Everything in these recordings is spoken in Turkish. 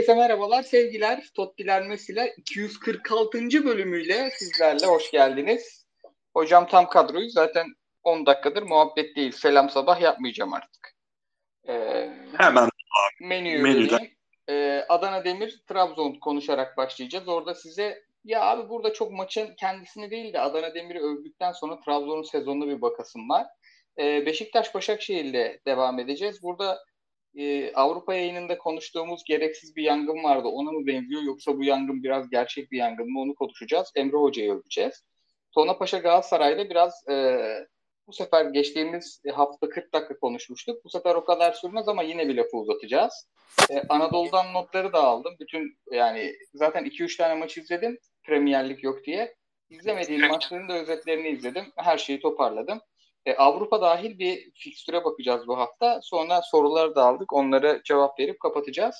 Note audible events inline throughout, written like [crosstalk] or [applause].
Herkese merhabalar, sevgiler. Tottiler Mesela 246. bölümüyle sizlerle hoş geldiniz. Hocam tam kadroyu zaten 10 dakikadır muhabbet değil. Selam sabah yapmayacağım artık. Ee, Hemen menüyü menüden. Ee, Adana Demir, Trabzon konuşarak başlayacağız. Orada size ya abi burada çok maçın kendisini değil de Adana Demir'i övdükten sonra Trabzon'un sezonuna bir bakasım var. Ee, Beşiktaş Başakşehir'le devam edeceğiz. Burada e, Avrupa yayınında konuştuğumuz gereksiz bir yangın vardı. Ona mı benziyor yoksa bu yangın biraz gerçek bir yangın mı onu konuşacağız. Emre Hoca'yı öveceğiz. Tona Paşa Galatasaray'da biraz e, bu sefer geçtiğimiz hafta 40 dakika konuşmuştuk. Bu sefer o kadar sürmez ama yine bir lafı uzatacağız. Ee, Anadolu'dan notları da aldım. Bütün yani zaten 2-3 tane maç izledim. Premier Lig yok diye. İzlemediğim maçların da özetlerini izledim. Her şeyi toparladım. E, Avrupa dahil bir fikstüre bakacağız bu hafta. Sonra sorular da aldık. Onlara cevap verip kapatacağız.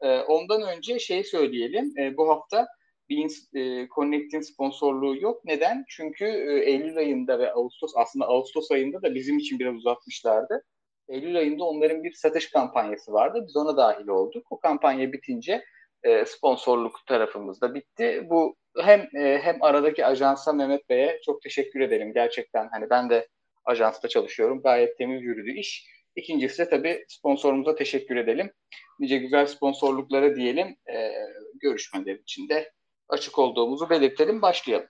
E, ondan önce şey söyleyelim. E, bu hafta Beans e, Connect'in sponsorluğu yok. Neden? Çünkü e, Eylül ayında ve Ağustos aslında Ağustos ayında da bizim için biraz uzatmışlardı. Eylül ayında onların bir satış kampanyası vardı. Biz ona dahil olduk. O kampanya bitince e, sponsorluk tarafımız da bitti. Bu hem e, hem aradaki ajansa Mehmet Bey'e çok teşekkür edelim. Gerçekten hani ben de ajansta çalışıyorum. Gayet temiz yürüdü iş. İkincisi de tabii sponsorumuza teşekkür edelim. Nice güzel sponsorluklara diyelim. E, görüşmeler için de açık olduğumuzu belirtelim. Başlayalım.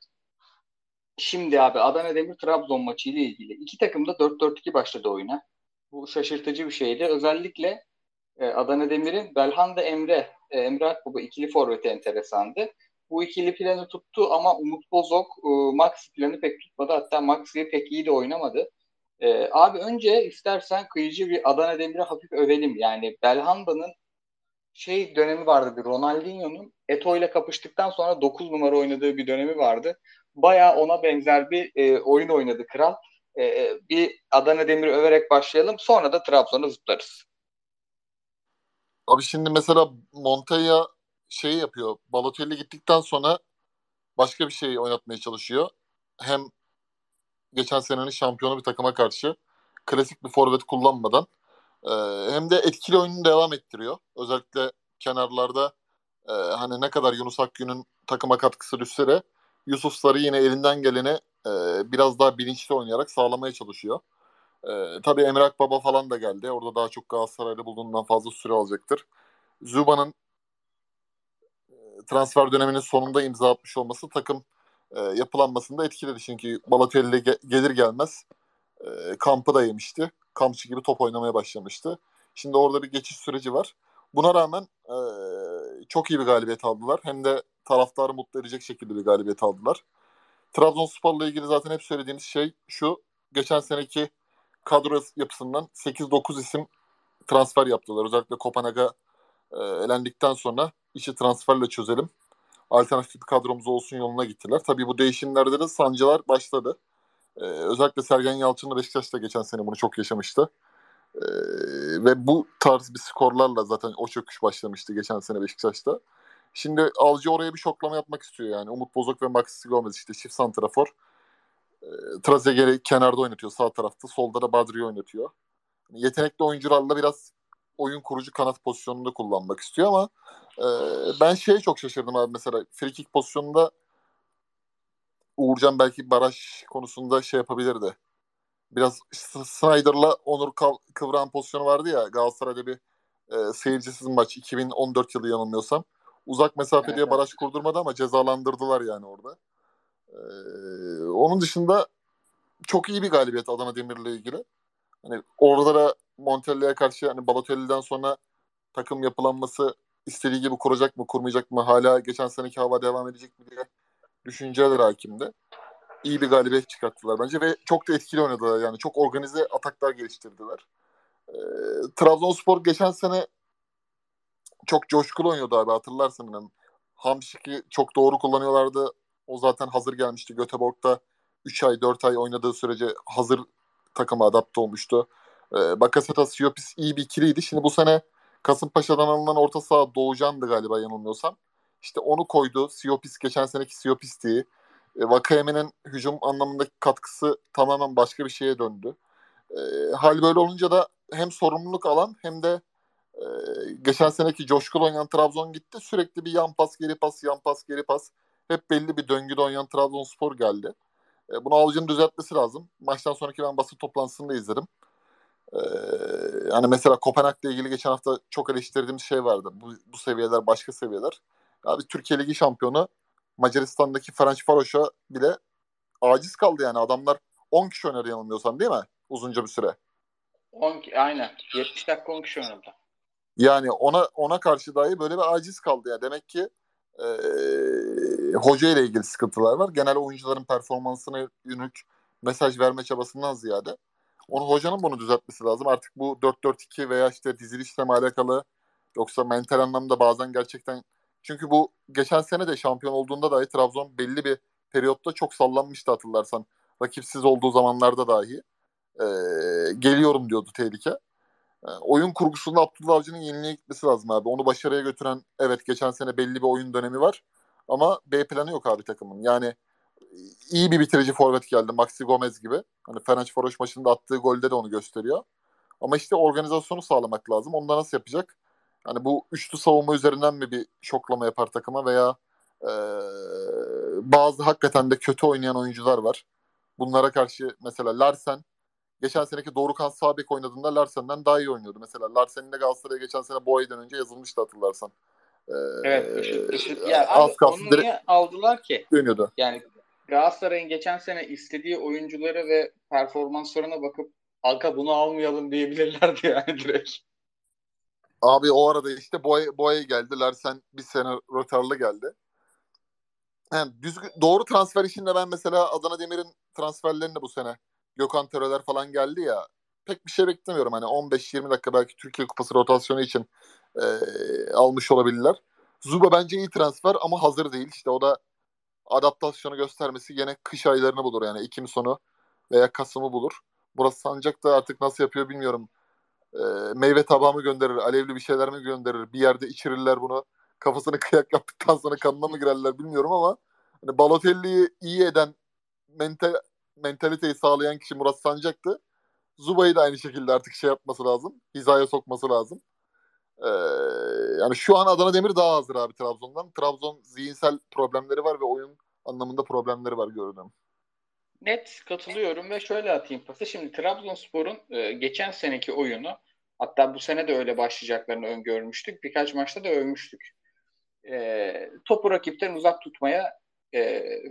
Şimdi abi Adana Demir Trabzon maçı ile ilgili iki takım da 4-4-2 başladı oyuna. Bu şaşırtıcı bir şeydi. Özellikle e, Adana Demir'in Belhanda Emre, e, Emre Akbaba ikili forveti enteresandı. Bu ikili planı tuttu ama Umut Bozok e, Maxi planı pek tutmadı. Hatta Maxi'yi pek iyi de oynamadı. E, abi önce istersen kıyıcı bir Adana Demir'i hafif övelim. Yani Belhanda'nın şey dönemi vardı bir Ronaldinho'nun Eto ile kapıştıktan sonra 9 numara oynadığı bir dönemi vardı. Baya ona benzer bir e, oyun oynadı Kral. E, e, bir Adana Demir'i överek başlayalım. Sonra da Trabzon'a zıplarız. Abi şimdi mesela Montella şey yapıyor. Balotelli gittikten sonra başka bir şey oynatmaya çalışıyor. Hem geçen senenin şampiyonu bir takıma karşı klasik bir forvet kullanmadan e, hem de etkili oyununu devam ettiriyor. Özellikle kenarlarda e, hani ne kadar Yunus Akgün'ün takıma katkısı düşse Yusuf Sarı yine elinden geleni e, biraz daha bilinçli oynayarak sağlamaya çalışıyor. E, tabii Emre Akbaba falan da geldi. Orada daha çok Galatasaray'da bulduğundan fazla süre alacaktır. Zuba'nın transfer döneminin sonunda imza atmış olması takım e, yapılanmasında etkiledi. Çünkü Balotelli ge- gelir gelmez e, kampı da yemişti. Kampçı gibi top oynamaya başlamıştı. Şimdi orada bir geçiş süreci var. Buna rağmen e, çok iyi bir galibiyet aldılar. Hem de taraftarı mutlu edecek şekilde bir galibiyet aldılar. Trabzonspor'la ilgili zaten hep söylediğimiz şey şu. Geçen seneki kadro yapısından 8-9 isim transfer yaptılar. Özellikle Kopenhag'a e, elendikten sonra işi transferle çözelim. Alternatif bir kadromuz olsun yoluna gittiler. Tabii bu değişimlerde de sancılar başladı. E, özellikle Sergen Yalçın'la Beşiktaş da geçen sene bunu çok yaşamıştı. E, ve bu tarz bir skorlarla zaten o çöküş başlamıştı geçen sene Beşiktaş'ta. Şimdi Alcı oraya bir şoklama yapmak istiyor yani. Umut Bozok ve Maxi Gomez işte çift santrafor. E, Trezeguet'i kenarda oynatıyor sağ tarafta. Solda da Badri'yi oynatıyor. Yetenekli oyuncularla biraz oyun kurucu kanat pozisyonunda kullanmak istiyor ama e, ben şeye çok şaşırdım abi mesela free kick pozisyonunda Uğurcan belki baraj konusunda şey yapabilirdi. Biraz Snyder'la Onur Kıvran pozisyonu vardı ya Galatasaray'da bir e, seyircisiz maç 2014 yılı yanılmıyorsam. Uzak mesafe evet, diye baraj kurdurmadı ama cezalandırdılar yani orada. Ee, onun dışında çok iyi bir galibiyet Adana Demir'le ilgili. Hani orada da Montella'ya karşı hani Balotelli'den sonra takım yapılanması istediği gibi kuracak mı kurmayacak mı hala geçen seneki hava devam edecek mi diye düşünceler hakimdi. İyi bir galibiyet çıkarttılar bence ve çok da etkili oynadılar yani çok organize ataklar geliştirdiler. Ee, Trabzonspor geçen sene çok coşkulu oynuyordu abi hatırlarsın. Yani Hamşik'i çok doğru kullanıyorlardı. O zaten hazır gelmişti. Göteborg'da 3 ay 4 ay oynadığı sürece hazır takıma adapte olmuştu. Ee, Bakasetas Siopis iyi bir ikiliydi. Şimdi bu sene Kasımpaşa'dan alınan orta saha Doğucan'dı galiba yanılmıyorsam. İşte onu koydu. Siopis geçen seneki Siopis'ti. E, Vakayeme'nin hücum anlamındaki katkısı tamamen başka bir şeye döndü. E, hal böyle olunca da hem sorumluluk alan hem de Ee, geçen seneki coşkulu oynayan Trabzon gitti. Sürekli bir yan pas, geri pas, yan pas, geri pas. Hep belli bir döngüde oynayan Trabzonspor geldi. Ee, bunu alıcının düzeltmesi lazım. Maçtan sonraki ben basın toplantısında izledim. Ee, yani mesela Kopenhag'la ilgili geçen hafta çok eleştirdiğimiz şey vardı. Bu, bu seviyeler başka seviyeler. Abi Türkiye Ligi şampiyonu Macaristan'daki Ferenc Faroş'a bile aciz kaldı yani. Adamlar 10 kişi oynadı yanılmıyorsam değil mi? Uzunca bir süre. 10 aynen. 70 dakika 10 kişi oynadı. Yani ona ona karşı dahi böyle bir aciz kaldı ya. Demek ki e, hoca ile ilgili sıkıntılar var. Genel oyuncuların performansına yönelik mesaj verme çabasından ziyade onu hocanın bunu düzeltmesi lazım. Artık bu 4-4-2 veya işte dizilişle mi alakalı yoksa mental anlamda bazen gerçekten çünkü bu geçen sene de şampiyon olduğunda dahi Trabzon belli bir periyotta çok sallanmıştı hatırlarsan. Rakipsiz olduğu zamanlarda dahi e, geliyorum diyordu tehlike. E, oyun kurgusunda Abdullah Avcı'nın yeniliğe gitmesi lazım abi. Onu başarıya götüren evet geçen sene belli bir oyun dönemi var. Ama B planı yok abi takımın. Yani iyi bir bitirici forvet geldi. Maxi Gomez gibi. Hani Varoş maçında attığı golde de onu gösteriyor. Ama işte organizasyonu sağlamak lazım. Onu da nasıl yapacak? Hani bu üçlü savunma üzerinden mi bir şoklama yapar takıma veya e, bazı hakikaten de kötü oynayan oyuncular var. Bunlara karşı mesela Larsen geçen seneki Dorukan Sabek oynadığında Larsen'den daha iyi oynuyordu. Mesela Larsen'in de Galatasaray'a geçen sene Boğa'dan önce yazılmıştı hatırlarsan. Ee, evet. Işıt, ışıt. Ya az abi, onu niye aldılar ki? Dönüyordu. Yani Galatasaray'ın geçen sene istediği oyuncuları ve performanslarına bakıp Alka bunu almayalım diyebilirlerdi yani [laughs] direkt. Abi o arada işte Boy, Boy geldiler. Sen bir sene rötarlı geldi. Yani düzgün, doğru transfer işinde ben mesela Adana Demir'in transferlerini bu sene Gökhan Töreler falan geldi ya pek bir şey beklemiyorum. Hani 15-20 dakika belki Türkiye Kupası rotasyonu için e, almış olabilirler. Zuba bence iyi transfer ama hazır değil. İşte o da adaptasyonu göstermesi yine kış aylarını bulur yani Ekim sonu veya Kasım'ı bulur. Burası Sancak da artık nasıl yapıyor bilmiyorum. E, meyve tabağı mı gönderir, alevli bir şeyler mi gönderir, bir yerde içirirler bunu. Kafasını [laughs] kıyak yaptıktan sonra kanına mı girerler bilmiyorum ama hani Balotelli'yi iyi eden mental, mentaliteyi sağlayan kişi Murat Sancak'tı. Zuba'yı da aynı şekilde artık şey yapması lazım. Hizaya sokması lazım. Ee, yani şu an Adana Demir daha hazır abi Trabzon'dan. Trabzon zihinsel problemleri var ve oyun anlamında problemleri var gördüğüm. Net katılıyorum ve şöyle atayım pası. Şimdi Trabzonspor'un e, geçen seneki oyunu hatta bu sene de öyle başlayacaklarını öngörmüştük. Birkaç maçta da övmüştük. E, topu rakipten uzak tutmaya e,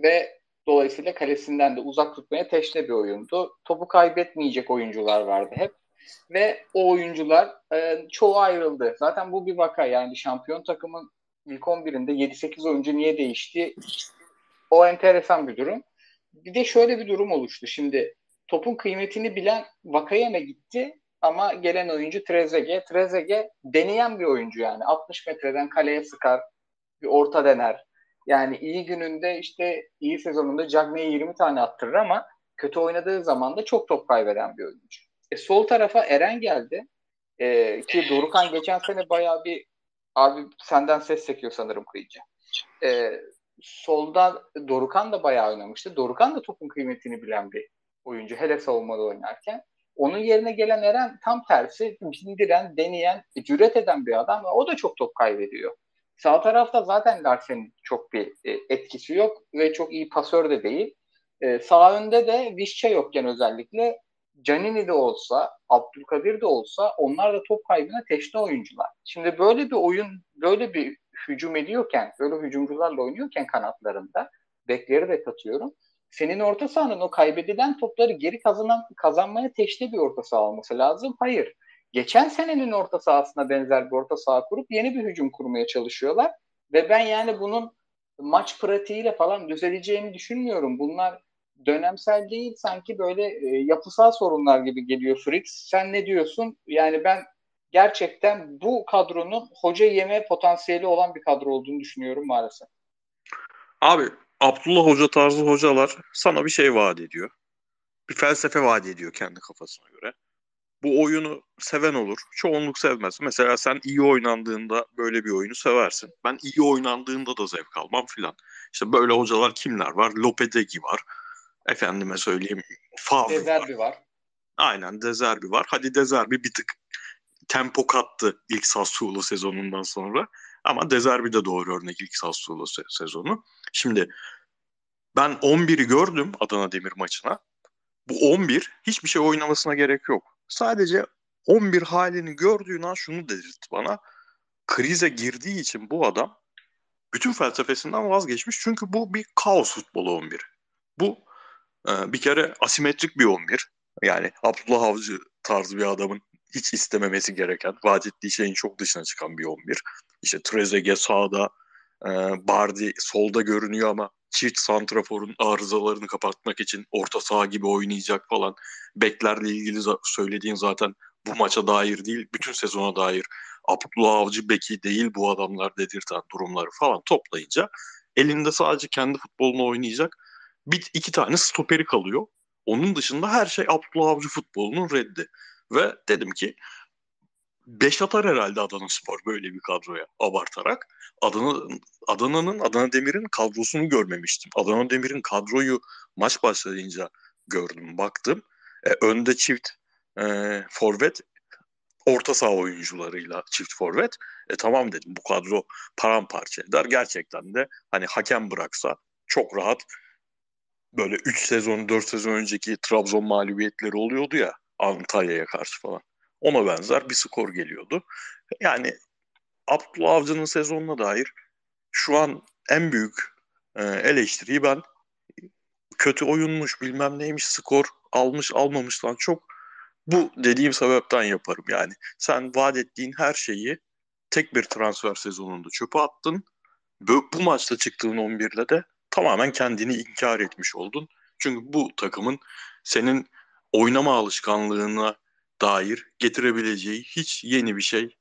ve dolayısıyla kalesinden de uzak tutmaya teşne bir oyundu. Topu kaybetmeyecek oyuncular vardı hep ve o oyuncular e, çoğu ayrıldı. Zaten bu bir vaka yani şampiyon takımın ilk 11'inde 7-8 oyuncu niye değişti? O enteresan bir durum. Bir de şöyle bir durum oluştu. Şimdi topun kıymetini bilen Vakayeme gitti ama gelen oyuncu Trezeguet. Trezeguet deneyen bir oyuncu yani. 60 metreden kaleye sıkar, bir orta dener. Yani iyi gününde işte iyi sezonunda Cagney'e 20 tane attırır ama kötü oynadığı zaman da çok top kaybeden bir oyuncu. E, sol tarafa Eren geldi. E, ki Dorukan geçen sene bayağı bir abi senden ses sekiyor sanırım kıyıcı. E, solda Dorukan da bayağı oynamıştı. Dorukan da topun kıymetini bilen bir oyuncu. Hele savunmada oynarken. Onun yerine gelen Eren tam tersi bindiren, deneyen, cüret eden bir adam o da çok top kaybediyor. Sağ tarafta zaten Larsen'in çok bir e, etkisi yok ve çok iyi pasör de değil. E, sağ önde de Vişçe yokken özellikle Canini de olsa, Abdülkadir de olsa onlar da top kaybına teşne oyuncular. Şimdi böyle bir oyun, böyle bir hücum ediyorken, böyle hücumcularla oynuyorken kanatlarında, bekleri de katıyorum. Senin orta sahanın o kaybedilen topları geri kazanan, kazanmaya teşne bir orta saha olması lazım. Hayır. Geçen senenin orta sahasına benzer bir orta saha kurup yeni bir hücum kurmaya çalışıyorlar. Ve ben yani bunun maç pratiğiyle falan düzeleceğini düşünmüyorum. Bunlar dönemsel değil sanki böyle e, yapısal sorunlar gibi geliyor Fritz. Sen ne diyorsun? Yani ben gerçekten bu kadronun hoca yeme potansiyeli olan bir kadro olduğunu düşünüyorum maalesef. Abi Abdullah Hoca tarzı hocalar sana bir şey vaat ediyor. Bir felsefe vaat ediyor kendi kafasına göre. Bu oyunu seven olur. Çoğunluk sevmez. Mesela sen iyi oynandığında böyle bir oyunu seversin. Ben iyi oynandığında da zevk almam filan. İşte böyle hocalar kimler var? Lopedegi var. Efendime söyleyeyim. Favre Dezerbi var. var. Aynen Dezerbi var. Hadi Dezerbi bir tık tempo kattı ilk Sassuolo sezonundan sonra. Ama Dezerbi de doğru örnek ilk Sassuolo se- sezonu. Şimdi ben 11'i gördüm Adana Demir maçına. Bu 11 hiçbir şey oynamasına gerek yok. Sadece 11 halini gördüğün an şunu dedirtti bana. Krize girdiği için bu adam bütün felsefesinden vazgeçmiş. Çünkü bu bir kaos futbolu 11. Bu bir kere asimetrik bir 11. Yani Abdullah Avcı tarzı bir adamın hiç istememesi gereken, vaat ettiği şeyin çok dışına çıkan bir 11. İşte Trezeguet sağda, e, Bardi solda görünüyor ama çift santraforun arızalarını kapatmak için orta saha gibi oynayacak falan. Beklerle ilgili söylediğin zaten bu maça dair değil, bütün sezona dair Abdullah Avcı beki değil bu adamlar dedirten durumları falan toplayınca elinde sadece kendi futbolunu oynayacak bir iki tane stoperi kalıyor. Onun dışında her şey Abdullah Avcı futbolunun reddi. Ve dedim ki 5 atar herhalde Adana Spor böyle bir kadroya abartarak. Adana Adana'nın Adana Demir'in kadrosunu görmemiştim. Adana Demir'in kadroyu maç başlayınca gördüm, baktım. E, önde çift e, forvet, orta saha oyuncularıyla çift forvet. E tamam dedim bu kadro paramparça eder. Gerçekten de hani hakem bıraksa çok rahat böyle 3 sezon 4 sezon önceki Trabzon mağlubiyetleri oluyordu ya Antalya'ya karşı falan. Ona benzer bir skor geliyordu. Yani Abdullah Avcı'nın sezonuna dair şu an en büyük e, eleştiriyi ben kötü oyunmuş bilmem neymiş skor almış almamıştan çok bu dediğim sebepten yaparım yani. Sen vaat ettiğin her şeyi tek bir transfer sezonunda çöpe attın. Bu, bu maçta çıktığın 11'de de tamamen kendini inkar etmiş oldun. Çünkü bu takımın senin oynama alışkanlığına dair getirebileceği hiç yeni bir şey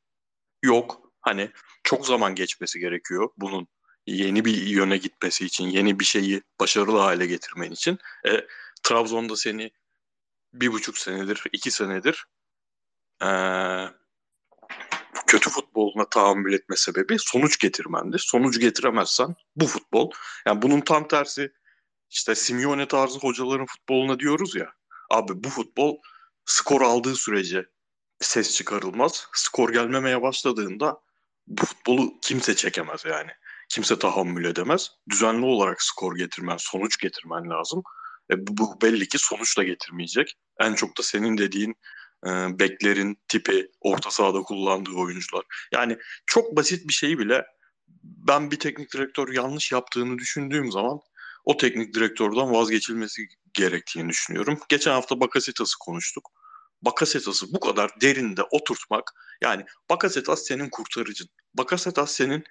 yok. Hani çok zaman geçmesi gerekiyor bunun yeni bir yöne gitmesi için, yeni bir şeyi başarılı hale getirmen için. E, Trabzon'da seni bir buçuk senedir, iki senedir e, kötü futboluna tahammül etme sebebi sonuç getirmendir. Sonuç getiremezsen bu futbol, yani bunun tam tersi işte Simeone tarzı hocaların futboluna diyoruz ya, abi bu futbol skor aldığı sürece ses çıkarılmaz. Skor gelmemeye başladığında bu futbolu kimse çekemez yani. Kimse tahammül edemez. Düzenli olarak skor getirmen, sonuç getirmen lazım. E, bu belli ki sonuç da getirmeyecek. En çok da senin dediğin e, beklerin tipi, orta sahada kullandığı oyuncular. Yani çok basit bir şeyi bile ben bir teknik direktör yanlış yaptığını düşündüğüm zaman o teknik direktörden vazgeçilmesi gerektiğini düşünüyorum. Geçen hafta Bakasetas'ı konuştuk. Bakasetas'ı bu kadar derinde oturtmak yani Bakasetas senin kurtarıcın. Bakasetas senin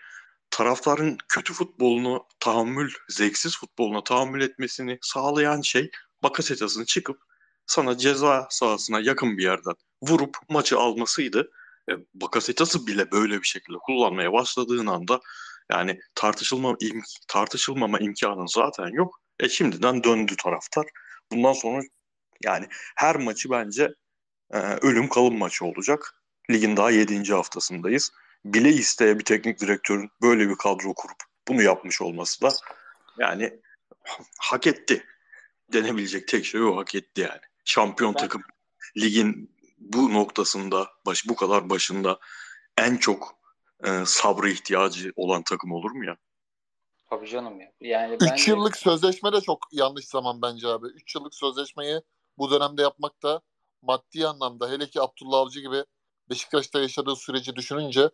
taraftarın kötü futbolunu tahammül, zevksiz futboluna tahammül etmesini sağlayan şey Bakasetas'ın çıkıp sana ceza sahasına yakın bir yerden vurup maçı almasıydı. E, Bakasetas'ı bile böyle bir şekilde kullanmaya başladığın anda yani tartışılma im, tartışılmama imkanın zaten yok. E şimdiden döndü taraftar. Bundan sonra yani her maçı bence e, ölüm kalım maçı olacak. Ligin daha 7. haftasındayız. Bile isteye bir teknik direktörün böyle bir kadro kurup bunu yapmış olması da yani hak etti. Denebilecek tek şey o hak etti yani. Şampiyon ben... takım ligin bu noktasında baş, bu kadar başında en çok e, sabrı ihtiyacı olan takım olur mu ya? Tabii canım ya. Yani 3 bence... yıllık sözleşme de çok yanlış zaman bence abi. 3 yıllık sözleşmeyi bu dönemde yapmak da maddi anlamda hele ki Abdullah Avcı gibi Beşiktaş'ta yaşadığı süreci düşününce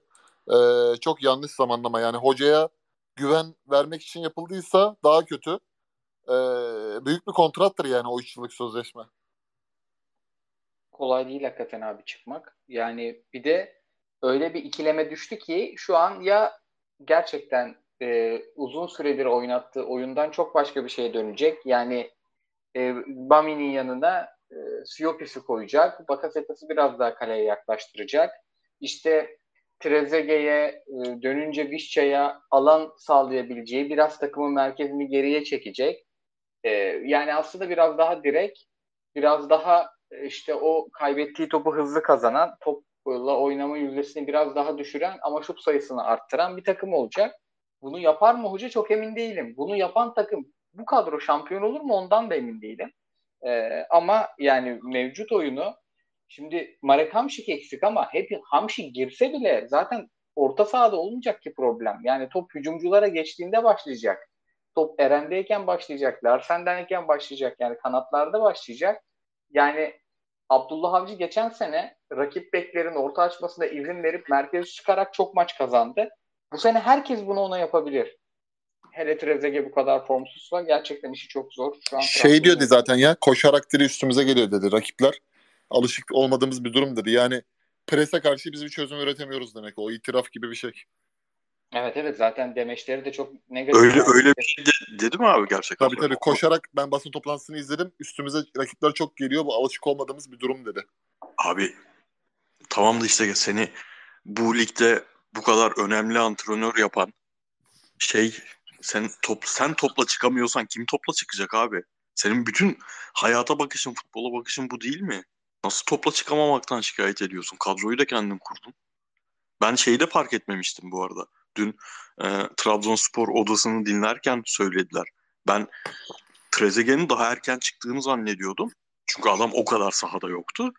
e, çok yanlış zamanlama. Yani hocaya güven vermek için yapıldıysa daha kötü. E, büyük bir kontrattır yani o 3 yıllık sözleşme. Kolay değil hakikaten abi çıkmak. Yani bir de öyle bir ikileme düştü ki şu an ya gerçekten e, uzun süredir oynattığı oyundan çok başka bir şeye dönecek. Yani e, Bami'nin yanına e, Siopis'i koyacak. Bakasetas'ı biraz daha kaleye yaklaştıracak. İşte Trezeguet'e e, dönünce Vişça'ya alan sağlayabileceği biraz takımın merkezini geriye çekecek. E, yani aslında biraz daha direkt, biraz daha işte o kaybettiği topu hızlı kazanan, topla oynama yüzdesini biraz daha düşüren ama şut sayısını arttıran bir takım olacak. Bunu yapar mı hoca çok emin değilim. Bunu yapan takım bu kadro şampiyon olur mu ondan da emin değilim. Ee, ama yani mevcut oyunu Şimdi Marek Hamşik eksik ama hep Hamşik girse bile zaten orta sahada olmayacak ki problem. Yani top hücumculara geçtiğinde başlayacak. Top Eren'deyken başlayacak. Larsen'deyken başlayacak. Yani kanatlarda başlayacak. Yani Abdullah Avcı geçen sene rakip beklerin orta açmasına izin verip merkezi çıkarak çok maç kazandı. Bu sene herkes bunu ona yapabilir. Hele Trezeguet bu kadar formsuzsa gerçekten işi çok zor. Şu an şey diyordu zaten ya koşarak diri üstümüze geliyor dedi rakipler. Alışık olmadığımız bir durum dedi. Yani prese karşı biz bir çözüm üretemiyoruz demek. O itiraf gibi bir şey. Evet evet zaten demeçleri de çok negatif. Öyle yani. öyle bir şey de, dedi mi abi gerçekten? Tabii tabii koşarak ben basın toplantısını izledim. Üstümüze rakipler çok geliyor. Bu alışık olmadığımız bir durum dedi. Abi tamam da işte seni bu ligde bu kadar önemli antrenör yapan şey sen top sen topla çıkamıyorsan kim topla çıkacak abi? Senin bütün hayata bakışın, futbola bakışın bu değil mi? Nasıl topla çıkamamaktan şikayet ediyorsun? Kadroyu da kendin kurdun. Ben şeyi de fark etmemiştim bu arada. Dün e, Trabzonspor odasını dinlerken söylediler. Ben Trezeguet'in daha erken çıktığını zannediyordum. Çünkü adam o kadar sahada yoktu.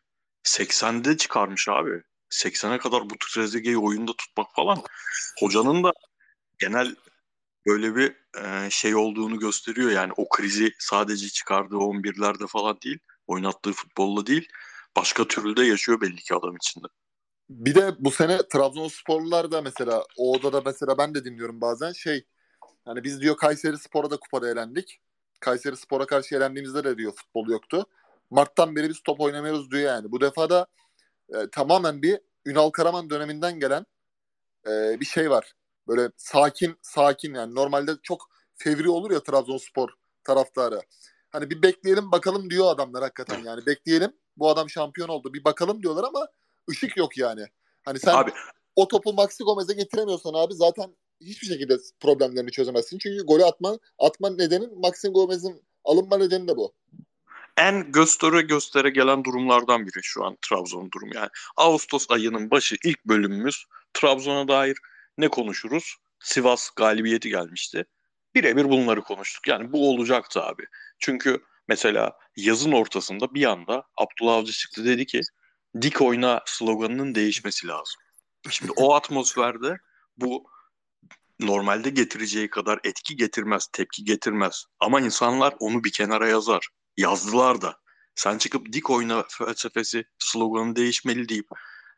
80'de çıkarmış abi. 80'e kadar bu Trezeguet'i oyunda tutmak falan. Hocanın da genel böyle bir e, şey olduğunu gösteriyor. Yani o krizi sadece çıkardığı 11'lerde falan değil, oynattığı futbolla değil, başka türlü de yaşıyor belli ki adam içinde. Bir de bu sene Trabzonsporlular da mesela o odada mesela ben de dinliyorum bazen şey hani biz diyor Kayseri Spor'a da kupada elendik. Kayseri Spor'a karşı elendiğimizde de diyor futbol yoktu. Mart'tan beri biz top oynamıyoruz diyor yani. Bu defa da e, tamamen bir Ünal Karaman döneminden gelen e, bir şey var. Böyle sakin sakin yani normalde çok fevri olur ya Trabzonspor taraftarı. Hani bir bekleyelim bakalım diyor adamlar hakikaten yani bekleyelim bu adam şampiyon oldu bir bakalım diyorlar ama ışık yok yani. Hani sen abi. o topu Maxi Gomez'e getiremiyorsan abi zaten hiçbir şekilde problemlerini çözemezsin. Çünkü golü atma, atma nedenin Maxi Gomez'in alınma nedeni de bu. En göstere göstere gelen durumlardan biri şu an Trabzon durum yani. Ağustos ayının başı ilk bölümümüz Trabzon'a dair ne konuşuruz? Sivas galibiyeti gelmişti. Birebir bunları konuştuk. Yani bu olacaktı abi. Çünkü mesela yazın ortasında bir anda Abdullah Avcı çıktı dedi ki dik oyna sloganının değişmesi lazım. Şimdi o atmosferde bu normalde getireceği kadar etki getirmez, tepki getirmez. Ama insanlar onu bir kenara yazar. Yazdılar da. Sen çıkıp dik oyna felsefesi, sloganı değişmeli deyip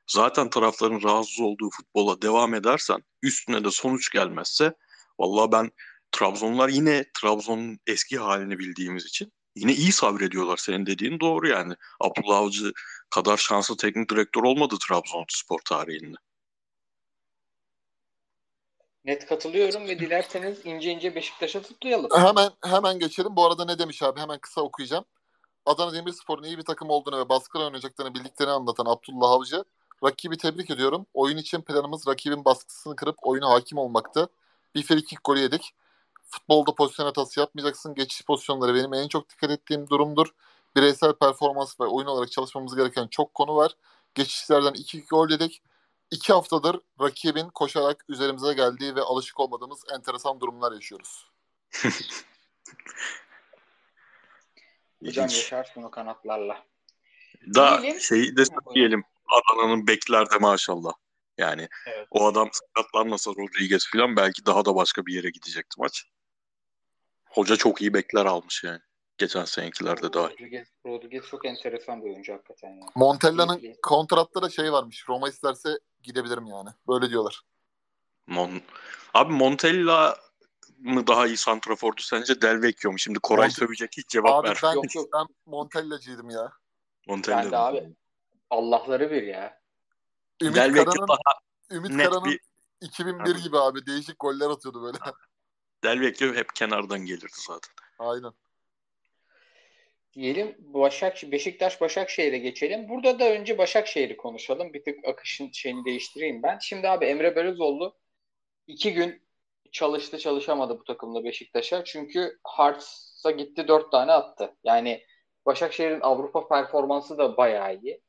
zaten tarafların rahatsız olduğu futbola devam edersen üstüne de sonuç gelmezse vallahi ben Trabzonlar yine Trabzon'un eski halini bildiğimiz için yine iyi sabrediyorlar. Senin dediğin doğru yani. Abdullah Avcı kadar şanslı teknik direktör olmadı Trabzonspor tarihinde. Net katılıyorum ve dilerseniz ince ince Beşiktaş'a zıplayalım. Hemen hemen geçelim. Bu arada ne demiş abi? Hemen kısa okuyacağım. Adana Demirspor'un iyi bir takım olduğunu ve baskılı oynayacaklarını bildiklerini anlatan Abdullah Avcı, rakibi tebrik ediyorum. Oyun için planımız rakibin baskısını kırıp oyuna hakim olmaktı. Bir frikik golü yedik. Futbolda pozisyon hatası yapmayacaksın. Geçiş pozisyonları benim en çok dikkat ettiğim durumdur. Bireysel performans ve oyun olarak çalışmamız gereken çok konu var. Geçişlerden iki gol dedik. İki haftadır rakibin koşarak üzerimize geldiği ve alışık olmadığımız enteresan durumlar yaşıyoruz. [laughs] Hocam yaşarsın o kanatlarla. Da şeyi de söyleyelim. Adana'nın beklerde maşallah. Yani evet. o adam sakatlanmasa Rodriguez falan belki daha da başka bir yere gidecekti maç. Hoca çok iyi bekler almış yani. Geçen senekilerde daha. Rodriguez, Rodriguez çok enteresan bir oyuncu hakikaten. Yani. Montella'nın kontratta da şey varmış. Roma isterse gidebilirim yani. Böyle diyorlar. Mon Abi Montella mı daha iyi santrafordu sence Del Vecchio mu? Şimdi Koray Mont- sövecek hiç cevap abi ver. Ben, yok, yok. ben Montella'cıydım ya. Montella. Ben de abi. Allah'ları bir ya. Ümit Del Karan'ın, daha Ümit Karan'ın bir... 2001 abi. gibi abi değişik goller atıyordu böyle. Del Vecchio hep kenardan gelirdi zaten. Aynen. Diyelim Başak Beşiktaş Başakşehir'e geçelim. Burada da önce Başakşehir'i konuşalım. Bir tık akışın şeyini değiştireyim ben. Şimdi abi Emre Belözoğlu iki gün çalıştı çalışamadı bu takımda Beşiktaş'a. Çünkü Hearts'a gitti dört tane attı. Yani Başakşehir'in Avrupa performansı da bayağı iyi.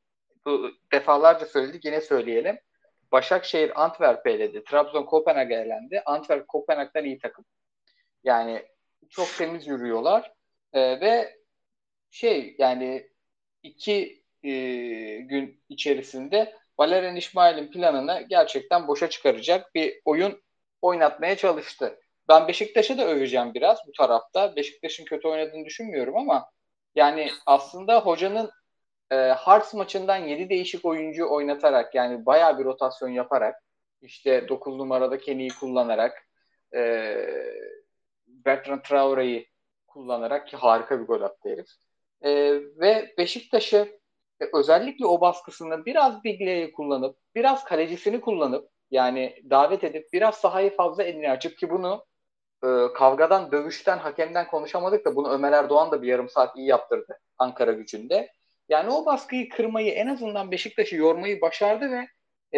Bu defalarca söyledik yine söyleyelim. Başakşehir Antwerp'e eledi. Trabzon Kopenhag'a elendi. Antwerp Kopenhag'dan iyi takım. Yani çok temiz yürüyorlar. Ee, ve şey yani iki e, gün içerisinde Valerian İsmail'in planını gerçekten boşa çıkaracak bir oyun oynatmaya çalıştı. Ben Beşiktaş'ı da öveceğim biraz bu tarafta. Beşiktaş'ın kötü oynadığını düşünmüyorum ama yani aslında hocanın e, Hearts maçından 7 değişik oyuncu oynatarak yani bayağı bir rotasyon yaparak işte 9 numarada Kenny'yi kullanarak e, Bertrand Traore'yi kullanarak ki harika bir gol attı herif. E, ve Beşiktaş'ı e, özellikle o baskısında biraz Biglia'yı kullanıp biraz kalecisini kullanıp yani davet edip biraz sahayı fazla eline açıp ki bunu e, kavgadan, dövüşten, hakemden konuşamadık da bunu Ömer Erdoğan da bir yarım saat iyi yaptırdı Ankara gücünde. Yani o baskıyı kırmayı en azından Beşiktaş'ı yormayı başardı ve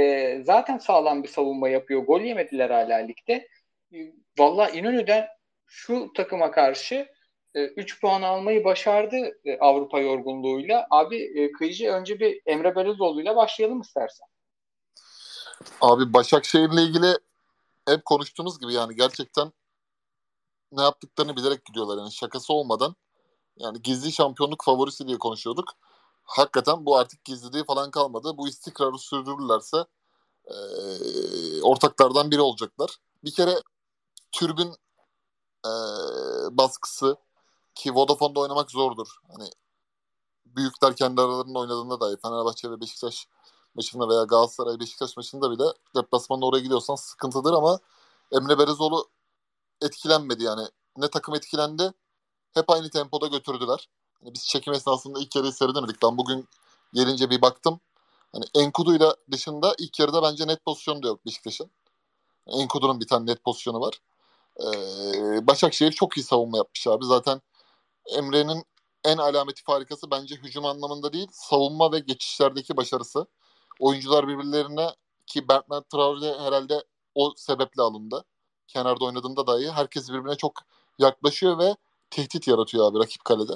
e, zaten sağlam bir savunma yapıyor. Gol yemediler hala ligde. E, Valla İnönü'den şu takıma karşı 3 e, puan almayı başardı e, Avrupa yorgunluğuyla. Abi e, Kıyıcı önce bir Emre Belözoğlu'yla başlayalım istersen. Abi Başakşehir'le ilgili hep konuştuğumuz gibi yani gerçekten ne yaptıklarını bilerek gidiyorlar. Yani şakası olmadan yani gizli şampiyonluk favorisi diye konuşuyorduk. Hakikaten bu artık gizliliği falan kalmadı. Bu istikrarı sürdürürlerse e, ortaklardan biri olacaklar. Bir kere türbün e, baskısı ki Vodafone'da oynamak zordur. Hani büyükler kendi aralarında oynadığında dahi Fenerbahçe ve Beşiktaş maçında veya Galatasaray Beşiktaş maçında bile deplasmanda oraya gidiyorsan sıkıntıdır ama Emre Berezoğlu etkilenmedi yani. Ne takım etkilendi hep aynı tempoda götürdüler. Yani biz çekim esnasında ilk yarıyı seyredemedik. Ben bugün gelince bir baktım. Hani Enkudu'yla dışında ilk yarıda bence net pozisyon da yok Beşiktaş'ın. Enkudu'nun bir tane net pozisyonu var. Ee, Başakşehir çok iyi savunma yapmış abi. Zaten Emre'nin en alameti farikası bence hücum anlamında değil, savunma ve geçişlerdeki başarısı. Oyuncular birbirlerine ki Bernard Traore herhalde o sebeple alındı. Kenarda oynadığında dahi herkes birbirine çok yaklaşıyor ve tehdit yaratıyor abi rakip kalede.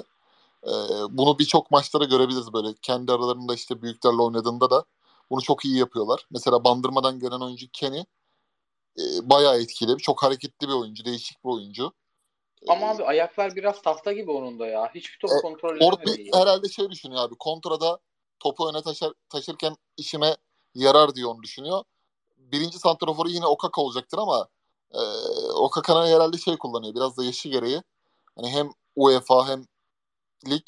Ee, bunu birçok maçlara görebiliriz böyle. Kendi aralarında işte büyüklerle oynadığında da bunu çok iyi yapıyorlar. Mesela bandırmadan gelen oyuncu Kenny e, bayağı etkili. Çok hareketli bir oyuncu, değişik bir oyuncu. Ama abi ayaklar biraz tahta gibi onun da ya. Hiçbir top e, kontrol edemedi. Herhalde şey düşünüyor abi. Kontrada topu öne taşır, taşırken işime yarar diye onu düşünüyor. Birinci santraforu yine Okaka olacaktır ama e, Okaka'na herhalde şey kullanıyor. Biraz da yaşı gereği. Hani hem UEFA hem lig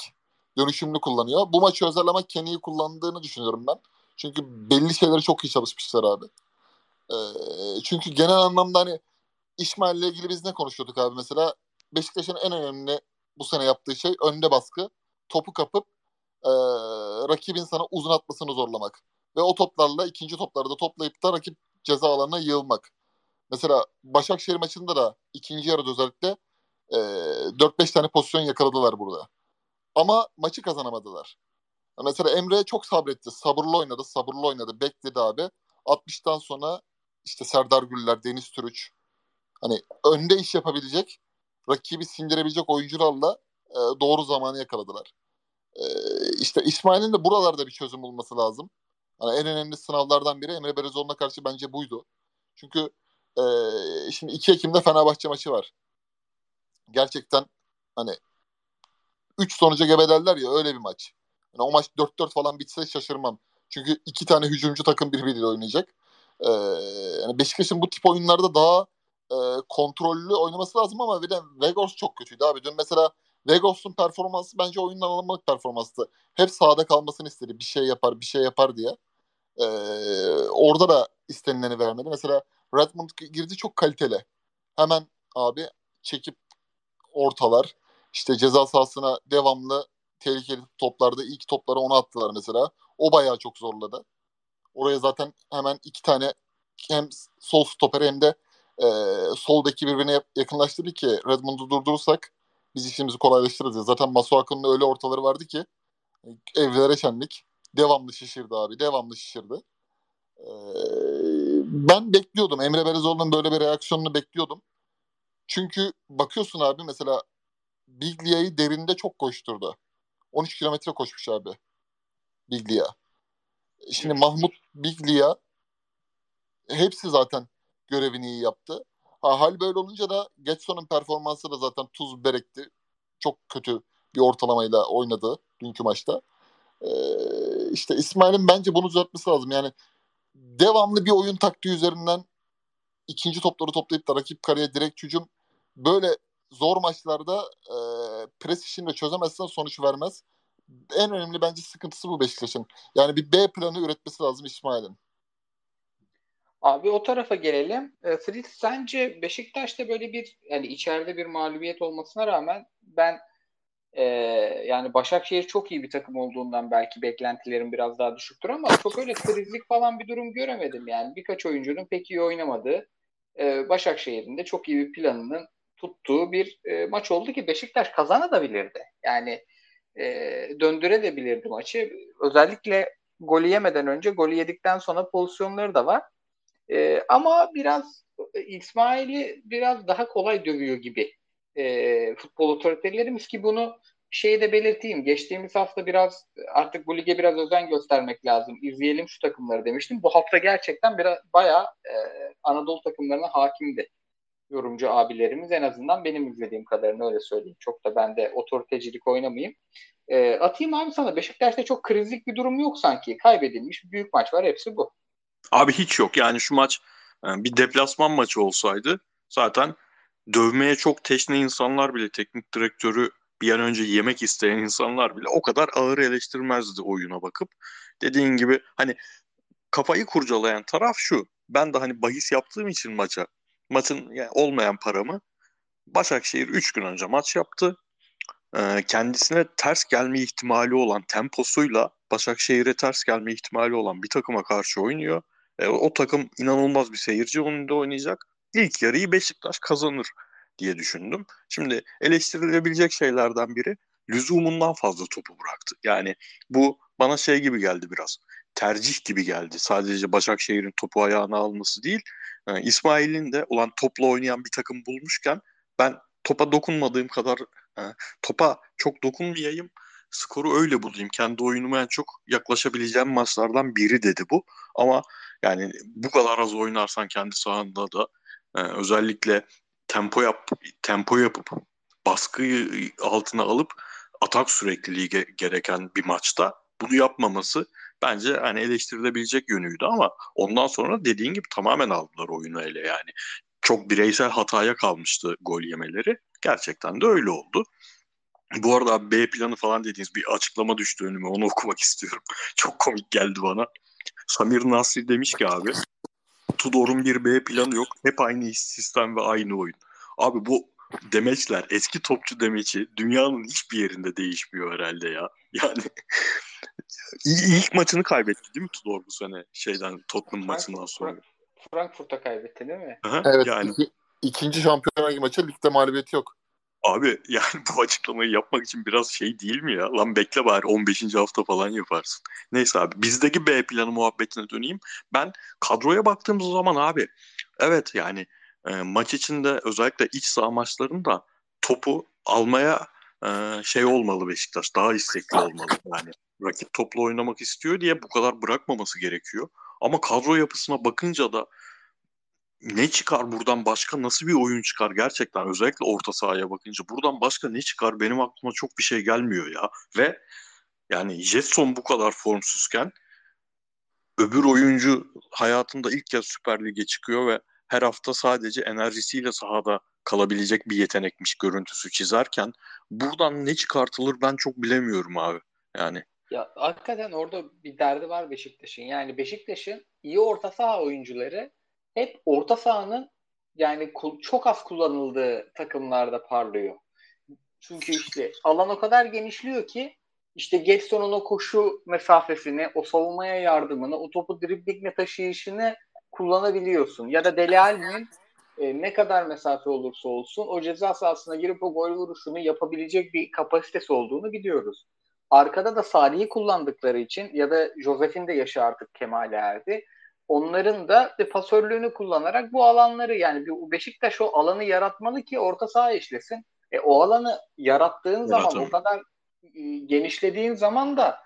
dönüşümlü kullanıyor. Bu maçı özel ama Kenny'yi kullandığını düşünüyorum ben. Çünkü belli şeyleri çok iyi çalışmışlar abi. E, çünkü genel anlamda hani İsmail'le ilgili biz ne konuşuyorduk abi mesela? Beşiktaş'ın en önemli bu sene yaptığı şey önde baskı. Topu kapıp e, rakibin sana uzun atmasını zorlamak. Ve o toplarla ikinci topları da toplayıp da rakip ceza alanına yığılmak. Mesela Başakşehir maçında da ikinci yarıda özellikle e, 4-5 tane pozisyon yakaladılar burada. Ama maçı kazanamadılar. Mesela Emre çok sabretti. Sabırlı oynadı, sabırlı oynadı. Bekledi abi. 60'tan sonra işte Serdar Güller, Deniz Türüç hani önde iş yapabilecek rakibi sindirebilecek oyuncularla e, doğru zamanı yakaladılar. E, işte İsmail'in de buralarda bir çözüm bulması lazım. Hani en önemli sınavlardan biri Emre Berezoğlu'na karşı bence buydu. Çünkü e, şimdi 2 Ekim'de Fenerbahçe maçı var. Gerçekten hani 3 sonuca gebederler ya öyle bir maç. Yani o maç 4-4 falan bitse şaşırmam. Çünkü iki tane hücumcu takım birbiriyle oynayacak. Ee, yani Beşiktaş'ın bu tip oyunlarda daha e, kontrollü oynaması lazım ama bir de Vegos çok kötüydü abi. Dün mesela Vegos'un performansı bence oyundan alınmalık performanstı. Hep sahada kalmasını istedi. Bir şey yapar, bir şey yapar diye. Ee, orada da istenileni vermedi. Mesela Redmond girdi çok kaliteli. Hemen abi çekip ortalar. İşte ceza sahasına devamlı tehlikeli toplarda ilk topları ona attılar mesela. O bayağı çok zorladı. Oraya zaten hemen iki tane hem sol stoper hem de e, sol beki birbirine yakınlaştırdı ki Redmond'u durdurursak biz işimizi kolaylaştırırız. Zaten Masuaku'nun öyle ortaları vardı ki evlere şenlik. Devamlı şişirdi abi. Devamlı şişirdi. Ee, ben bekliyordum. Emre Belezoğlu'nun böyle bir reaksiyonunu bekliyordum. Çünkü bakıyorsun abi mesela Biglia'yı derinde çok koşturdu. 13 kilometre koşmuş abi. Biglia. Şimdi Mahmut Biglia hepsi zaten görevini iyi yaptı. Ha, hal böyle olunca da Getson'un performansı da zaten tuz berekti. Çok kötü bir ortalamayla oynadı dünkü maçta. Ee, işte İsmail'in bence bunu düzeltmesi lazım. Yani devamlı bir oyun taktiği üzerinden ikinci topları toplayıp da rakip kareye direkt hücum böyle zor maçlarda e, pres işini de çözemezsen sonuç vermez. En önemli bence sıkıntısı bu Beşiktaş'ın. Yani bir B planı üretmesi lazım İsmail'in. Abi o tarafa gelelim. E, Fritz sence Beşiktaş'ta böyle bir yani içeride bir mağlubiyet olmasına rağmen ben e, yani Başakşehir çok iyi bir takım olduğundan belki beklentilerim biraz daha düşüktür ama çok öyle krizlik falan bir durum göremedim yani. Birkaç oyuncunun pek iyi oynamadığı e, Başakşehir'in de çok iyi bir planının tuttuğu bir e, maç oldu ki Beşiktaş kazanabilirdi. Yani e, döndürebilirdi maçı. Özellikle golü yemeden önce golü yedikten sonra pozisyonları da var. E, ama biraz e, İsmail'i biraz daha kolay dövüyor gibi e, futbol otoritelerimiz ki bunu şeyi de belirteyim. Geçtiğimiz hafta biraz artık bu lige biraz özen göstermek lazım. İzleyelim şu takımları demiştim. Bu hafta gerçekten biraz bayağı e, Anadolu takımlarına hakimdi yorumcu abilerimiz. En azından benim izlediğim kadarını öyle söyleyeyim. Çok da ben de otoritecilik oynamayayım. E, atayım abi sana. Beşiktaş'ta çok krizlik bir durum yok sanki. Kaybedilmiş bir büyük maç var. Hepsi bu. Abi hiç yok. Yani şu maç e, bir deplasman maçı olsaydı zaten dövmeye çok teşne insanlar bile teknik direktörü bir an önce yemek isteyen insanlar bile o kadar ağır eleştirmezdi oyuna bakıp. Dediğin gibi hani kafayı kurcalayan taraf şu. Ben de hani bahis yaptığım için maça maçın yani olmayan paramı Başakşehir 3 gün önce maç yaptı. Ee, kendisine ters gelme ihtimali olan temposuyla Başakşehir'e ters gelme ihtimali olan bir takıma karşı oynuyor. E, o takım inanılmaz bir seyirci önünde oynayacak. İlk yarıyı Beşiktaş kazanır diye düşündüm. Şimdi eleştirilebilecek şeylerden biri lüzumundan fazla topu bıraktı. Yani bu bana şey gibi geldi biraz. Tercih gibi geldi. Sadece Başakşehir'in topu ayağına alması değil. E, İsmail'in de olan topla oynayan bir takım bulmuşken ben topa dokunmadığım kadar e, topa çok dokunmayayım skoru öyle bulayım. Kendi oyunuma en çok yaklaşabileceğim maçlardan biri dedi bu. Ama yani bu kadar az oynarsan kendi sahanda da e, özellikle tempo yap tempo yapıp baskıyı altına alıp atak sürekliliği ge- gereken bir maçta bunu yapmaması bence hani eleştirilebilecek yönüydü ama ondan sonra dediğin gibi tamamen aldılar oyunu ele yani. Çok bireysel hataya kalmıştı gol yemeleri. Gerçekten de öyle oldu. Bu arada B planı falan dediğiniz bir açıklama düştü önüme. Onu okumak [laughs] istiyorum. Çok komik geldi bana. Samir Nasri demiş ki abi Tudor'un bir B planı yok. Hep aynı sistem ve aynı oyun. Abi bu demeçler, eski topçu demeçi dünyanın hiçbir yerinde değişmiyor herhalde ya. [laughs] Yani ilk maçını kaybetti değil mi Tudor bu sene şeyden Tottenham maçından sonra? Frankfurt'a kaybetti değil mi? Aha, evet. Yani. Iki, ikinci şampiyonlar maçı ligde mağlubiyeti yok. Abi [laughs] yani bu açıklamayı yapmak için biraz şey değil mi ya? Lan bekle bari 15. hafta falan yaparsın. Neyse abi bizdeki B planı muhabbetine döneyim. Ben kadroya baktığımız zaman abi evet yani e, maç içinde özellikle iç saha maçlarında topu almaya e, şey olmalı Beşiktaş. Daha istekli olmalı yani. Rakip topla oynamak istiyor diye bu kadar bırakmaması gerekiyor. Ama kadro yapısına bakınca da ne çıkar buradan başka nasıl bir oyun çıkar gerçekten özellikle orta sahaya bakınca buradan başka ne çıkar benim aklıma çok bir şey gelmiyor ya ve yani Jetson bu kadar formsuzken öbür oyuncu hayatında ilk kez Süper Lig'e çıkıyor ve her hafta sadece enerjisiyle sahada kalabilecek bir yetenekmiş görüntüsü çizerken buradan ne çıkartılır ben çok bilemiyorum abi. Yani ya hakikaten orada bir derdi var Beşiktaş'ın. Yani Beşiktaş'ın iyi orta saha oyuncuları hep orta sahanın yani çok az kullanıldığı takımlarda parlıyor. Çünkü işte alan o kadar genişliyor ki işte Getson'un o koşu mesafesini, o savunmaya yardımını, o topu driblingle taşıyışını kullanabiliyorsun. Ya da Dele Alli'nin e, ne kadar mesafe olursa olsun o ceza sahasına girip o gol vuruşunu yapabilecek bir kapasitesi olduğunu biliyoruz. Arkada da Salih'i kullandıkları için ya da Josef'in de yaşı artık kemale erdi onların da pasörlüğünü kullanarak bu alanları yani Beşiktaş o alanı yaratmalı ki orta saha işlesin. E, o alanı yarattığın evet, zaman o kadar e, genişlediğin zaman da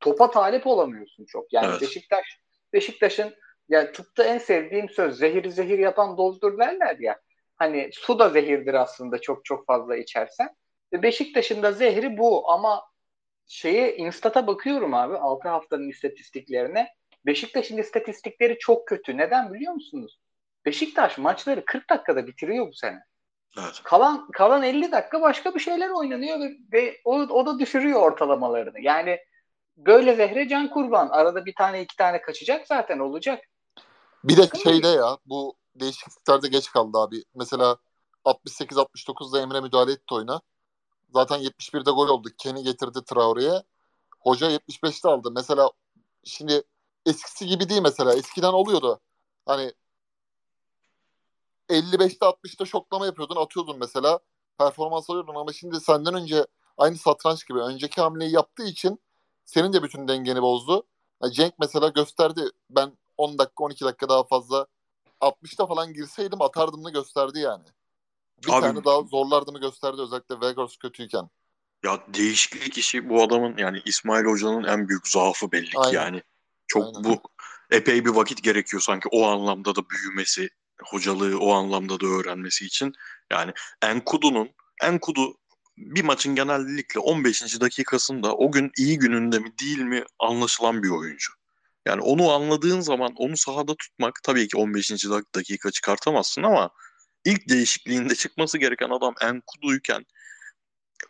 topa talip olamıyorsun çok. Yani evet. Beşiktaş Beşiktaş'ın ya tıpta en sevdiğim söz zehir zehir yapan doldur derler ya. Hani su da zehirdir aslında çok çok fazla içersen. Ve Beşiktaş'ın da zehri bu ama şeye Instat'a bakıyorum abi 6 haftanın istatistiklerine. Beşiktaş'ın istatistikleri çok kötü. Neden biliyor musunuz? Beşiktaş maçları 40 dakikada bitiriyor bu sene. Evet. Kalan kalan 50 dakika başka bir şeyler oynanıyor ve, ve o, o da düşürüyor ortalamalarını. Yani böyle zehre can kurban. Arada bir tane iki tane kaçacak zaten olacak. Bir de şeyde ya bu değişikliklerde geç kaldı abi. Mesela 68-69'da Emre müdahale etti oyuna. Zaten 71'de gol oldu. Kenny getirdi Traore'ye. Hoca 75'te aldı. Mesela şimdi eskisi gibi değil mesela. Eskiden oluyordu. Hani 55'te 60'ta şoklama yapıyordun atıyordun mesela performans alıyordun ama şimdi senden önce aynı satranç gibi önceki hamleyi yaptığı için senin de bütün dengeni bozdu. Yani Cenk mesela gösterdi ben 10 dakika 12 dakika daha fazla 60'ta falan girseydim atardımını gösterdi yani. Bir Abi, tane daha zorlardığını gösterdi özellikle Vegas kötüyken. Ya değişiklik işi bu adamın yani İsmail Hoca'nın en büyük zaafı belli ki Aynen. yani. Çok Aynen. bu epey bir vakit gerekiyor sanki o anlamda da büyümesi, hocalığı o anlamda da öğrenmesi için. Yani Enkudu'nun Enkudu bir maçın genellikle 15. dakikasında o gün iyi gününde mi değil mi anlaşılan bir oyuncu. Yani onu anladığın zaman onu sahada tutmak tabii ki 15. dakika çıkartamazsın ama ilk değişikliğinde çıkması gereken adam Enkudu'yken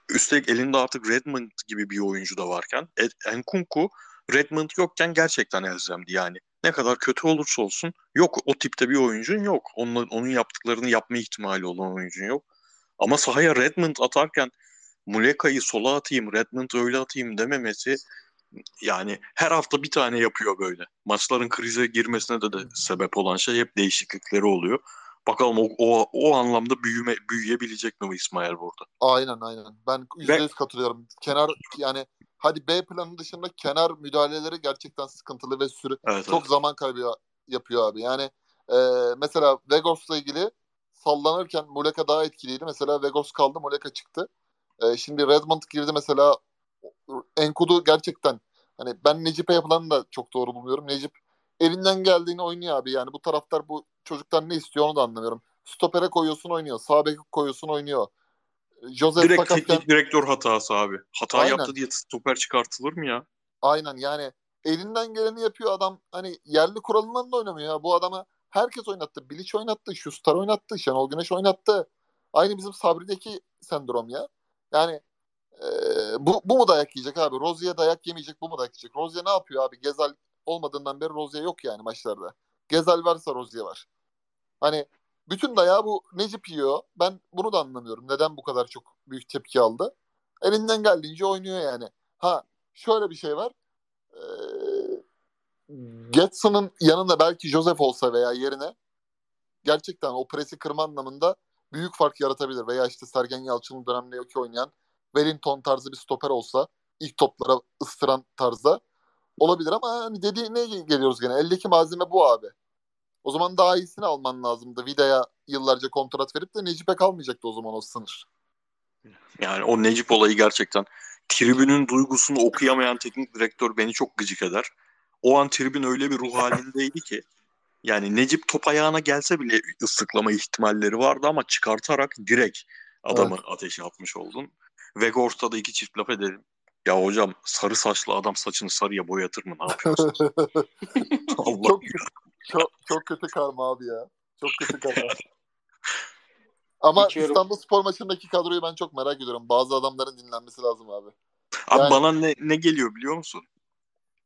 üstelik elinde artık Redmond gibi bir oyuncu da varken Enkunku Redmond yokken gerçekten elzemdi yani. Ne kadar kötü olursa olsun yok o tipte bir oyuncun yok. Onun, onun yaptıklarını yapma ihtimali olan oyuncun yok. Ama sahaya Redmond atarken Muleka'yı sola atayım, Redmond öyle atayım dememesi yani her hafta bir tane yapıyor böyle. Maçların krize girmesine de, de sebep olan şey hep değişiklikleri oluyor. Bakalım o, o, o anlamda büyüme, büyüyebilecek mi bu İsmail burada? Aynen aynen. Ben %100 Ve... katılıyorum. Kenar yani hadi B planı dışında kenar müdahaleleri gerçekten sıkıntılı ve süre evet, çok evet. zaman kaybı yapıyor abi. Yani e, mesela Vegos'la ilgili sallanırken Muleka daha etkiliydi. Mesela Vegos kaldı, Muleka çıktı. E, şimdi Redmond girdi mesela Enkudu gerçekten hani ben Necip'e yapılanı da çok doğru bulmuyorum. Necip elinden geldiğini oynuyor abi. Yani bu taraftar bu çocuktan ne istiyor onu da anlamıyorum. Stopere koyuyorsun oynuyor. Sağ beke koyuyorsun oynuyor. Joseph Direkt sakatken... teknik direktör hatası abi. Hata Aynen. yaptı diye stoper çıkartılır mı ya? Aynen yani elinden geleni yapıyor adam. Hani yerli kuralından da oynamıyor ya. Bu adama herkes oynattı. Bilic oynattı. Schuster oynattı. Şenol Güneş oynattı. Aynı bizim Sabri'deki sendrom ya. Yani e, bu, bu mu dayak yiyecek abi? Rozier dayak yemeyecek bu mu dayak yiyecek? Rozier ne yapıyor abi? Gezal olmadığından beri Rozier yok yani maçlarda. Gezal varsa Rozier var. Hani bütün dayağı bu Necip yiyor. Ben bunu da anlamıyorum. Neden bu kadar çok büyük tepki aldı? Elinden geldiğince oynuyor yani. Ha şöyle bir şey var. Ee, Getson'ın yanında belki Joseph olsa veya yerine gerçekten o presi kırma anlamında büyük fark yaratabilir. Veya işte Sergen Yalçın'ın dönemindeki oynayan Wellington tarzı bir stoper olsa ilk toplara ıstıran tarzda olabilir ama hani dediğine geliyoruz gene. Eldeki malzeme bu abi. O zaman daha iyisini alman lazımdı. Vida'ya yıllarca kontrat verip de Necip'e kalmayacaktı o zaman o sınır. Yani o Necip olayı gerçekten tribünün duygusunu okuyamayan teknik direktör beni çok gıcık eder. O an tribün öyle bir ruh halindeydi ki yani Necip top ayağına gelse bile ıslıklama ihtimalleri vardı ama çıkartarak direkt adamı evet. ateşe atmış oldun. Vegors'ta da iki çift laf edelim. Ya hocam sarı saçlı adam saçını sarıya boyatır mı? Ne yapıyorsun? [laughs] Allah çok, çok, çok kötü karma abi ya. Çok kötü karma. [laughs] Ama Geçiyorum. İstanbul Spor maçındaki kadroyu ben çok merak ediyorum. Bazı adamların dinlenmesi lazım abi. Abi yani... bana ne, ne geliyor biliyor musun?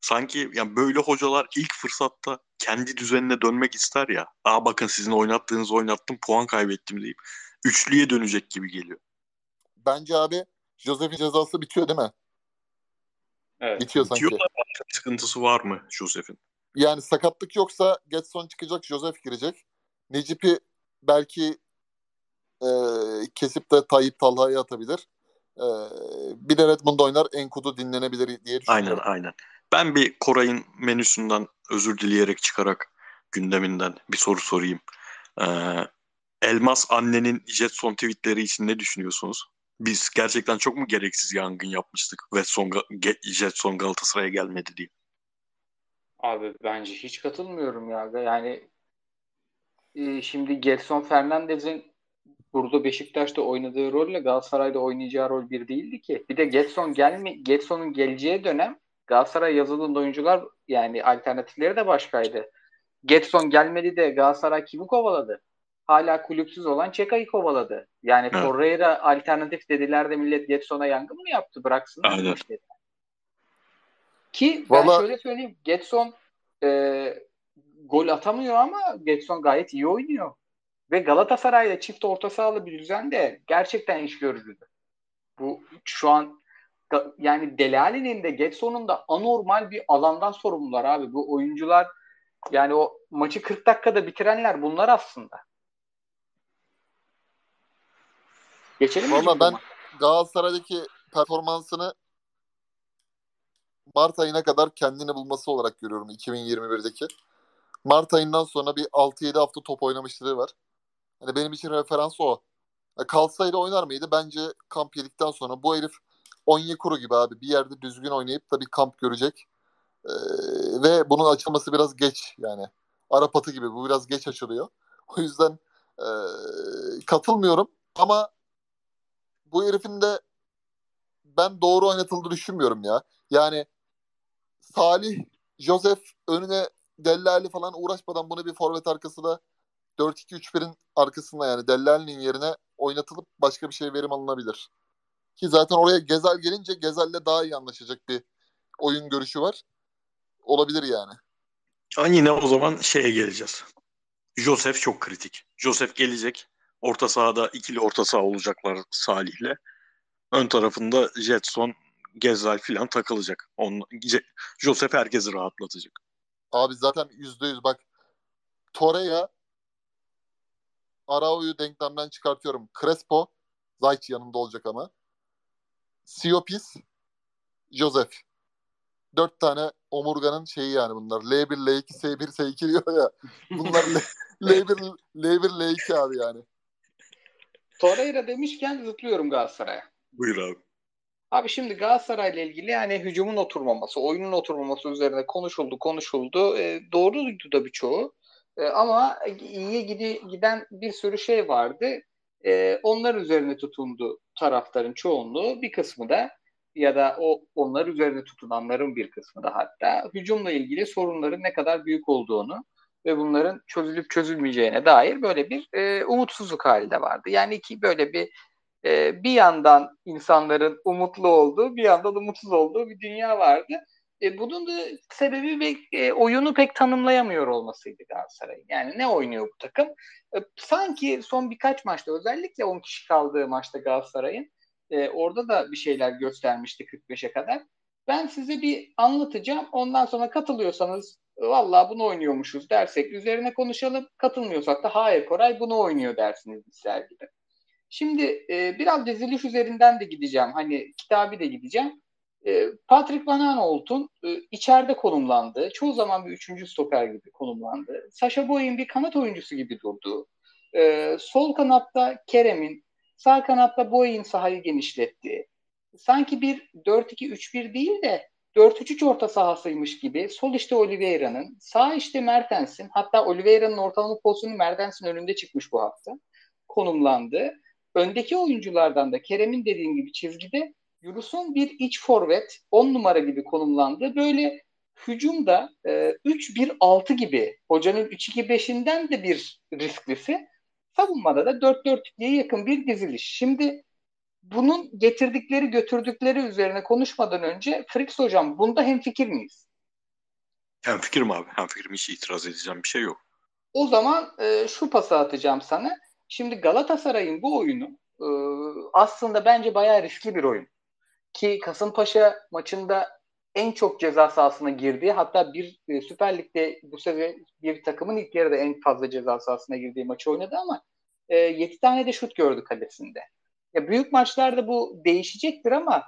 Sanki yani böyle hocalar ilk fırsatta kendi düzenine dönmek ister ya. Aa bakın sizin oynattığınız oynattım puan kaybettim deyip üçlüye dönecek gibi geliyor. Bence abi Josef'in cezası bitiyor değil mi? Evet. Bitiyor sanki. Bitiyor da sıkıntısı var mı Josef'in? Yani sakatlık yoksa Getson çıkacak, Josef girecek. Necip'i belki e, kesip de Tayyip Talha'ya atabilir. E, bir de Redmond oynar, Enkudu dinlenebilir diye düşünüyorum. Aynen aynen. Ben bir Koray'ın menüsünden özür dileyerek çıkarak gündeminden bir soru sorayım. Ee, Elmas annenin Jetson tweetleri için ne düşünüyorsunuz? Biz gerçekten çok mu gereksiz yangın yapmıştık ve son Jetson Galatasaray'a gelmedi diye? Abi bence hiç katılmıyorum ya. Yani e, şimdi Gelson Fernandez'in burada Beşiktaş'ta oynadığı rolle Galatasaray'da oynayacağı rol bir değildi ki. Bir de Getson gelme Getson'un geleceği dönem Galatasaray yazılan oyuncular yani alternatifleri de başkaydı. Getson gelmedi de Galatasaray kimi kovaladı? Hala kulüpsüz olan Çeka'yı kovaladı. Yani evet. Torreira alternatif dediler de millet Getson'a yangın mı yaptı? Bıraksınlar Aynen. Işte. Ki ben Vallahi... şöyle söyleyeyim. Getson e, gol atamıyor ama Getson gayet iyi oynuyor. Ve Galatasaray'da çift orta sahalı bir düzende gerçekten iş görücüdü. Bu şu an yani Delali'nin de Getson'un da anormal bir alandan sorumlular abi. Bu oyuncular yani o maçı 40 dakikada bitirenler bunlar aslında. Geçelim mi? Valla ben Galatasaray'daki performansını Mart ayına kadar kendini bulması olarak görüyorum 2021'deki. Mart ayından sonra bir 6-7 hafta top oynamışlığı var. Hani benim için referans o. Ya kalsaydı oynar mıydı? Bence kamp yedikten sonra bu herif Onyekuru gibi abi bir yerde düzgün oynayıp da bir kamp görecek. Ee, ve bunun açılması biraz geç yani. Arap atı gibi bu biraz geç açılıyor. O yüzden e, katılmıyorum ama bu herifin de ben doğru oynatıldığını düşünmüyorum ya. Yani Salih, Joseph önüne Dellali falan uğraşmadan bunu bir forvet arkası da 4-2-3-1'in arkasında yani Dellali'nin yerine oynatılıp başka bir şey verim alınabilir. Ki zaten oraya Gezel gelince Gezel'le daha iyi anlaşacak bir oyun görüşü var. Olabilir yani. Hani yine o zaman şeye geleceğiz. Joseph çok kritik. Joseph gelecek. Orta sahada ikili orta saha olacaklar Salih'le. Ön tarafında Jetson, Gezel filan takılacak. On, Joseph herkesi rahatlatacak. Abi zaten yüzde yüz bak Toreya Arao'yu denklemden çıkartıyorum. Crespo Zayt yanında olacak ama. Siopis Joseph. Dört tane omurganın şeyi yani bunlar. L1, L2, S1, S2 diyor ya. Bunlar L, L1, L1, L2 abi yani. Torreira demişken zıplıyorum Galatasaray'a. Buyur abi. Abi şimdi Galatasaray ile ilgili yani hücumun oturmaması, oyunun oturmaması üzerine konuşuldu, konuşuldu. E, doğruydu da birçoğu. E, ama iyiye gidi, giden bir sürü şey vardı. E, onlar üzerine tutundu taraftarın çoğunluğu. Bir kısmı da ya da o onlar üzerine tutunanların bir kısmı da hatta hücumla ilgili sorunların ne kadar büyük olduğunu ve bunların çözülüp çözülmeyeceğine dair böyle bir e, umutsuzluk hali de vardı. Yani ki böyle bir e, bir yandan insanların umutlu olduğu, bir yandan umutsuz olduğu bir dünya vardı. E, bunun da sebebi ve e, oyunu pek tanımlayamıyor olmasıydı Galatasaray'ın. Yani ne oynuyor bu takım? E, sanki son birkaç maçta özellikle 10 kişi kaldığı maçta Galatasaray'ın e, orada da bir şeyler göstermişti 45'e kadar. Ben size bir anlatacağım. Ondan sonra katılıyorsanız vallahi bunu oynuyormuşuz dersek üzerine konuşalım. Katılmıyorsak da hayır Koray bunu oynuyor dersiniz bizler gibi. Şimdi e, biraz diziliş üzerinden de gideceğim. Hani kitabı da gideceğim. E, Patrick Van Aanholt'un e, içeride konumlandığı, çoğu zaman bir üçüncü stoper gibi konumlandığı, Sasha Boy'un bir kanat oyuncusu gibi durduğu, e, sol kanatta Kerem'in, sağ kanatta Boy'un sahayı genişlettiği, sanki bir 4-2-3-1 değil de 4-3-3 orta sahasıymış gibi sol işte Oliveira'nın, sağ işte Mertens'in, hatta Oliveira'nın ortalama pozisyonu Mertens'in önünde çıkmış bu hafta konumlandı. Öndeki oyunculardan da Kerem'in dediğim gibi çizgide Yunus'un bir iç forvet 10 numara gibi konumlandı. Böyle hücumda e, 3-1-6 gibi hocanın 3-2-5'inden de bir risklisi. Savunmada da 4-4-2'ye yakın bir diziliş. Şimdi bunun getirdikleri götürdükleri üzerine konuşmadan önce Frix hocam bunda hem fikir miyiz? Hem fikrim abi. Hem fikrim hiç itiraz edeceğim bir şey yok. O zaman e, şu pası atacağım sana. Şimdi Galatasaray'ın bu oyunu e, aslında bence bayağı riskli bir oyun. Ki Kasımpaşa maçında en çok ceza sahasına girdiği hatta bir e, Süper Lig'de bu sefer bir takımın ilk yarıda en fazla ceza sahasına girdiği maçı oynadı ama e, 7 tane de şut gördü kalesinde. Ya büyük maçlarda bu değişecektir ama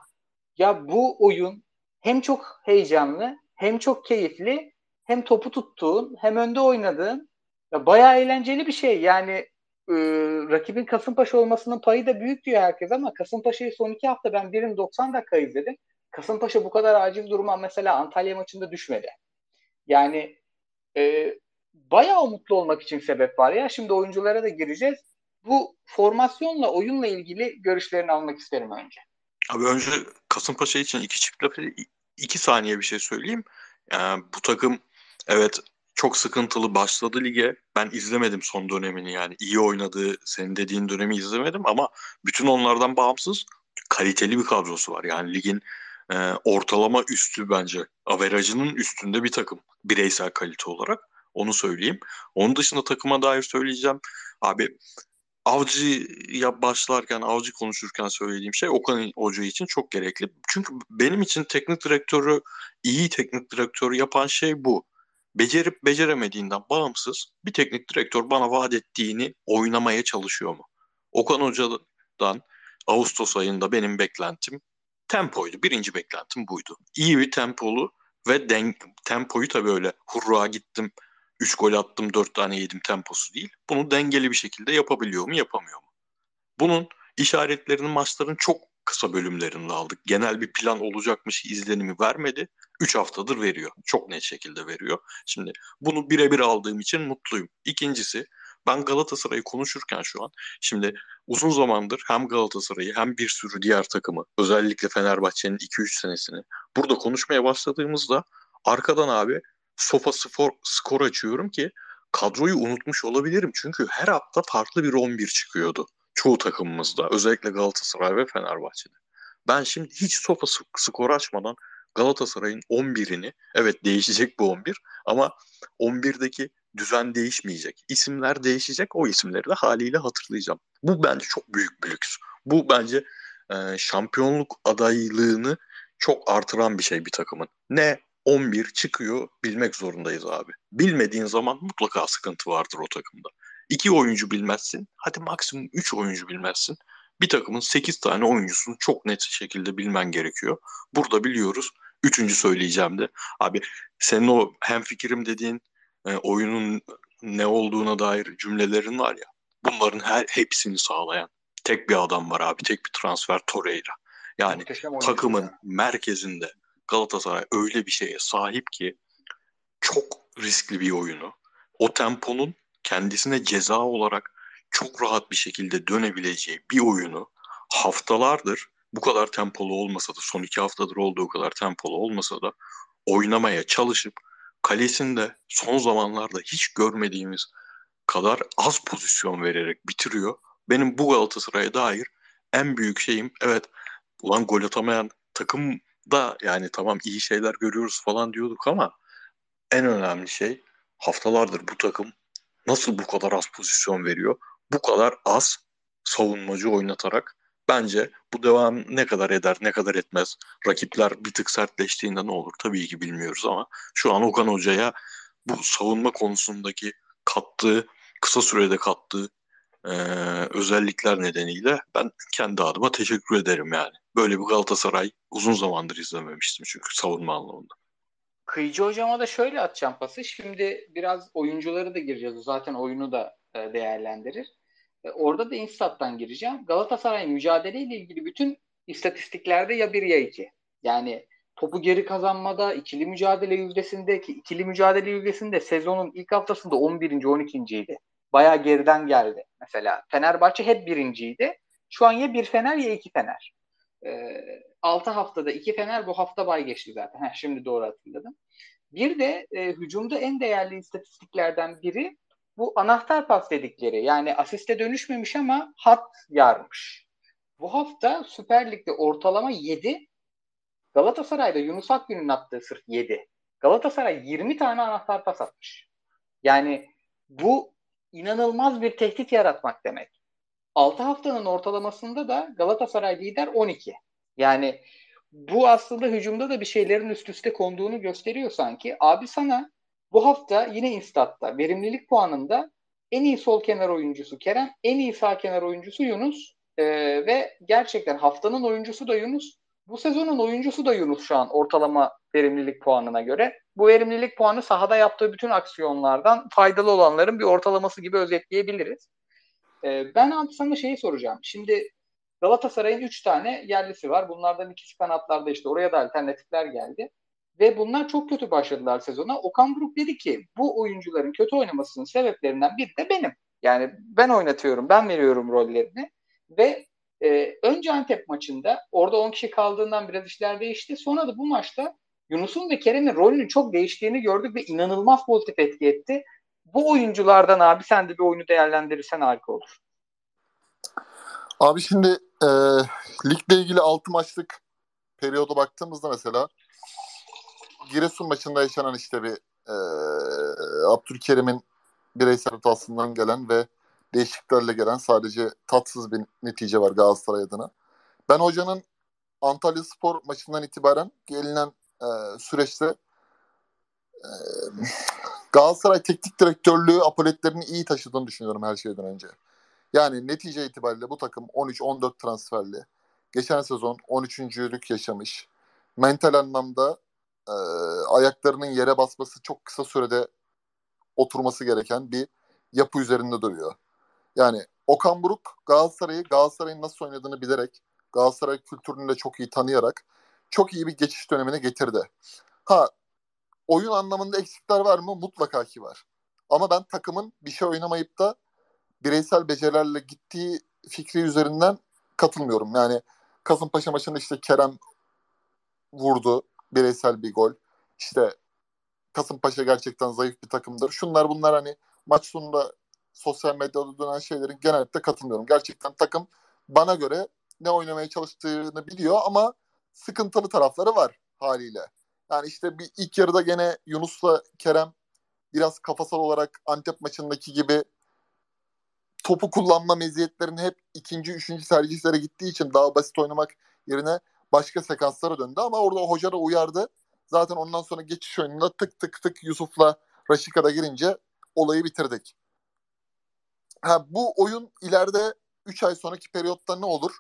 ya bu oyun hem çok heyecanlı hem çok keyifli hem topu tuttuğun hem önde oynadığın ya bayağı eğlenceli bir şey. Yani e, rakibin Kasımpaşa olmasının payı da büyük diyor herkes ama Kasımpaşa'yı son iki hafta ben birini 90 dakika izledim. Kasımpaşa bu kadar acil duruma mesela Antalya maçında düşmedi. Yani e, bayağı umutlu olmak için sebep var ya. Şimdi oyunculara da gireceğiz. Bu formasyonla oyunla ilgili görüşlerini almak isterim önce. Abi önce Kasımpaşa için iki çift laf iki saniye bir şey söyleyeyim. Yani bu takım evet çok sıkıntılı başladı lige. Ben izlemedim son dönemini yani. iyi oynadığı senin dediğin dönemi izlemedim ama bütün onlardan bağımsız kaliteli bir kadrosu var. Yani ligin e, ortalama üstü bence. Averajının üstünde bir takım bireysel kalite olarak. Onu söyleyeyim. Onun dışında takıma dair söyleyeceğim. Abi avcıya başlarken, avcı konuşurken söylediğim şey Okan Hoca için çok gerekli. Çünkü benim için teknik direktörü, iyi teknik direktörü yapan şey bu. Becerip beceremediğinden bağımsız bir teknik direktör bana vaat ettiğini oynamaya çalışıyor mu? Okan Hoca'dan Ağustos ayında benim beklentim tempoydu. Birinci beklentim buydu. İyi bir tempolu ve denk, tempoyu tabii öyle hurra gittim 3 gol attım 4 tane yedim temposu değil. Bunu dengeli bir şekilde yapabiliyor mu yapamıyor mu? Bunun işaretlerini maçların çok kısa bölümlerinde aldık. Genel bir plan olacakmış izlenimi vermedi. 3 haftadır veriyor. Çok net şekilde veriyor. Şimdi bunu birebir aldığım için mutluyum. İkincisi ben Galatasaray'ı konuşurken şu an şimdi uzun zamandır hem Galatasaray'ı hem bir sürü diğer takımı özellikle Fenerbahçe'nin 2-3 senesini burada konuşmaya başladığımızda arkadan abi sofa skor, skor açıyorum ki kadroyu unutmuş olabilirim. Çünkü her hafta farklı bir 11 çıkıyordu. Çoğu takımımızda. Özellikle Galatasaray ve Fenerbahçe'de. Ben şimdi hiç sofa skor açmadan Galatasaray'ın 11'ini evet değişecek bu 11 ama 11'deki düzen değişmeyecek. İsimler değişecek. O isimleri de haliyle hatırlayacağım. Bu bence çok büyük bir lüks. Bu bence e, şampiyonluk adaylığını çok artıran bir şey bir takımın. Ne 11 çıkıyor bilmek zorundayız abi. Bilmediğin zaman mutlaka sıkıntı vardır o takımda. 2 oyuncu bilmezsin. Hadi maksimum 3 oyuncu bilmezsin. Bir takımın 8 tane oyuncusunu çok net şekilde bilmen gerekiyor. Burada biliyoruz. Üçüncü söyleyeceğim de. Abi senin o hem fikrim dediğin e, oyunun ne olduğuna dair cümlelerin var ya. Bunların her hepsini sağlayan tek bir adam var abi. Tek bir transfer Torreira. Yani takımın ya. merkezinde Galatasaray öyle bir şeye sahip ki çok riskli bir oyunu o temponun kendisine ceza olarak çok rahat bir şekilde dönebileceği bir oyunu haftalardır bu kadar tempolu olmasa da son iki haftadır olduğu kadar tempolu olmasa da oynamaya çalışıp kalesinde son zamanlarda hiç görmediğimiz kadar az pozisyon vererek bitiriyor. Benim bu Galatasaray'a dair en büyük şeyim evet ulan gol atamayan takım da yani tamam iyi şeyler görüyoruz falan diyorduk ama en önemli şey haftalardır bu takım nasıl bu kadar az pozisyon veriyor? Bu kadar az savunmacı oynatarak bence bu devam ne kadar eder ne kadar etmez. Rakipler bir tık sertleştiğinde ne olur tabii ki bilmiyoruz ama şu an Okan Hoca'ya bu savunma konusundaki kattığı kısa sürede kattığı e, özellikler nedeniyle ben kendi adıma teşekkür ederim yani. Böyle bir Galatasaray uzun zamandır izlememiştim çünkü savunma anlamında. Kıyıcı hocama da şöyle atacağım pası. Şimdi biraz oyuncuları da gireceğiz. Zaten oyunu da e, değerlendirir. E, orada da Instat'tan gireceğim. Galatasaray mücadeleyle ilgili bütün istatistiklerde ya bir ya iki. Yani topu geri kazanmada, ikili mücadele yüzdesinde ki ikili mücadele yüzdesinde sezonun ilk haftasında 11. 12. idi. Baya geriden geldi. Mesela Fenerbahçe hep birinciydi. Şu an ya bir Fener ya iki Fener. E, ee, 6 haftada iki Fener bu hafta bay geçti zaten. Heh, şimdi doğru hatırladım. Bir de e, hücumda en değerli istatistiklerden biri bu anahtar pas dedikleri. Yani asiste dönüşmemiş ama hat yarmış. Bu hafta Süper Lig'de ortalama 7. Galatasaray'da Yunus Akgün'ün attığı sırf 7. Galatasaray 20 tane anahtar pas atmış. Yani bu inanılmaz bir tehdit yaratmak demek. 6 haftanın ortalamasında da Galatasaray lider 12. Yani bu aslında hücumda da bir şeylerin üst üste konduğunu gösteriyor sanki. Abi sana bu hafta yine Instat'ta verimlilik puanında en iyi sol kenar oyuncusu Kerem, en iyi sağ kenar oyuncusu Yunus ee, ve gerçekten haftanın oyuncusu da Yunus. Bu sezonun oyuncusu da Yunus şu an ortalama verimlilik puanına göre. Bu verimlilik puanı sahada yaptığı bütün aksiyonlardan faydalı olanların bir ortalaması gibi özetleyebiliriz. Ee, ben abi sana şeyi soracağım. Şimdi Galatasaray'ın 3 tane yerlisi var. Bunlardan ikisi kanatlarda işte oraya da alternatifler geldi. Ve bunlar çok kötü başladılar sezona. Okan Buruk dedi ki bu oyuncuların kötü oynamasının sebeplerinden biri de benim. Yani ben oynatıyorum, ben veriyorum rollerini ve e, önce Antep maçında orada 10 kişi kaldığından biraz işler değişti. Sonra da bu maçta Yunus'un ve Kerem'in rolünün çok değiştiğini gördük ve inanılmaz pozitif etki etti. Bu oyunculardan abi sen de bir oyunu değerlendirirsen harika olur. Abi şimdi e, ligle ilgili 6 maçlık periyoda baktığımızda mesela Giresun maçında yaşanan işte bir e, Abdülkerim'in bireysel hatasından gelen ve değişikliklerle gelen sadece tatsız bir netice var Galatasaray adına. Ben hocanın Antalya Spor maçından itibaren gelinen e, süreçte e, Galatasaray teknik direktörlüğü apoletlerini iyi taşıdığını düşünüyorum her şeyden önce. Yani netice itibariyle bu takım 13-14 transferli. Geçen sezon 13. yaşamış. Mental anlamda e, ayaklarının yere basması çok kısa sürede oturması gereken bir yapı üzerinde duruyor. Yani Okan Buruk Galatasaray'ı Galatasaray'ın nasıl oynadığını bilerek Galatasaray kültürünü de çok iyi tanıyarak çok iyi bir geçiş dönemine getirdi. Ha oyun anlamında eksikler var mı? Mutlaka ki var. Ama ben takımın bir şey oynamayıp da bireysel becerilerle gittiği fikri üzerinden katılmıyorum. Yani Kasımpaşa maçında işte Kerem vurdu bireysel bir gol. İşte Kasımpaşa gerçekten zayıf bir takımdır. Şunlar bunlar hani maç sonunda sosyal medyada dönen şeylerin genellikle katılmıyorum. Gerçekten takım bana göre ne oynamaya çalıştığını biliyor ama sıkıntılı tarafları var haliyle. Yani işte bir ilk yarıda gene Yunus'la Kerem biraz kafasal olarak Antep maçındaki gibi topu kullanma meziyetlerini hep ikinci, üçüncü tercihlere gittiği için daha basit oynamak yerine başka sekanslara döndü. Ama orada hoca da uyardı. Zaten ondan sonra geçiş oyununda tık tık tık Yusuf'la Raşika'da girince olayı bitirdik. Ha, bu oyun ileride 3 ay sonraki periyotta ne olur?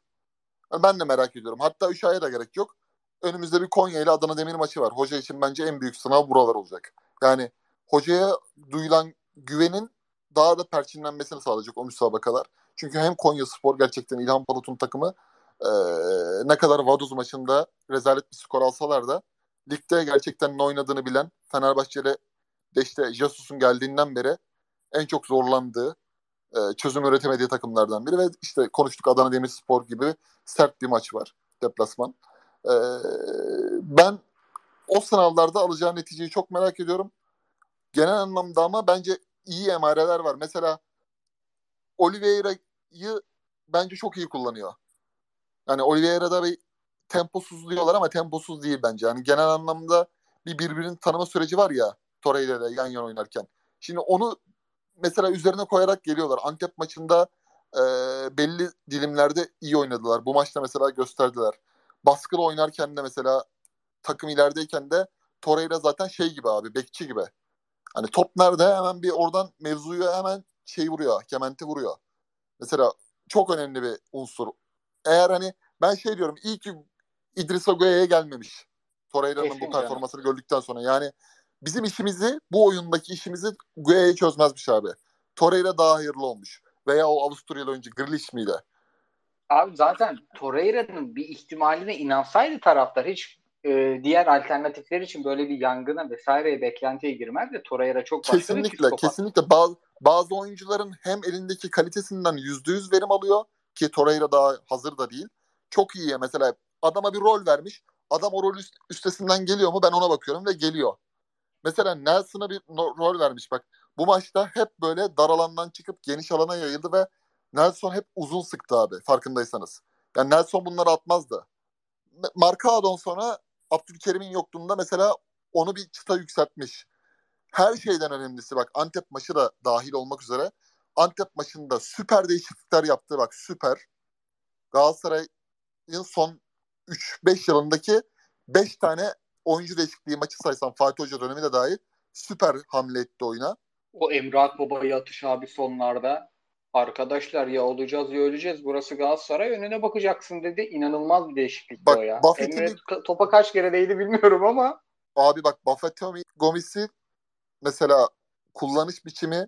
Ben de merak ediyorum. Hatta 3 aya da gerek yok. Önümüzde bir Konya ile Adana Demir maçı var. Hoca için bence en büyük sınav buralar olacak. Yani hocaya duyulan güvenin daha da perçinlenmesini sağlayacak o müsabakalar. Çünkü hem Konya Spor gerçekten İlhan Palut'un takımı e, ne kadar Vaduz maçında rezalet bir skor alsalar da ligde gerçekten ne oynadığını bilen Fenerbahçe'de de işte Jesus'un geldiğinden beri en çok zorlandığı çözüm üretemediği takımlardan biri ve işte konuştuk Adana Demirspor gibi sert bir maç var deplasman. E, ben o sınavlarda alacağı neticeyi çok merak ediyorum. Genel anlamda ama bence iyi emareler var. Mesela Oliveira'yı bence çok iyi kullanıyor. Yani Oliveira'da bir temposuz diyorlar ama temposuz değil bence. Yani genel anlamda bir birbirini tanıma süreci var ya Torreira ile yan yana oynarken. Şimdi onu mesela üzerine koyarak geliyorlar. Antep maçında e, belli dilimlerde iyi oynadılar. Bu maçta mesela gösterdiler. Baskılı oynarken de mesela takım ilerideyken de Torreira zaten şey gibi abi bekçi gibi. Hani top nerede hemen bir oradan mevzuyu hemen şey vuruyor. Kementi vuruyor. Mesela çok önemli bir unsur. Eğer hani ben şey diyorum iyi ki İdris Ogoya'ya gelmemiş. Torreira'nın bu performansını gördükten sonra. Yani bizim işimizi bu oyundaki işimizi Guaya'ya çözmezmiş abi. Torreira daha hayırlı olmuş. Veya o Avusturyalı oyuncu Grealish miydi? Abi zaten Torreira'nın bir ihtimaline inansaydı taraftar hiç e, diğer alternatifler için böyle bir yangına vesaireye beklentiye girmez de Torreira çok başka Kesinlikle, kesinlikle. Bazı, bazı oyuncuların hem elindeki kalitesinden yüzde yüz verim alıyor ki Torreira daha hazır da değil. Çok iyi mesela adama bir rol vermiş. Adam o rol üst, üstesinden geliyor mu ben ona bakıyorum ve geliyor. Mesela Nelson'a bir rol vermiş bak. Bu maçta hep böyle dar alandan çıkıp geniş alana yayıldı ve Nelson hep uzun sıktı abi farkındaysanız. Yani Nelson bunları atmazdı. Markao'dan sonra Abdülkerim'in yokluğunda mesela onu bir çıta yükseltmiş. Her şeyden önemlisi bak Antep maçı da dahil olmak üzere Antep maçında süper değişiklikler yaptı bak süper. Galatasaray'ın son 3-5 yılındaki 5 tane oyuncu değişikliği maçı saysam Fatih Hoca dönemi de dahil süper hamle etti oyuna. O Emre Akbaba'yı atış abi sonlarda. Arkadaşlar ya olacağız ya öleceğiz. Burası Galatasaray önüne bakacaksın dedi. İnanılmaz bir değişiklik o ya. Emre topa kaç kere değdi bilmiyorum ama. Abi bak Buffett'in Gomis'i mesela kullanış biçimi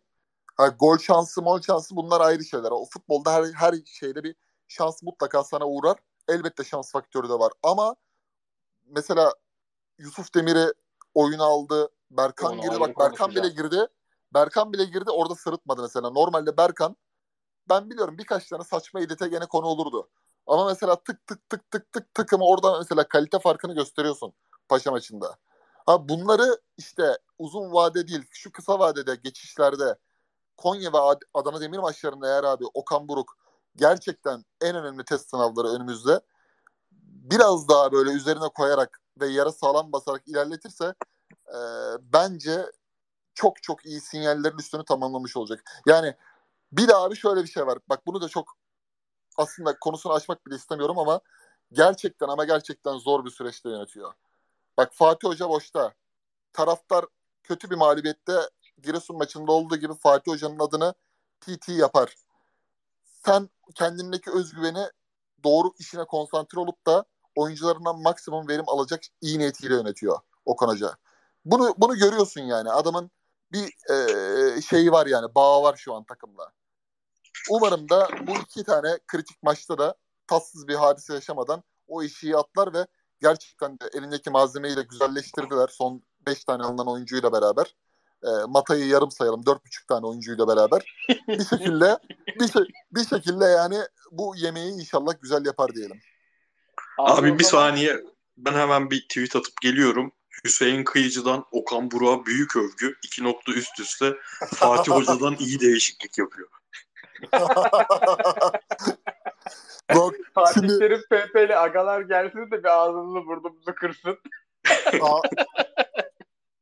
ha, gol şansı mol şansı bunlar ayrı şeyler. O futbolda her, her şeyde bir şans mutlaka sana uğrar. Elbette şans faktörü de var. Ama mesela Yusuf Demir'i oyuna aldı. Berkan Onu girdi. Bak Berkan bile girdi. Berkan bile girdi orada sırıtmadı mesela. Normalde Berkan ben biliyorum birkaç tane saçma edite gene konu olurdu. Ama mesela tık tık tık tık tık takımı orada mesela kalite farkını gösteriyorsun Paşa maçında. Ha bunları işte uzun vade değil şu kısa vadede geçişlerde Konya ve Adana Demir maçlarında eğer abi Okan Buruk gerçekten en önemli test sınavları önümüzde biraz daha böyle üzerine koyarak ve yara sağlam basarak ilerletirse e, bence çok çok iyi sinyallerin üstünü tamamlamış olacak. Yani bir daha bir şöyle bir şey var. Bak bunu da çok aslında konusunu açmak bile istemiyorum ama gerçekten ama gerçekten zor bir süreçte yönetiyor. Bak Fatih Hoca boşta. Taraftar kötü bir mağlubiyette Giresun maçında olduğu gibi Fatih Hoca'nın adını TT yapar. Sen kendindeki özgüveni doğru işine konsantre olup da oyuncularından maksimum verim alacak iyi niyetiyle yönetiyor Okan Hoca. Bunu bunu görüyorsun yani. Adamın bir e, şeyi var yani bağı var şu an takımla. Umarım da bu iki tane kritik maçta da tatsız bir hadise yaşamadan o işi atlar ve gerçekten de elindeki malzemeyi de güzelleştirdiler. Son 5 tane alınan oyuncuyla beraber. E, Mata'yı yarım sayalım. 4,5 tane oyuncuyla beraber. Bir şekilde bir, bir şekilde yani bu yemeği inşallah güzel yapar diyelim. Abi, Abi bir saniye ben hemen bir tweet atıp geliyorum. Hüseyin Kıyıcı'dan Okan Burak'a büyük övgü. iki nokta üst üste Fatih [laughs] Hoca'dan iyi değişiklik yapıyor. [laughs] Bak, Fatih şimdi... Terim PP'li agalar gelsin de bir ağzını burnumuzu kırsın.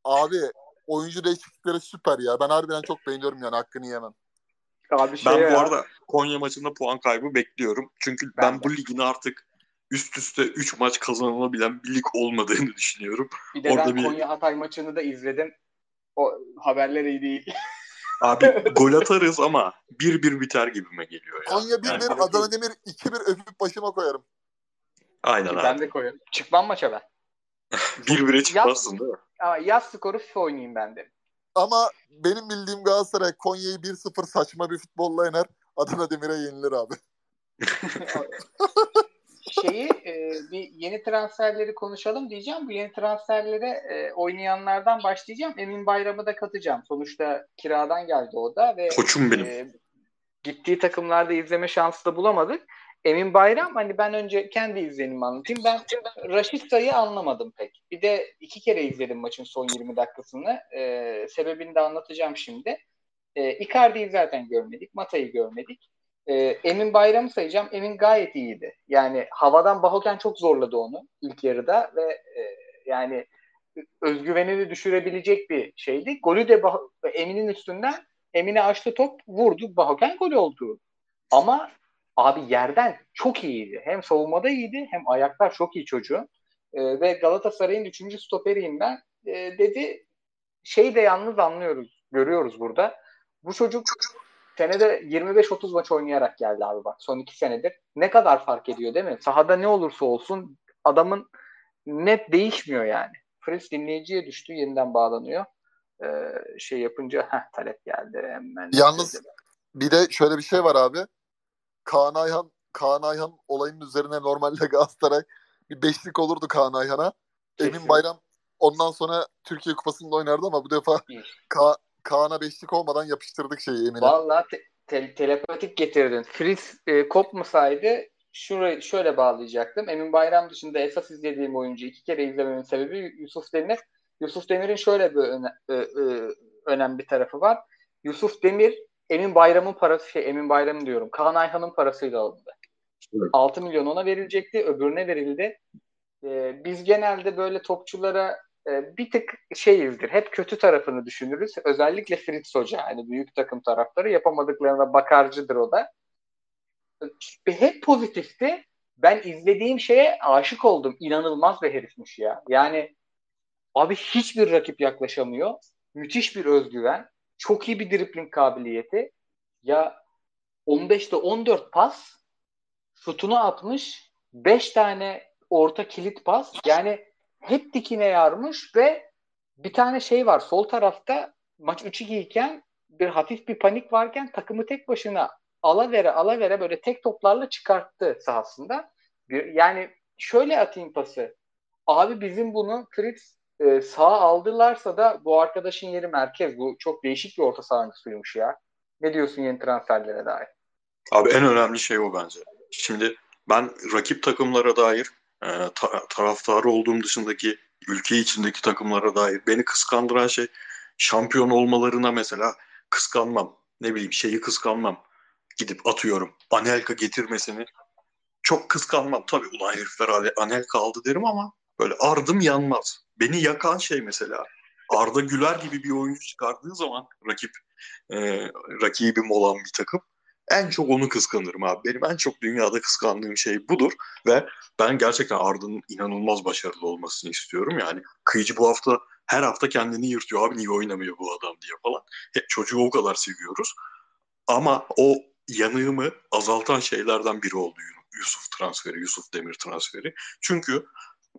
Abi oyuncu değişiklikleri süper ya. Ben harbiden çok beğeniyorum yani hakkını yemem. Abi şey ben ya. bu arada Konya maçında puan kaybı bekliyorum. Çünkü ben, ben bu ligin artık üst üste 3 maç kazanılabilen bir lig olmadığını düşünüyorum. Bir de Orada ben bir... Konya Hatay maçını da izledim. O haberler iyi değil. [laughs] Abi gol atarız ama 1-1 biter gibime geliyor ya. Konya 1-1, yani, Adana Demir 2-1 öpüp başıma koyarım. Aynen abi. Ben de koyarım. Çıkmam maça ben. 1-1'e [laughs] çıkmazsın değil mi? Ama yaz skoru FIFA oynayayım ben de. Ama benim bildiğim Galatasaray Konya'yı 1-0 saçma bir futbolla yener. Adana Demir'e yenilir abi. [laughs] şeyi e, bir yeni transferleri konuşalım diyeceğim. Bu yeni transferlere e, oynayanlardan başlayacağım. Emin Bayram'ı da katacağım. Sonuçta kiradan geldi o da ve Koçum benim. E, gittiği takımlarda izleme şansı da bulamadık. Emin Bayram hani ben önce kendi izlenimi anlatayım. Ben Raşitsa'yı anlamadım pek. Bir de iki kere izledim maçın son 20 dakikasını. Ee, sebebini de anlatacağım şimdi. Ee, Icardi'yi zaten görmedik. Mata'yı görmedik. Ee, Emin Bayram'ı sayacağım. Emin gayet iyiydi. Yani havadan Bahoken çok zorladı onu ilk yarıda ve e, yani özgüvenini düşürebilecek bir şeydi. Golü de bah- Emin'in üstünden Emin'e açtı top vurdu. Bahoken gol oldu. Ama abi yerden çok iyiydi. Hem savunmada iyiydi hem ayaklar çok iyi çocuğun. E, ve Galatasaray'ın üçüncü stoperiyim ben. E, dedi şey de yalnız anlıyoruz, görüyoruz burada. Bu çocuk senede 25-30 maç oynayarak geldi abi bak son iki senedir. Ne kadar fark ediyor değil mi? Sahada ne olursa olsun adamın net değişmiyor yani. Fritz dinleyiciye düştü yeniden bağlanıyor. Ee, şey yapınca heh, talep geldi hemen. Yalnız bir de şöyle bir şey var abi. Kaan Ayhan Kaan Ayhan olayının üzerine normalde Galatasaray bir beşlik olurdu Kaan Ayhan'a. Emin Bayram ondan sonra Türkiye Kupası'nda oynardı ama bu defa Ka Kaan'a beşlik olmadan yapıştırdık şeyi Emin'e. Valla te- te- telepatik getirdin. Fritz e, kopmasaydı şurayı şöyle bağlayacaktım. Emin Bayram dışında esas izlediğim oyuncu iki kere izlememin sebebi Yusuf Demir. Yusuf Demir'in şöyle bir öne, e, e, önemli tarafı var. Yusuf Demir Emin Bayram'ın parası şey Emin Bayram diyorum. Kaan Ayhan'ın parasıyla alındı. Evet. 6 milyon ona verilecekti. Öbürüne verildi. Ee, biz genelde böyle topçulara bir tık şeyizdir. Hep kötü tarafını düşünürüz. Özellikle Fritz Hoca. Hani büyük takım tarafları yapamadıklarına bakarcıdır o da. Hep pozitifti. Ben izlediğim şeye aşık oldum. İnanılmaz bir herifmiş ya. Yani abi hiçbir rakip yaklaşamıyor. Müthiş bir özgüven. Çok iyi bir dribling kabiliyeti. Ya 15'te 14 pas şutunu atmış. 5 tane orta kilit pas. Yani hep dikine yarmış ve bir tane şey var. Sol tarafta maç 3-2 iken bir hafif bir panik varken takımı tek başına ala vere ala vere böyle tek toplarla çıkarttı sahasında. Yani şöyle atayım pası. Abi bizim bunu Fritz e, sağ aldılarsa da bu arkadaşın yeri merkez. Bu çok değişik bir orta saha oyuncusuymuş ya. Ne diyorsun yeni transferlere dair? Abi en önemli şey o bence. Şimdi ben rakip takımlara dair e, ta- taraftarı olduğum dışındaki ülke içindeki takımlara dair beni kıskandıran şey şampiyon olmalarına mesela kıskanmam. Ne bileyim şeyi kıskanmam. Gidip atıyorum Anelka getirmesini çok kıskanmam. Tabii ulan herifler Anelka aldı derim ama böyle ardım yanmaz. Beni yakan şey mesela Arda Güler gibi bir oyuncu çıkardığı zaman rakip e, rakibim olan bir takım en çok onu kıskanırım abi. Benim en çok dünyada kıskandığım şey budur ve ben gerçekten Arda'nın inanılmaz başarılı olmasını istiyorum. Yani kıyıcı bu hafta her hafta kendini yırtıyor. Abi niye oynamıyor bu adam diye falan. Hep çocuğu o kadar seviyoruz. Ama o yanığımı azaltan şeylerden biri oldu Yusuf transferi, Yusuf Demir transferi. Çünkü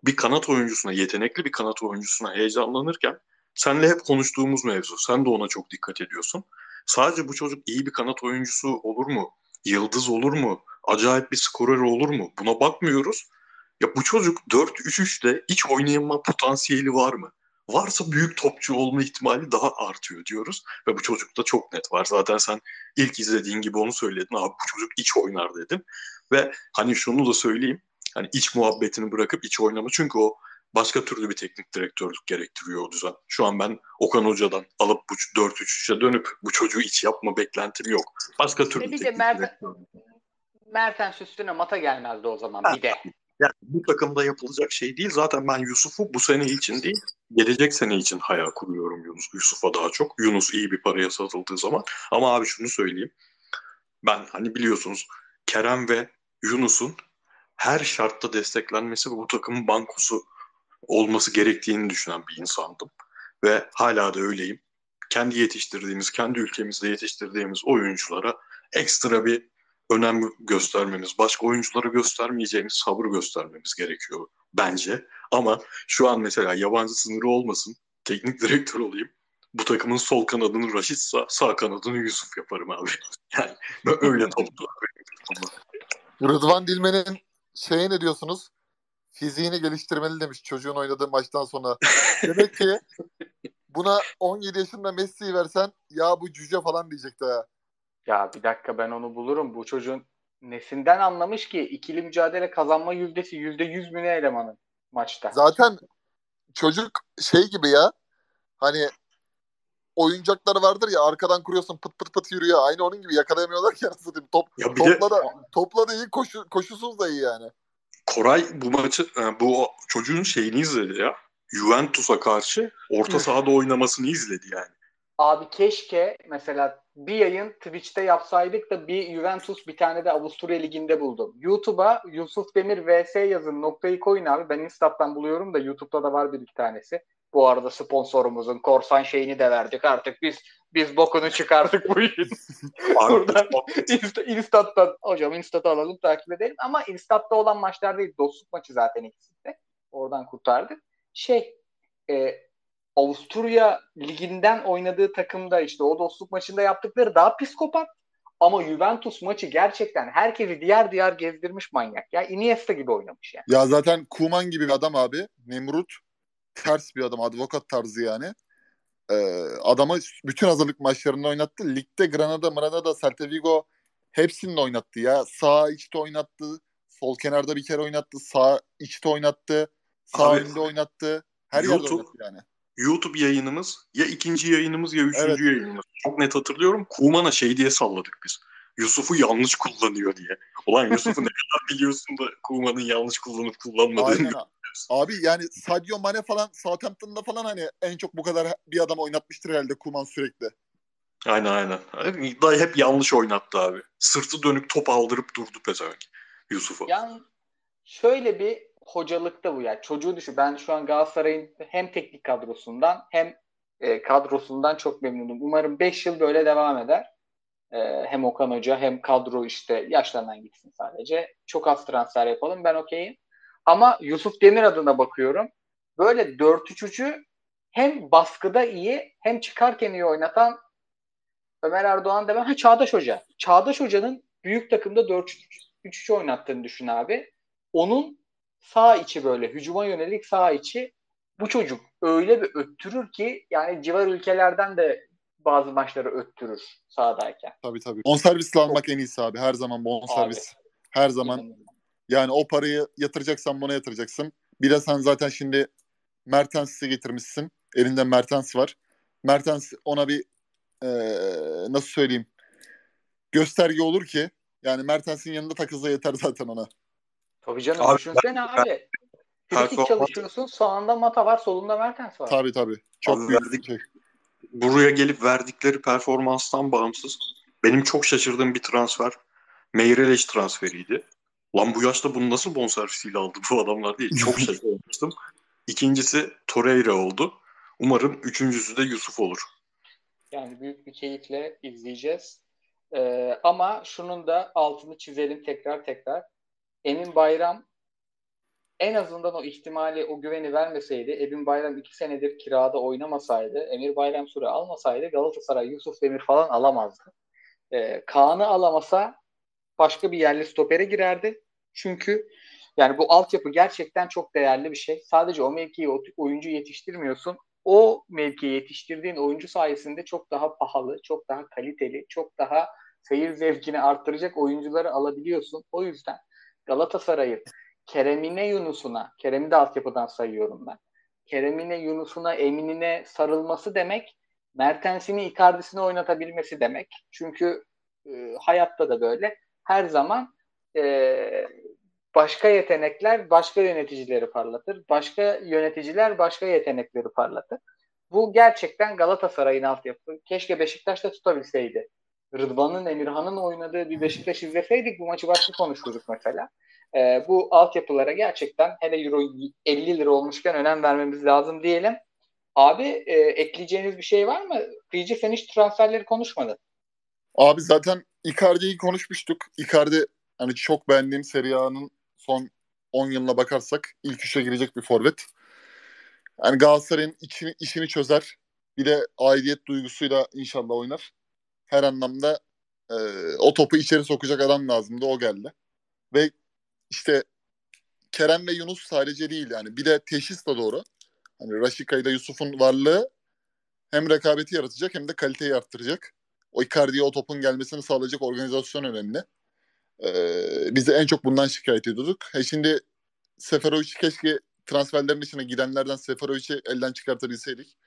bir kanat oyuncusuna, yetenekli bir kanat oyuncusuna heyecanlanırken senle hep konuştuğumuz mevzu. Sen de ona çok dikkat ediyorsun. Sadece bu çocuk iyi bir kanat oyuncusu olur mu? Yıldız olur mu? Acayip bir skorer olur mu? Buna bakmıyoruz. Ya bu çocuk 4-3-3'te iç oynayama potansiyeli var mı? Varsa büyük topçu olma ihtimali daha artıyor diyoruz. Ve bu çocukta çok net var. Zaten sen ilk izlediğin gibi onu söyledin. Abi bu çocuk iç oynar dedin. Ve hani şunu da söyleyeyim. Hani iç muhabbetini bırakıp iç oynama. Çünkü o başka türlü bir teknik direktörlük gerektiriyor o düzen. Şu an ben Okan Hoca'dan alıp bu 4-3-3'e dönüp bu çocuğu iç yapma beklentim yok. Başka türlü bir teknik Merten, Mertens üstüne mata gelmezdi o zaman bir de. Yani bu takımda yapılacak şey değil. Zaten ben Yusuf'u bu sene için değil, gelecek sene için hayal kuruyorum Yunus. Yusuf'a daha çok. Yunus iyi bir paraya satıldığı zaman. Ama abi şunu söyleyeyim. Ben hani biliyorsunuz Kerem ve Yunus'un her şartta desteklenmesi ve bu takımın bankosu olması gerektiğini düşünen bir insandım. Ve hala da öyleyim. Kendi yetiştirdiğimiz, kendi ülkemizde yetiştirdiğimiz oyunculara ekstra bir önem göstermemiz, başka oyunculara göstermeyeceğimiz sabır göstermemiz gerekiyor bence. Ama şu an mesela yabancı sınırı olmasın, teknik [laughs] direktör olayım. Bu takımın sol kanadını Raşit sağ, sağ kanadını Yusuf yaparım abi. [laughs] Yani öyle [laughs] toplu. Rıdvan Dilmen'in şeye ne diyorsunuz? Fiziğini geliştirmeli demiş çocuğun oynadığı maçtan sonra. [laughs] Demek ki buna 17 yaşında Messi'yi versen ya bu cüce falan diyecekti ha. Ya bir dakika ben onu bulurum. Bu çocuğun nesinden anlamış ki ikili mücadele kazanma yüzdesi yüzde yüz mü ne elemanın maçta. Zaten çocuk şey gibi ya hani oyuncakları vardır ya arkadan kuruyorsun pıt pıt pıt yürüyor. Aynı onun gibi yakalayamıyorlar ki anasını. Top, ya topla, de... da, topla da iyi koşu, koşusuz da iyi yani. Koray bu maçı e, bu çocuğun şeyini izledi ya. Juventus'a karşı orta sahada oynamasını izledi yani. Abi keşke mesela bir yayın Twitch'te yapsaydık da bir Juventus bir tane de Avusturya Ligi'nde buldum. YouTube'a Yusuf Demir vs yazın noktayı koyun abi. Ben Instat'tan buluyorum da YouTube'da da var bir iki tanesi. Bu arada sponsorumuzun korsan şeyini de verdik artık. Biz biz bokunu çıkardık bu işin. [laughs] Buradan Inst Instat'tan hocam Instat'ı alalım takip edelim. Ama Instat'ta olan maçlar değil. Dostluk maçı zaten ikisi de. Oradan kurtardık. Şey e, Avusturya liginden oynadığı takımda işte o dostluk maçında yaptıkları daha psikopat. Ama Juventus maçı gerçekten herkesi diğer diğer gezdirmiş manyak. Ya Iniesta gibi oynamış yani. Ya zaten Kuman gibi bir adam abi. Nemrut ters bir adam. Advokat tarzı yani. Ee, adamı bütün hazırlık maçlarında oynattı. Ligde Granada, Granada, Celta Vigo hepsini oynattı ya. Sağ içte oynattı. Sol kenarda bir kere oynattı. Sağ içte oynattı. Sağ Abi, önde oynattı. Her YouTube, yerde oynattı yani. YouTube yayınımız ya ikinci yayınımız ya üçüncü evet. yayınımız. Çok net hatırlıyorum. Kuman'a şey diye salladık biz. Yusuf'u yanlış kullanıyor diye. Ulan Yusuf'u [laughs] ne kadar biliyorsun da Kuman'ın yanlış kullanıp kullanmadığını. Aynen. Abi yani Sadio Mane falan Southampton'da falan hani en çok bu kadar bir adam oynatmıştır herhalde Kuman sürekli. Aynen aynen. Dayı hep yanlış oynattı abi. Sırtı dönük top aldırıp durdu pezevenk Yusuf'u. Yani şöyle bir hocalıkta bu yani. Çocuğu düşün. Ben şu an Galatasaray'ın hem teknik kadrosundan hem e, kadrosundan çok memnunum. Umarım 5 yıl böyle devam eder. E, hem Okan Hoca hem kadro işte yaşlarından gitsin sadece. Çok az transfer yapalım. Ben okeyim. Ama Yusuf Demir adına bakıyorum. Böyle 4-3-3'ü hem baskıda iyi hem çıkarken iyi oynatan Ömer Erdoğan demem. Ha Çağdaş Hoca. Çağdaş Hoca'nın büyük takımda 4-3-3 oynattığını düşün abi. Onun sağ içi böyle hücuma yönelik sağ içi bu çocuk öyle bir öttürür ki yani civar ülkelerden de bazı maçları öttürür sahadayken. Tabii tabii. Bonservisle almak en iyisi abi. Her zaman bonservis. Her zaman. Yani o parayı yatıracaksan buna yatıracaksın. Bir de sen zaten şimdi Mertens'i getirmişsin. Elinde Mertens var. Mertens ona bir ee, nasıl söyleyeyim gösterge olur ki yani Mertens'in yanında takılsa yeter zaten ona. Tabii canım abi, düşünsene ben, abi. Frikik çalışıyorsun sağında Mata var solunda Mertens var. Tabii tabii. Çok abi büyük verdik, şey. Buraya gelip verdikleri performanstan bağımsız benim çok şaşırdığım bir transfer Meyreleş transferiydi. Lan bu yaşta bunu nasıl bonservisiyle aldı bu adamlar diye çok şaşırmıştım. [laughs] İkincisi Torreira oldu. Umarım üçüncüsü de Yusuf olur. Yani büyük bir keyifle izleyeceğiz. Ee, ama şunun da altını çizelim tekrar tekrar. Emin Bayram en azından o ihtimali, o güveni vermeseydi, Emin Bayram iki senedir kirada oynamasaydı, Emir Bayram süre almasaydı Galatasaray Yusuf Demir falan alamazdı. Ee, Kaan'ı alamasa başka bir yerli stopere girerdi. Çünkü yani bu altyapı gerçekten çok değerli bir şey. Sadece o mevkiyi oyuncu yetiştirmiyorsun o mevkiye yetiştirdiğin oyuncu sayesinde çok daha pahalı, çok daha kaliteli, çok daha seyir zevkini arttıracak oyuncuları alabiliyorsun. O yüzden Galatasaray'ın Kerem'ine Yunus'una, Kerem'i de altyapıdan sayıyorum ben. Kerem'ine Yunus'una, Emin'ine sarılması demek Mertens'ini Icardi'sini oynatabilmesi demek. Çünkü e, hayatta da böyle. Her zaman e, başka yetenekler başka yöneticileri parlatır. Başka yöneticiler başka yetenekleri parlatır. Bu gerçekten Galatasaray'ın altyapı. Keşke Beşiktaş'ta tutabilseydi. Rıdvan'ın, Emirhan'ın oynadığı bir Beşiktaş izleseydik bu maçı başka konuşurduk mesela. Ee, bu altyapılara gerçekten hele Euro 50 lira olmuşken önem vermemiz lazım diyelim. Abi e, ekleyeceğiniz bir şey var mı? Fiji sen hiç transferleri konuşmadı. Abi zaten Icardi'yi konuşmuştuk. Icardi hani çok beğendiğim Serie A'nın son 10 yılına bakarsak ilk üçe girecek bir forvet. Yani Galatasaray'ın içini, işini çözer. Bir de aidiyet duygusuyla inşallah oynar. Her anlamda e, o topu içeri sokacak adam lazımdı. O geldi. Ve işte Kerem ve Yunus sadece değil yani. Bir de teşhis de doğru. Hani Raşika ile Yusuf'un varlığı hem rekabeti yaratacak hem de kaliteyi arttıracak. O Icardi'ye o topun gelmesini sağlayacak organizasyon önemli. Ee, biz de en çok bundan şikayet ediyorduk. E şimdi Seferovic keşke transferlerin içine gidenlerden Seferovic'i elden çıkartabilseydik.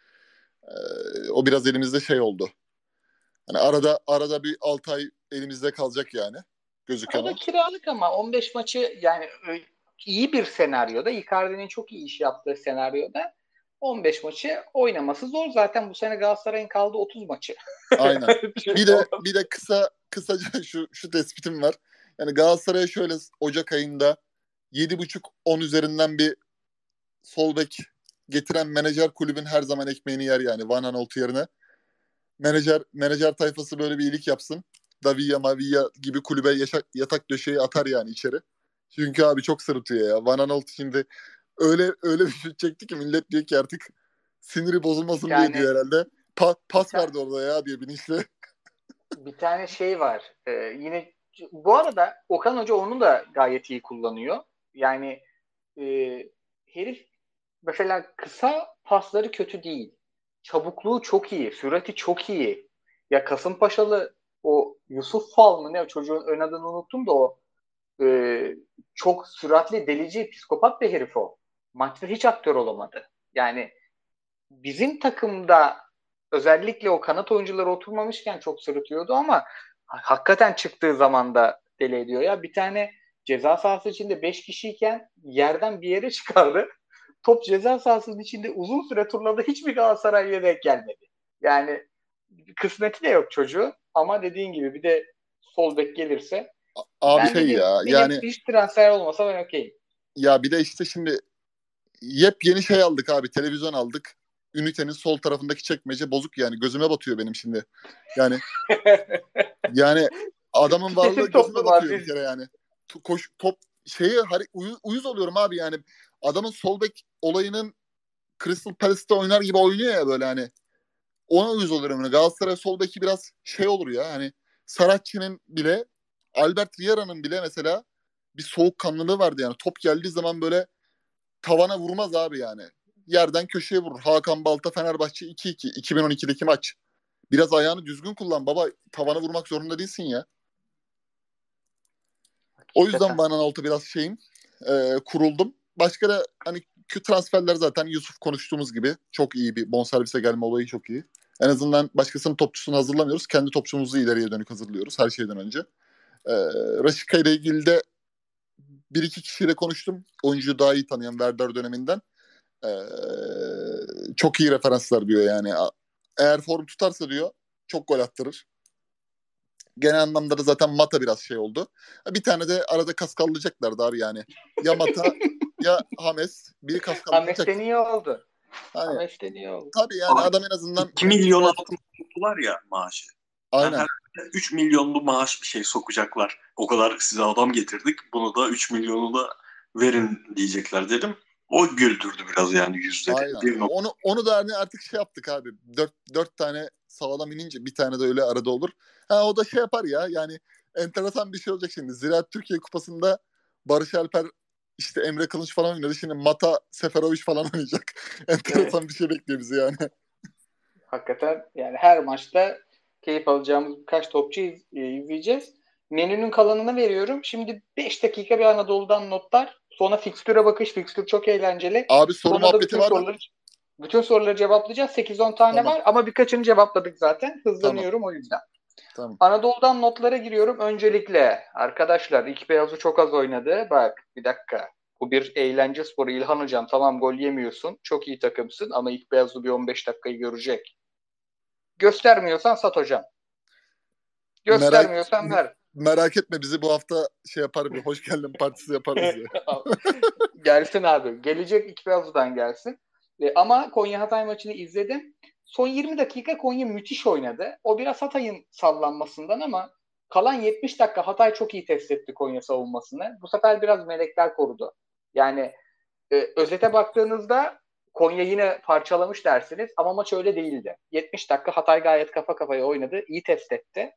Ee, o biraz elimizde şey oldu. Hani arada arada bir 6 ay elimizde kalacak yani. Gözüküyor. Arada kiralık ama 15 maçı yani iyi bir senaryoda Icardi'nin çok iyi iş yaptığı senaryoda 15 maçı oynaması zor. Zaten bu sene Galatasaray'ın kaldı 30 maçı. Aynen. [laughs] bir de bir de kısa kısaca [laughs] şu şu tespitim var. Yani Galatasaray'a şöyle Ocak ayında 7.5-10 üzerinden bir sol bek getiren menajer kulübün her zaman ekmeğini yer yani Van Aanholt yerine. Menajer, menajer tayfası böyle bir iyilik yapsın. Davia Mavia gibi kulübe yaşak, yatak döşeği atar yani içeri. Çünkü abi çok sırıtıyor ya. Van Aanholt şimdi öyle öyle bir şut çekti ki millet diyor ki artık siniri bozulmasın yani, diye diyor herhalde. Pa, pas verdi orada ya diye bilinçli. [laughs] Bir tane şey var. Ee, yine bu arada Okan Hoca onu da gayet iyi kullanıyor. Yani e, herif mesela kısa pasları kötü değil. Çabukluğu çok iyi. Sürati çok iyi. Ya Kasımpaşalı o Yusuf Fal mı ne çocuğun ön adını unuttum da o e, çok süratli delici psikopat bir herif o. Maçta hiç aktör olamadı. Yani bizim takımda özellikle o kanat oyuncuları oturmamışken çok sırıtıyordu ama hakikaten çıktığı zaman da deli ediyor ya. Bir tane ceza sahası içinde 5 kişiyken yerden bir yere [laughs] çıkardı. Top ceza sahasının içinde uzun süre turladı. Hiçbir Galatasaray'a denk gelmedi. Yani kısmeti de yok çocuğu. Ama dediğin gibi bir de sol bek gelirse Abi şey ya yani hiç transfer olmasa ben okeyim. Ya bir de işte şimdi yepyeni şey aldık abi televizyon aldık. Ünitenin sol tarafındaki çekmece bozuk yani gözüme batıyor benim şimdi. Yani [laughs] yani adamın varlığı gözüme batıyor bir kere yani. Koş, top şeyi uyuz, uyuz oluyorum abi yani. Adamın sol bek olayının Crystal Palace'te oynar gibi oynuyor ya böyle hani. Ona uyuz oluyorum. Yani Galatasaray sol beki biraz şey olur ya hani Saratçı'nın bile Albert Vieira'nın bile mesela bir soğukkanlılığı vardı yani. Top geldiği zaman böyle tavana vurmaz abi yani. yerden köşeye vurur. Hakan Balta Fenerbahçe 2-2 2012'deki maç. Biraz ayağını düzgün kullan baba. Tavana vurmak zorunda değilsin ya. O yüzden Van Aanholt'a biraz şeyim. E, kuruldum. Başka da hani transferler zaten Yusuf konuştuğumuz gibi çok iyi bir bonservise gelme olayı çok iyi. En azından başkasının topçusunu hazırlamıyoruz. Kendi topçumuzu ileriye dönük hazırlıyoruz her şeyden önce. Ee, Raşika ile ilgili de bir iki kişiyle konuştum. Oyuncuyu daha iyi tanıyan Werder döneminden. Ee, çok iyi referanslar diyor yani. Eğer form tutarsa diyor çok gol attırır. Genel anlamda da zaten Mata biraz şey oldu. Bir tane de arada kaskallayacaklardı abi yani. Ya Mata [laughs] ya Hames. Biri kaskallayacak. Hames'ten iyi oldu. Hani, Hames'ten iyi oldu. Tabii yani abi, adam en azından... 2 milyon altın tuttular ya maaşı. Aynen. Yani 3 milyonlu maaş bir şey sokacaklar. O kadar size adam getirdik. Bunu da 3 milyonu da verin diyecekler dedim. O güldürdü biraz yani. Aynen. Onu, onu da hani artık şey yaptık abi. Dört, dört tane sağlam inince bir tane de öyle arada olur. Ha o da şey yapar ya yani enteresan bir şey olacak şimdi. Ziraat Türkiye Kupası'nda Barış Alper işte Emre Kılıç falan oynadı. Şimdi Mata Seferovic falan [laughs] oynayacak. enteresan evet. bir şey bekliyor bizi yani. Hakikaten yani her maçta keyif alacağımız birkaç topçu iz, e, izleyeceğiz. Menünün kalanını veriyorum. Şimdi 5 dakika bir Anadolu'dan notlar. Sonra fikstüre bakış. Fikstür çok eğlenceli. Abi soru Sonra muhabbeti var soruları, bütün soruları cevaplayacağız. 8-10 tane tamam. var ama birkaçını cevapladık zaten. Hızlanıyorum tamam. o yüzden. Tamam. Anadolu'dan notlara giriyorum. Öncelikle arkadaşlar iki beyazı çok az oynadı. Bak bir dakika. Bu bir eğlence sporu. İlhan Hocam tamam gol yemiyorsun. Çok iyi takımsın ama ilk beyazlı bir 15 dakikayı görecek. Göstermiyorsan sat hocam. Göstermiyorsan merak, ver. Merak etme bizi bu hafta şey yapar bir hoş geldin partisi yaparız ya. [laughs] gelsin abi. Gelecek iki beyazlıdan gelsin. E, ama Konya Hatay maçını izledim. Son 20 dakika Konya müthiş oynadı. O biraz Hatay'ın sallanmasından ama kalan 70 dakika Hatay çok iyi test etti Konya savunmasını. Bu sefer biraz melekler korudu. Yani e, özete baktığınızda Konya yine parçalamış dersiniz ama maç öyle değildi. 70 dakika Hatay gayet kafa kafaya oynadı. iyi test etti.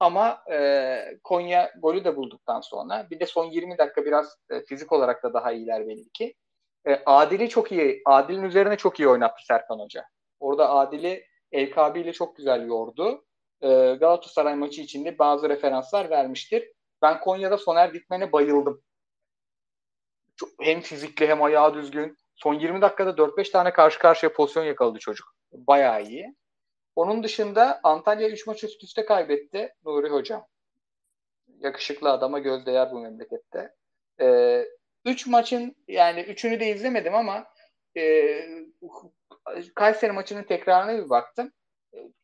Ama e, Konya golü de bulduktan sonra bir de son 20 dakika biraz e, fizik olarak da daha iyiler belli ki. E, Adil'i çok iyi, Adil'in üzerine çok iyi oynattı Serkan Hoca. Orada Adil'i LKB ile çok güzel yordu. E, Galatasaray maçı içinde bazı referanslar vermiştir. Ben Konya'da Soner Dikmen'e bayıldım. Çok, hem fizikli hem ayağı düzgün. Son 20 dakikada 4-5 tane karşı karşıya pozisyon yakaladı çocuk. Bayağı iyi. Onun dışında Antalya 3 maç üst üste kaybetti Nuri Hocam. Yakışıklı adama göz değer bu memlekette. Ee, üç maçın yani üçünü de izlemedim ama e, Kayseri maçının tekrarına bir baktım.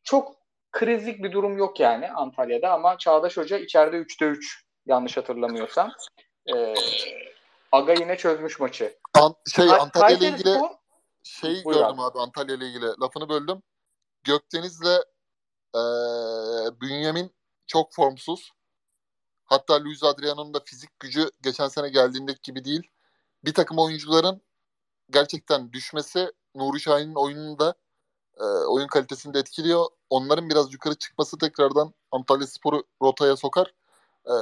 Çok krizlik bir durum yok yani Antalya'da ama Çağdaş Hoca içeride 3'te 3 yanlış hatırlamıyorsam. Ee, Aga yine çözmüş maçı. An- şey Antalya ile ilgili spor... şey Buyur gördüm abi. abi Antalya ile ilgili. Lafını böldüm. Gökdeniz'le e, Bünyamin çok formsuz. Hatta Luis Adriano'nun da fizik gücü geçen sene geldiğindeki gibi değil. Bir takım oyuncuların gerçekten düşmesi Nuri Şahin'in oyununu da e, oyun kalitesini de etkiliyor. Onların biraz yukarı çıkması tekrardan Antalya Spor'u rotaya sokar. E,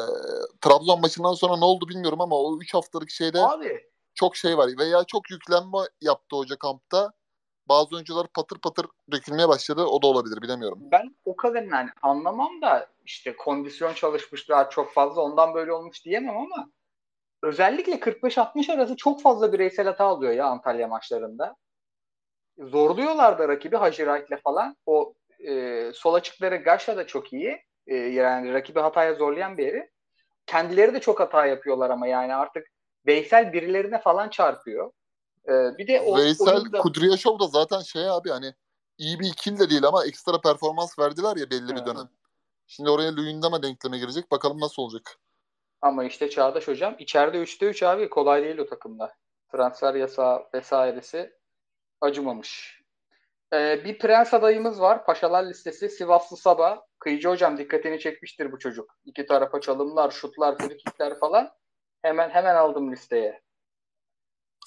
Trabzon maçından sonra ne oldu bilmiyorum ama o 3 haftalık şeyde Abi. Çok şey var. Veya çok yüklenme yaptı hoca kampta. Bazı oyuncular patır patır dökülmeye başladı. O da olabilir bilemiyorum. Ben o kadar yani anlamam da işte kondisyon çalışmışlar çok fazla ondan böyle olmuş diyemem ama özellikle 45-60 arası çok fazla bireysel hata alıyor ya Antalya maçlarında. Zorluyorlar da rakibi Hacı falan. O e, sol açıkları Gaşa da çok iyi. E, yani rakibi hataya zorlayan bir yeri. Kendileri de çok hata yapıyorlar ama yani artık Veysel birilerine falan çarpıyor. E, bir de o Veysel oyunda... Kudryashov da zaten şey abi hani iyi bir ikili de değil ama ekstra performans verdiler ya belli bir dönem. Şimdi oraya Luyendama denkleme girecek. Bakalım nasıl olacak. Ama işte Çağdaş hocam içeride 3'te 3 abi kolay değil o takımda. Transfer yasağı vesairesi acımamış. Ee, bir prens adayımız var. Paşalar listesi Sivaslı Saba. Kıyıcı hocam dikkatini çekmiştir bu çocuk. İki tarafa çalımlar, şutlar, frikikler falan. Hemen hemen aldım listeye.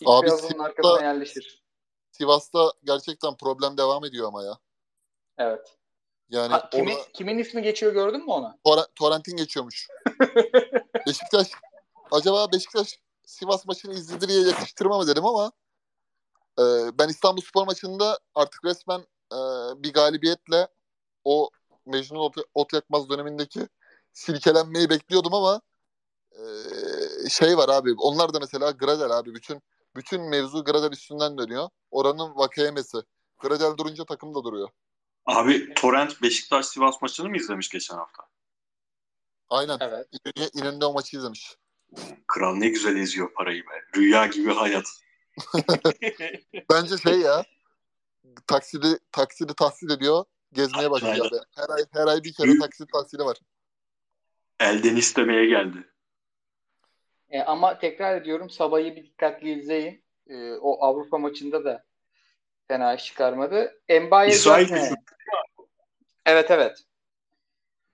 İlk Abi Sivas'ta, arkasına yerleşir. Sivas'ta gerçekten problem devam ediyor ama ya. Evet. Yani ha, kimi, ona... kimin ismi geçiyor gördün mü ona? Tor- Torrent'in geçiyormuş. [laughs] Beşiktaş acaba Beşiktaş Sivas maçını izledi diye yakıştırma mı dedim ama Ee, ben İstanbul Spor maçında artık resmen e, bir galibiyetle o Mecnun Ot, Ot Yakmaz dönemindeki silkelenmeyi bekliyordum ama e, şey var abi. Onlar da mesela Gradel abi. Bütün bütün mevzu Gradel üstünden dönüyor. Oranın vakayemesi. Gradel durunca takım da duruyor. Abi Torrent Beşiktaş Sivas maçını mı izlemiş geçen hafta? Aynen. Evet. İnönü, İnönü'nde o maçı izlemiş. Kral ne güzel eziyor parayı be. Rüya gibi hayat. [laughs] Bence şey ya taksidi taksidi tahsil ediyor. Gezmeye başlıyor Aynen. Her ay her ay bir kere taksit tahsili var. Elden istemeye geldi. E, ama tekrar ediyorum Sabah'ı bir dikkatli izleyin. E, o Avrupa maçında da fena iş çıkarmadı. Embaye İsrail. Evet evet.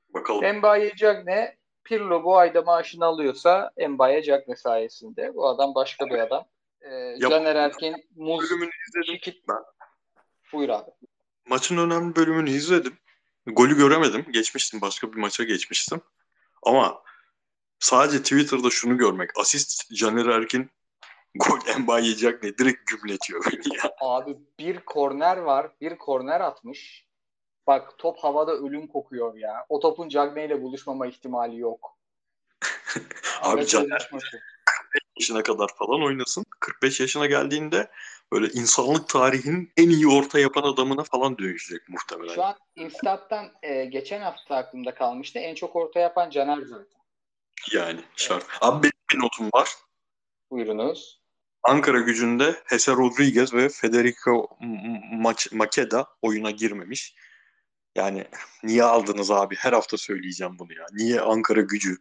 Bakalım. Embaye Cagne Pirlo bu ayda maaşını alıyorsa Embaye Cagne sayesinde. Bu adam başka bir adam. E, Caner Erkin, Muz, Bölümünü izledim. Şikit. Ben. Buyur abi. Maçın önemli bölümünü izledim. Golü göremedim. Geçmiştim. Başka bir maça geçmiştim. Ama sadece Twitter'da şunu görmek. Asist Caner Erkin gol [laughs] Embaye yiyecek ne? Direkt gümletiyor beni ya. Abi bir korner var. Bir korner atmış. Bak top havada ölüm kokuyor ya. O topun Cagne ile buluşmama ihtimali yok. [laughs] Abi Caner Özdeş maçı. yaşına kadar falan oynasın. 45 yaşına geldiğinde böyle insanlık tarihinin en iyi orta yapan adamına falan dönüşecek muhtemelen. Şu an Instat'tan e, geçen hafta aklımda kalmıştı. En çok orta yapan Caner zaten. Yani şart. Abi benim bir notum var. Buyurunuz. Ankara gücünde Jose Rodriguez ve Federico Ma- Makeda oyuna girmemiş. Yani niye aldınız abi? Her hafta söyleyeceğim bunu ya. Niye Ankara gücü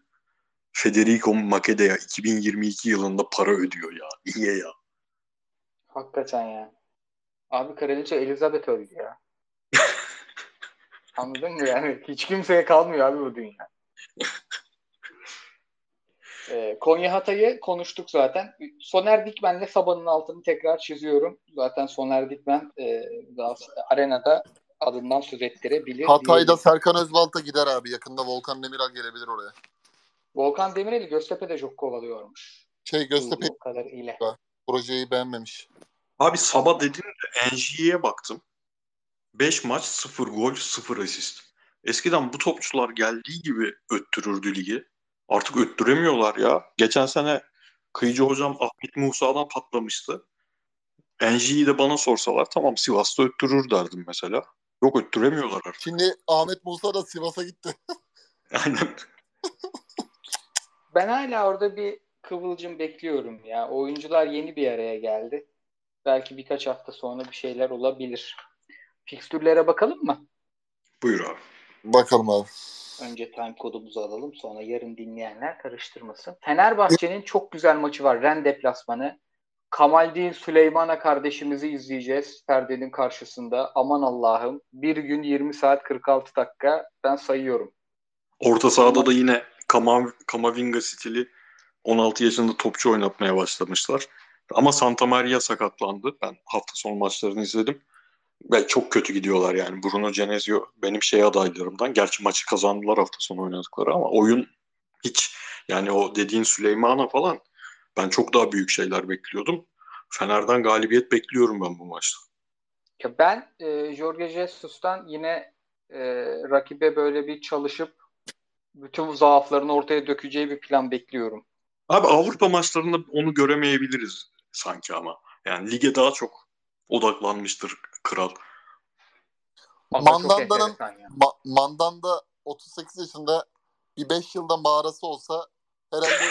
Federico Makeda'ya 2022 yılında para ödüyor ya? Niye ya? Hakikaten ya. Abi Kraliçe Elizabeth öldü ya. [laughs] Anladın mı yani? Hiç kimseye kalmıyor abi bu dünya. [laughs] Ee, Konya Hatay'ı konuştuk zaten. Soner Dikmen'le Sabah'ın altını tekrar çiziyorum. Zaten Soner Dikmen e, daha arenada adından söz ettirebilir. Hatay'da. Serkan Özbalta gider abi. Yakında Volkan Demirel gelebilir oraya. Volkan Demirel'i Göztepe'de çok kovalıyormuş. Şey Göztepe Duyduğum kadarıyla. projeyi beğenmemiş. Abi sabah dedim de NG'ye baktım. 5 maç 0 gol 0 asist. Eskiden bu topçular geldiği gibi öttürürdü ligi. Artık öttüremiyorlar ya. Geçen sene Kıyıcı hocam Ahmet Musa'dan patlamıştı. NG'yi de bana sorsalar tamam Sivas'ta öttürür derdim mesela. Yok öttüremiyorlar artık. Şimdi Ahmet Musa da Sivas'a gitti. [laughs] Aynen. Ben hala orada bir kıvılcım bekliyorum ya. Oyuncular yeni bir araya geldi. Belki birkaç hafta sonra bir şeyler olabilir. Fikstürlere bakalım mı? Buyur abi. Bakalım abi. Önce time kodumuzu alalım. Sonra yarın dinleyenler karıştırmasın. Fenerbahçe'nin çok güzel maçı var. Ren deplasmanı. Kamaldin Süleymana kardeşimizi izleyeceğiz perdenin karşısında. Aman Allah'ım. Bir gün 20 saat 46 dakika. Ben sayıyorum. Orta sahada da yine Kama, Kamavinga stili 16 yaşında topçu oynatmaya başlamışlar. Ama Santa Maria sakatlandı. Ben hafta sonu maçlarını izledim. Ve çok kötü gidiyorlar yani. Bruno Genesio benim şey adaylarımdan. Gerçi maçı kazandılar hafta sonu oynadıkları ama oyun hiç yani o dediğin Süleymana falan ben çok daha büyük şeyler bekliyordum. Fener'den galibiyet bekliyorum ben bu maçta. Ya ben e, Jorge Jesus'tan yine e, rakibe böyle bir çalışıp bütün zaaflarını ortaya dökeceği bir plan bekliyorum. Abi Avrupa maçlarında onu göremeyebiliriz sanki ama. Yani lige daha çok odaklanmıştır kral. Mandanda'nın enteresan ya. Ma- Mandanda 38 yaşında bir 5 yılda mağarası olsa herhalde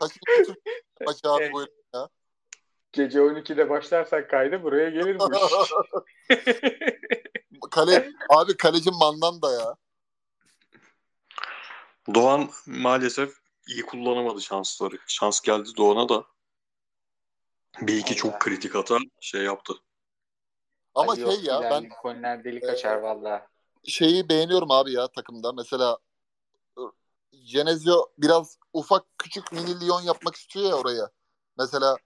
kaç, Türk maçı abi bu ya. Gece 12'de başlarsak kaydı buraya gelir bu iş. Kale, abi kaleci Mandanda ya. Doğan maalesef iyi kullanamadı şansları. Şans geldi Doğan'a da. Bir iki Allah. çok kritik hata şey yaptı. Ama Ay şey yok, ya ben Lincoln'ler delik açar valla. şeyi beğeniyorum abi ya takımda. Mesela Genezio biraz ufak küçük mini Lyon yapmak istiyor ya oraya. Mesela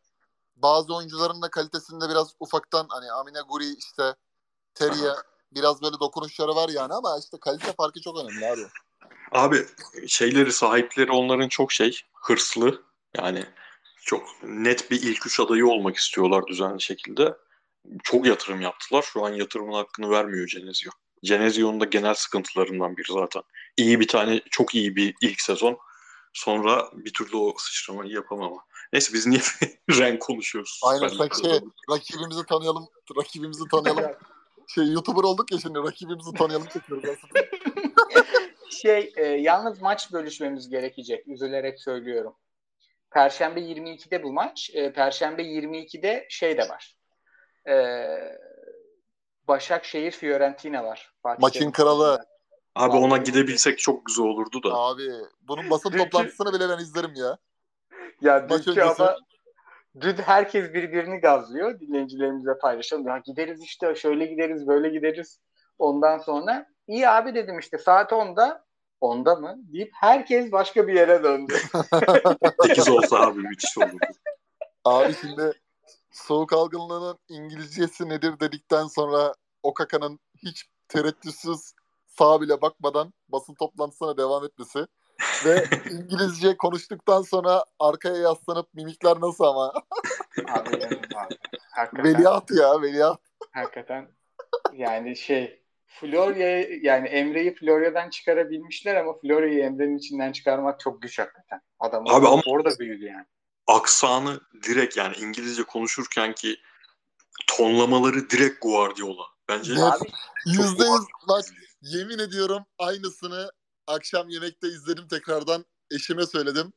bazı oyuncuların da kalitesinde biraz ufaktan hani Amine Guri işte Teriye biraz böyle dokunuşları var yani ama işte kalite farkı çok önemli abi. Abi şeyleri sahipleri onların çok şey hırslı. Yani Çok net bir ilk üç adayı olmak istiyorlar düzenli şekilde. Çok yatırım yaptılar. Şu an yatırımın hakkını vermiyor Genezio. Genezio'nun da genel sıkıntılarından biri zaten. İyi bir tane, çok iyi bir ilk sezon. Sonra bir türlü o sıçramayı yapamama. Neyse biz niye [laughs] renk konuşuyoruz? Aynen sen şey, rakibimizi tanıyalım, rakibimizi tanıyalım. [laughs] şey YouTuber olduk ya şimdi rakibimizi tanıyalım çekiyoruz aslında. [laughs] şey e, yalnız maç bölüşmemiz gerekecek. Üzülerek söylüyorum. Perşembe 22'de bu maç. E, Perşembe 22'de şey de var. E, Başakşehir Fiorentina var. Fatih Maçın kralı. Abi ona gidebilsek çok güzel olurdu da. Abi bunun basın toplantısını bile ben izlerim ya. Ya dünkü ama dün herkes birbirini gazlıyor. Dinleyicilerimize paylaşalım. Ya gideriz işte şöyle gideriz böyle gideriz. Ondan sonra iyi abi dedim işte saat 10'da onda mı deyip herkes başka bir yere döndü. [laughs] 8 olsa abi müthiş olurdu. Abi şimdi soğuk algınlığının İngilizcesi nedir dedikten sonra Okaka'nın hiç tereddütsüz sağa bile bakmadan basın toplantısına devam etmesi ve [laughs] İngilizce konuştuktan sonra arkaya yaslanıp mimikler nasıl ama? abi, abi. Hakikaten, veliaht ya veliaht. Hakikaten yani şey Florya yani Emre'yi Florya'dan çıkarabilmişler ama Florya'yı Emre'nin içinden çıkarmak çok güç hakikaten. Adam Abi ama orada büyüdü yani. Aksanı direkt yani İngilizce konuşurken ki tonlamaları direkt Guardiola. Bence Abi, yüzde yüz bak yemin ediyorum aynısını akşam yemekte izledim tekrardan. Eşime söyledim.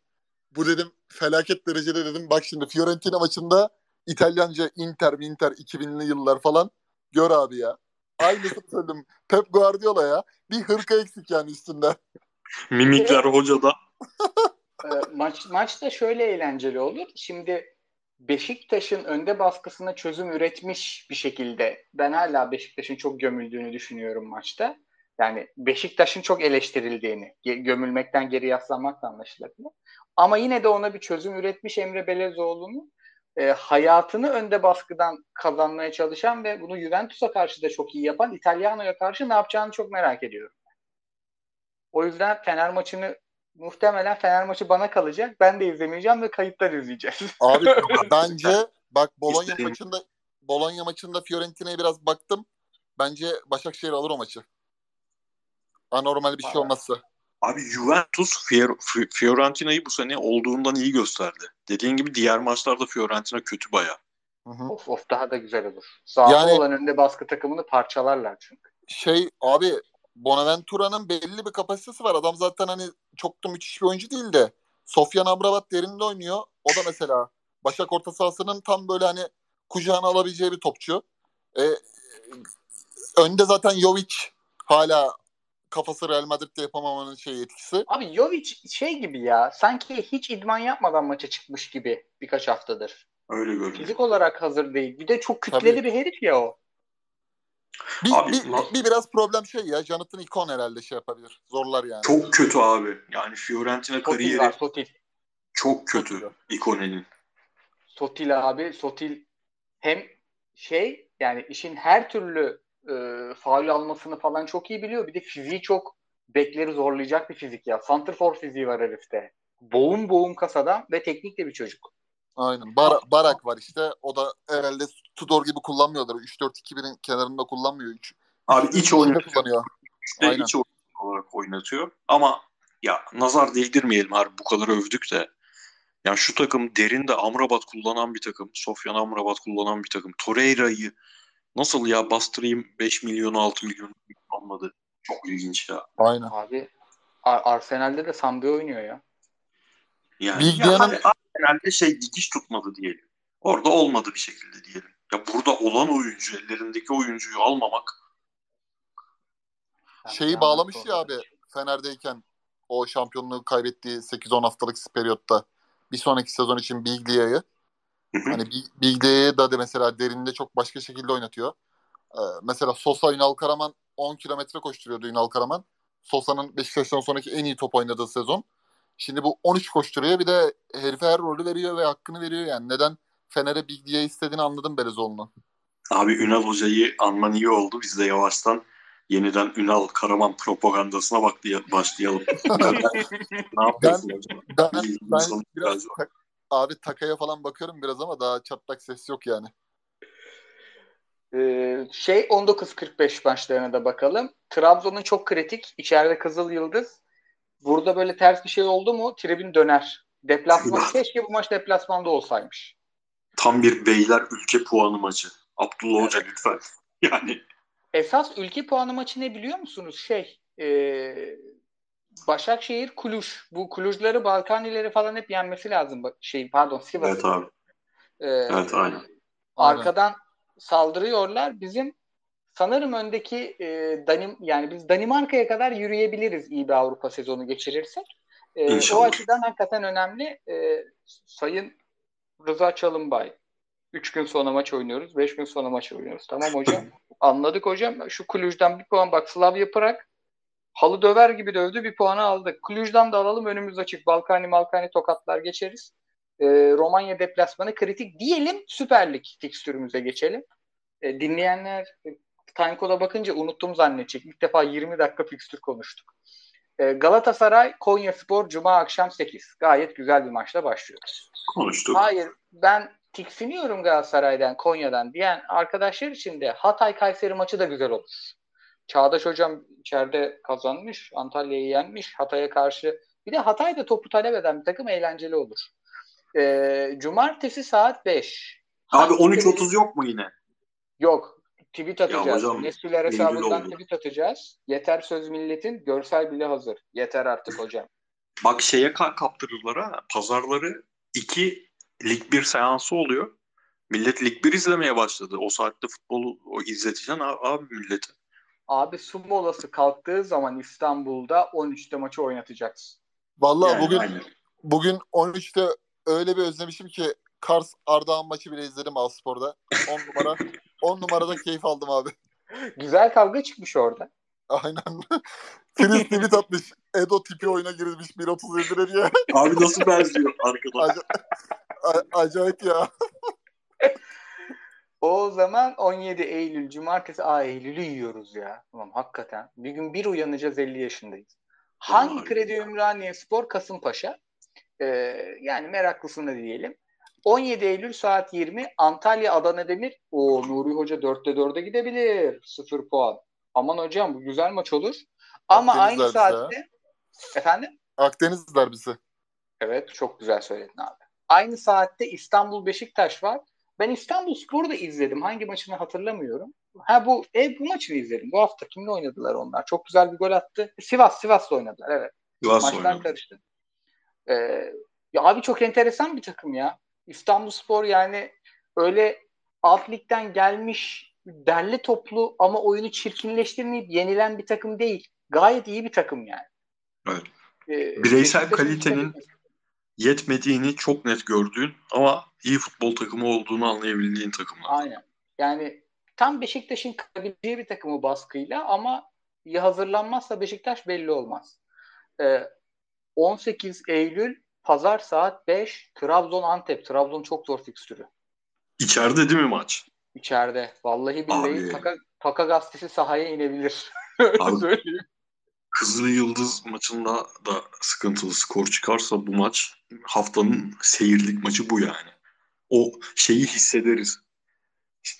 Bu dedim felaket derecede dedim. Bak şimdi Fiorentina maçında İtalyanca Inter, Inter 2000'li yıllar falan. Gör abi ya. Aynısını söyledim. Pep Guardiola ya. Bir hırka eksik yani üstünde. Mimikler hocada. Ee, maç, maç da şöyle eğlenceli olur. Şimdi Beşiktaş'ın önde baskısına çözüm üretmiş bir şekilde ben hala Beşiktaş'ın çok gömüldüğünü düşünüyorum maçta. Yani Beşiktaş'ın çok eleştirildiğini, gömülmekten geri yaslanmakla anlaşılabilir. Ama yine de ona bir çözüm üretmiş Emre Belezoğlu'nun e, hayatını önde baskıdan kazanmaya çalışan ve bunu Juventus'a karşı da çok iyi yapan İtalyano'ya karşı ne yapacağını çok merak ediyorum. O yüzden Fener maçını muhtemelen Fener maçı bana kalacak. Ben de izlemeyeceğim ve kayıtlar izleyeceğiz. Abi [laughs] bence bak Bologna maçında Bologna maçında Fiorentina'ya biraz baktım. Bence Başakşehir alır o maçı. Anormal bir şey olmazsa. Abi Juventus Fiorentina'yı bu sene olduğundan iyi gösterdi. Dediğin gibi diğer maçlarda Fiorentina kötü baya. Of of daha da güzel olur. Zaafı yani, olan önde baskı takımını parçalarlar çünkü. Şey abi Bonaventura'nın belli bir kapasitesi var. Adam zaten hani çok da müthiş bir oyuncu değil de Sofyan Amrabat derinde oynuyor. O da mesela Başak orta sahasının tam böyle hani kucağına alabileceği bir topçu. Ee, önde zaten Jovic hala kafası Real Madrid'de yapamamanın şey etkisi. Abi Jovic şey gibi ya sanki hiç idman yapmadan maça çıkmış gibi birkaç haftadır. Öyle görünüyor. Fizik olarak hazır değil. Bir de çok kütleli Tabii. bir herif ya o. Bir, abi, bir, bir, bir biraz problem şey ya. Jonathan Ikon herhalde şey yapabilir. Zorlar yani. Çok kötü abi. Yani Fiorentina Sotil kariyeri var, Sotil. çok kötü Ikone'nin. Sotil abi. Sotil hem şey yani işin her türlü e, faul almasını falan çok iyi biliyor. Bir de fiziği çok bekleri zorlayacak bir fizik ya. Santrfor fiziği var herifte. Boğum boğum kasada ve teknik de bir çocuk. Aynen. Bar Barak var işte. O da herhalde Tudor gibi kullanmıyorlar. 3-4-2-1'in kenarında kullanmıyor. 3 Abi iç oyunu kullanıyor. İşte Aynen. iç oyun olarak oynatıyor. Ama ya nazar değdirmeyelim abi bu kadar övdük de. Yani şu takım derinde Amrabat kullanan bir takım. Sofyan Amrabat kullanan bir takım. Torreira'yı nasıl ya bastırayım 5 milyon 6 milyon olmadı. Çok ilginç ya. Aynen. Abi Arsenal'de de Sambi oynuyor ya. Yani Bilgiyan'ın... ya Arsenal'de şey dikiş tutmadı diyelim. Orada olmadı bir şekilde diyelim. Ya burada olan oyuncu, ellerindeki oyuncuyu almamak şeyi bağlamış ya abi Fener'deyken o şampiyonluğu kaybettiği 8-10 haftalık periyotta bir sonraki sezon için Biglia'yı hani Biglia'yı da de mesela derinde çok başka şekilde oynatıyor. Ee, mesela Sosa Ünal Karaman 10 kilometre koşturuyordu Ünal Karaman. Sosa'nın Beşiktaş'tan sonraki en iyi top oynadığı sezon. Şimdi bu 13 koşturuyor bir de herife her rolü veriyor ve hakkını veriyor yani. Neden Fener'e Biglia'yı istediğini anladım Belezoğlu'nun. Abi Ünal Hoca'yı anman iyi oldu. Biz de yavaştan yeniden Ünal Karaman propagandasına bak diye başlayalım. [laughs] ne yapıyorsun ben, hocam? Ben, ben, biraz, Abi takaya falan bakıyorum biraz ama daha çatlak ses yok yani. Ee, şey 19.45 maçlarına da bakalım. Trabzon'un çok kritik. İçeride Kızıl Yıldız. Burada böyle ters bir şey oldu mu tribün döner. Deplasman. Keşke bu maç deplasmanda olsaymış. Tam bir beyler ülke puanı maçı. Abdullah Hoca lütfen. [laughs] Yani Esas ülke puanı maçı ne biliyor musunuz? Şey e, Başakşehir Kuluj. Bu Kulujları Balkanileri falan hep yenmesi lazım. Şey pardon Sivas. evet abi. Ee, Evet aynen. arkadan saldırıyorlar. Bizim sanırım öndeki e, Danim yani biz Danimarka'ya kadar yürüyebiliriz iyi bir Avrupa sezonu geçirirsek. E, İnşallah. o açıdan hakikaten önemli. E, Sayın Rıza Çalınbay. Üç gün sonra maç oynuyoruz. Beş gün sonra maç oynuyoruz. Tamam hocam. [laughs] Anladık hocam. Şu Kulüj'den bir puan bak Slavia Prag halı döver gibi dövdü bir puanı aldık. Kulüj'den de alalım önümüz açık. Balkani Malkani tokatlar geçeriz. E, Romanya deplasmanı kritik diyelim Süper Lig fikstürümüze geçelim. E, dinleyenler Timecode'a bakınca unuttum zannedecek. İlk defa 20 dakika fikstür konuştuk. E, Galatasaray Konya Spor Cuma akşam 8. Gayet güzel bir maçla başlıyoruz. Konuştuk. Hayır ben tiksiniyorum Galatasaray'dan Konya'dan diyen arkadaşlar için de Hatay Kayseri maçı da güzel olur. Çağdaş hocam içeride kazanmış. Antalya'yı yenmiş. Hatay'a karşı. Bir de Hatay'da topu talep eden bir takım eğlenceli olur. Ee, Cumartesi saat 5. Abi Hangi 13.30 yok mu yine? Yok. Tweet atacağız. hocam, Nesliler Eylül hesabından tweet atacağız. Yeter söz milletin. Görsel bile hazır. Yeter artık hocam. Bak şeye ka- kaptırırlar ha. Pazarları iki Lig 1 seansı oluyor. Millet Lig 1 izlemeye başladı. O saatte futbolu o izleteceksin abi, abi millete. Abi su molası kalktığı zaman İstanbul'da 13'te maçı oynatacaksın. Vallahi Yani bugün aynen. bugün 13'te öyle bir özlemişim ki Kars Ardahan maçı bile izledim Alspor'da. 10 numara [laughs] 10 numarada keyif aldım abi. Güzel kavga çıkmış orada. Aynen. [laughs] Filiz tweet atmış. Edo tipi oyuna girmiş 1.37 diye. Abi nasıl benziyor arkadan? Ac- A- acayip ya. [laughs] O zaman 17 Eylül Cumartesi. Aa Eylül'ü yiyoruz ya. Tamam hakikaten. Bir gün bir uyanacağız 50 yaşındayız. Hangi kredi Ümraniye Spor Kasımpaşa? Ee, yani meraklısını diyelim. 17 Eylül saat 20 Antalya Adana Demir. O Nuri Hoca 4'te 4'e gidebilir. 0 puan. Aman hocam bu güzel maç olur. Ama Akdeniz aynı saatte efendim Akdeniz derbisi. Evet çok güzel söyledin abi. Aynı saatte İstanbul Beşiktaş var. Ben İstanbul Spor'u da izledim. Hangi maçını hatırlamıyorum. Ha bu e, bu maçını izledim. Bu hafta kimle oynadılar onlar? Çok güzel bir gol attı. Sivas Sivas'la oynadılar evet. Sivas Maçlar oynadı. karıştı. Ee, ya abi çok enteresan bir takım ya. İstanbul Spor yani öyle alt ligden gelmiş derli toplu ama oyunu çirkinleştirmeyip yenilen bir takım değil. Gayet iyi bir takım yani. Evet. Ee, Bireysel kalitenin yetmediğini çok net gördüğün ama iyi futbol takımı olduğunu anlayabildiğin takımlar. Aynen. Yani tam Beşiktaş'ın kırabileceği bir takımı baskıyla ama iyi hazırlanmazsa Beşiktaş belli olmaz. Ee, 18 Eylül Pazar saat 5 Trabzon Antep. Trabzon çok zor fikstürü. İçeride değil mi maç? İçeride. Vallahi billahi Abi. Taka, Taka gazetesi sahaya inebilir. [laughs] Abi. Söyleyeyim. Kızıl Yıldız maçında da sıkıntılı skor çıkarsa bu maç haftanın seyirlik maçı bu yani. O şeyi hissederiz.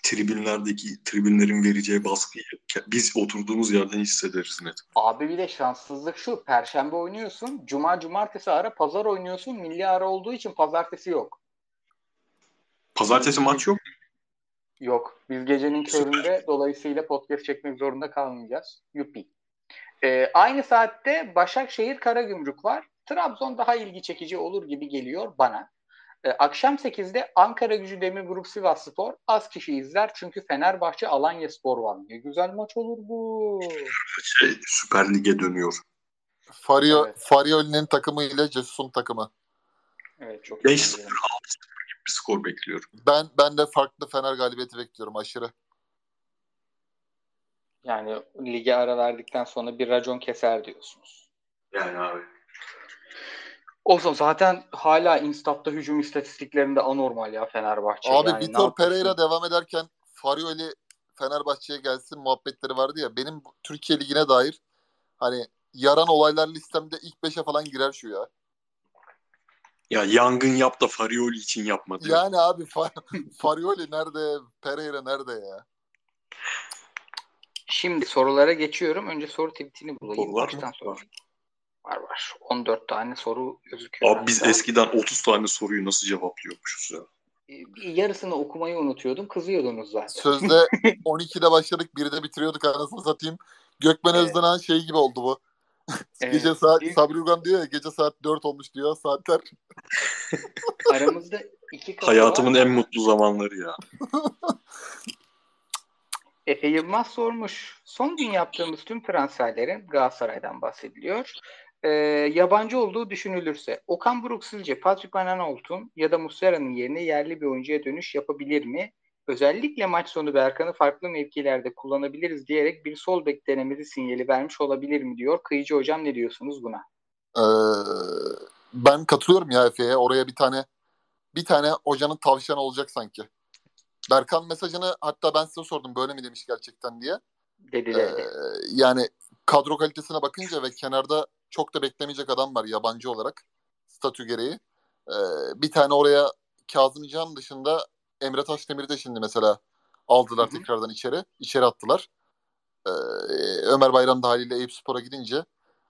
Tribünlerdeki tribünlerin vereceği baskıyı biz oturduğumuz yerden hissederiz net. Abi bir de şanssızlık şu. Perşembe oynuyorsun. Cuma cumartesi ara pazar oynuyorsun. Milli ara olduğu için pazartesi yok. Pazartesi maç yok. Yok. Biz gecenin köründe dolayısıyla podcast çekmek zorunda kalmayacağız. Yuppie. Ee, aynı saatte Başakşehir Karagümrük var. Trabzon daha ilgi çekici olur gibi geliyor bana. Ee, akşam 8'de Ankara Gücü Demir Grup Sivas Spor az kişi izler çünkü Fenerbahçe Alanya Spor var. Ne güzel maç olur bu. Şey, Süper Lig'e dönüyor. Fario, Evet. Farioli'nin takımı ile Cesus'un takımı. Evet çok 5-0 eğlenceli. 6-0 gibi bir skor bekliyorum. Ben ben de farklı Fener galibiyeti bekliyorum aşırı. Yani lige ara verdikten sonra bir racon keser diyorsunuz. Yani abi. Olsun zaten hala Instat'ta hücum istatistiklerinde anormal ya Fenerbahçe. Abi yani Vitor? Pereira devam ederken Farioli Fenerbahçe'ye gelsin muhabbetleri vardı ya. Benim Türkiye Ligi'ne dair hani yaran olaylar listemde ilk 5'e falan girer şu ya. Ya yangın yap da Farioli için yapmadı. Yani abi Fa- [laughs] Farioli nerede? Pereira nerede ya? Şimdi sorulara geçiyorum. Önce soru tweetini bulayım. Var Baştan mı? sonra. Var. Var var. 14 tane soru gözüküyor. Abi biz eskiden 30 tane soruyu nasıl cevaplıyormuşuz ya? Bir yarısını okumayı unutuyordum. Kızıyordunuz zaten. Sözde [laughs] 12'de başladık 1'de bitiriyorduk anasını satayım. Gökmen Evet. Özden'in şey gibi oldu bu. Evet. gece saat Sabri Ugan diyor ya gece saat 4 olmuş diyor saatler. Aramızda iki kafa Hayatımın var. en mutlu zamanları ya. [laughs] Efe Yılmaz sormuş. Son gün yaptığımız tüm transferlerin Galatasaray'dan bahsediliyor. Ee, yabancı olduğu düşünülürse Okan Buruk sizce Patrick Van ya da Muslera'nın yerine yerli bir oyuncuya dönüş yapabilir mi? Özellikle maç sonu Berkan'ı farklı mevkilerde kullanabiliriz diyerek bir sol bek denemesi sinyali vermiş olabilir mi diyor. Kıyıcı hocam ne diyorsunuz buna? Ee, ben katılıyorum ya Efe'ye. Oraya bir tane bir tane hocanın tavşanı olacak sanki. Berkan mesajını hatta ben size sordum böyle mi demiş gerçekten diye. Dediler. Ee, yani kadro kalitesine bakınca ve kenarda çok da beklemeyecek adam var yabancı olarak statü gereği. Ee, bir tane oraya Kazım Can dışında Emre Taşdemir'i de şimdi mesela aldılar Hı hı. tekrardan içeri. içeri attılar. Ee, Ömer Bayram da haliyle Eyüp Spor'a gidince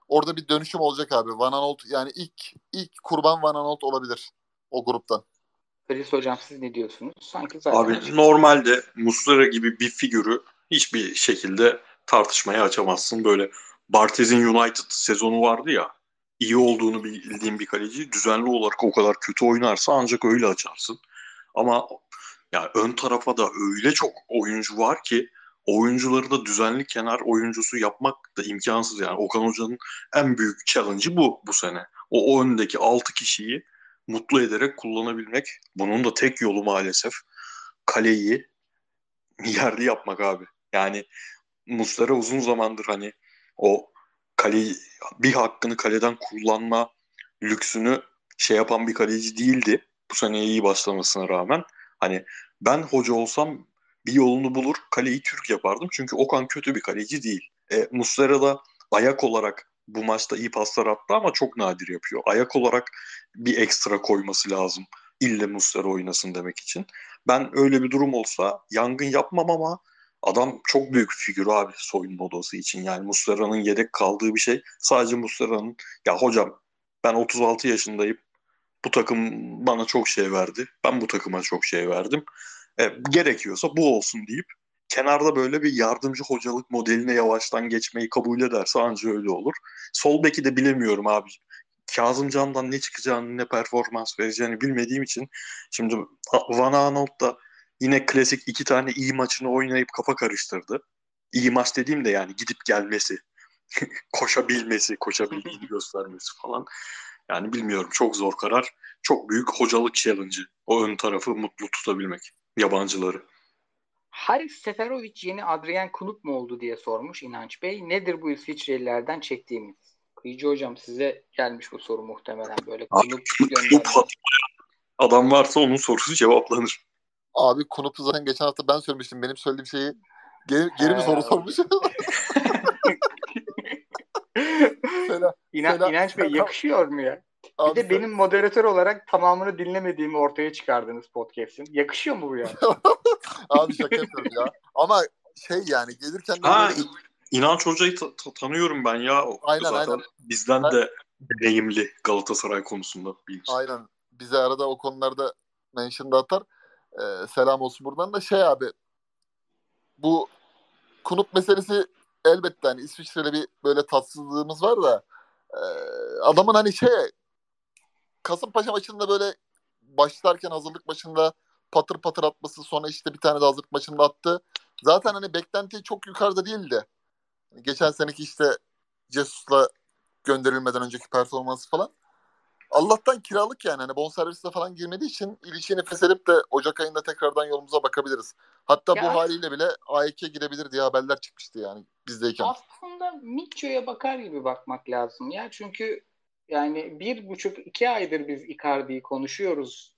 orada bir dönüşüm olacak abi. Van Aanholt yani ilk ilk kurban Van Aanholt olabilir o gruptan. Chris hocam siz ne diyorsunuz? Sanki zaten Abi normalde Muslera gibi bir figürü hiçbir şekilde tartışmaya açamazsın. Böyle Bartez'in United sezonu vardı ya. iyi olduğunu bildiğin bir kaleci düzenli olarak o kadar kötü oynarsa ancak öyle açarsın. Ama yani ön tarafa da öyle çok oyuncu var ki oyuncuları da düzenli kenar oyuncusu yapmak da imkansız yani. Okan Hoca'nın en büyük challenge'ı bu bu sene. O, o öndeki 6 kişiyi mutlu ederek kullanabilmek. Bunun da tek yolu maalesef kaleyi yerli yapmak abi. Yani Muslera uzun zamandır hani o kaleyi bir hakkını kaleden kullanma lüksünü şey yapan bir kaleci değildi. Bu seneye iyi başlamasına rağmen. Hani ben hoca olsam bir yolunu bulur kaleyi Türk yapardım. Çünkü Okan kötü bir kaleci değil. E, Muslera da ayak olarak bu maçta iyi paslar attı ama çok nadir yapıyor. Ayak olarak bir ekstra koyması lazım. İlle Muslera oynasın demek için. Ben öyle bir durum olsa yangın yapmam ama adam çok büyük figür abi soyunma odası için. Yani Muslera'nın yedek kaldığı bir şey. Sadece Muslera'nın ya hocam ben 36 yaşındayım. Bu takım bana çok şey verdi. Ben bu takıma çok şey verdim. E, gerekiyorsa bu olsun deyip kenarda böyle bir yardımcı hocalık modeline yavaştan geçmeyi kabul ederse anca öyle olur. Sol beki de bilemiyorum abi. Kazımcan'dan ne çıkacağını ne performans vereceğini bilmediğim için şimdi Van Aanholt da yine klasik iki tane iyi maçını oynayıp kafa karıştırdı. İyi maç dediğim de yani gidip gelmesi, [laughs] koşabilmesi, koşabildiğini [laughs] göstermesi falan. Yani bilmiyorum çok zor karar. Çok büyük hocalık challenge'ı. O ön tarafı mutlu tutabilmek yabancıları. Haris Seferovic yeni Adrian Kunut mu oldu diye sormuş İnanç Bey. Nedir bu İsviçrelilerden çektiğimiz? Kıyıcı hocam size gelmiş bu soru muhtemelen böyle göndermiş. Adam varsa onun sorusu cevaplanır. Abi Kunup'u zaten geçen hafta ben söylemiştim. Benim söylediğim şeyi geri, geri mi soru sormuş? Selam. İna, Selam. İnanç Bey yakışıyor mu ya? Bir Abi, de benim moderatör olarak tamamını dinlemediğimi ortaya çıkardınız podcast'in. Yakışıyor mu bu ya? [laughs] Abi şaka yapıyorum ya. Ama şey yani gelirken de Ha, böyle- İnanç Hoca'yı ta- ta- tanıyorum ben ya. O Aynen, Zaten aynen. bizden Ben- de deneyimli Galatasaray konusunda bilinç. aynen bize arada o konularda mention da atar. Ee, selam olsun buradan da şey abi bu Kunup meselesi elbette hani İsviçre'de bir böyle tatsızlığımız var da e, adamın hani şey Kasımpaşa maçında böyle başlarken hazırlık maçında patır patır atması sonra işte bir tane de hazırlık maçında attı. Zaten hani beklenti çok yukarıda değildi. Geçen seneki işte Cesus'la gönderilmeden önceki performansı falan. Allah'tan kiralık yani. Hani bonservisle falan girmediği için ilişkiyi nefes edip de Ocak ayında tekrardan yolumuza bakabiliriz. Hatta Ya bu haliyle bile AEK girebilir diye haberler çıkmıştı yani bizdeyken. Aslında Mitcho'ya bakar gibi bakmak lazım ya. Çünkü yani bir buçuk iki aydır biz Icardi'yi konuşuyoruz,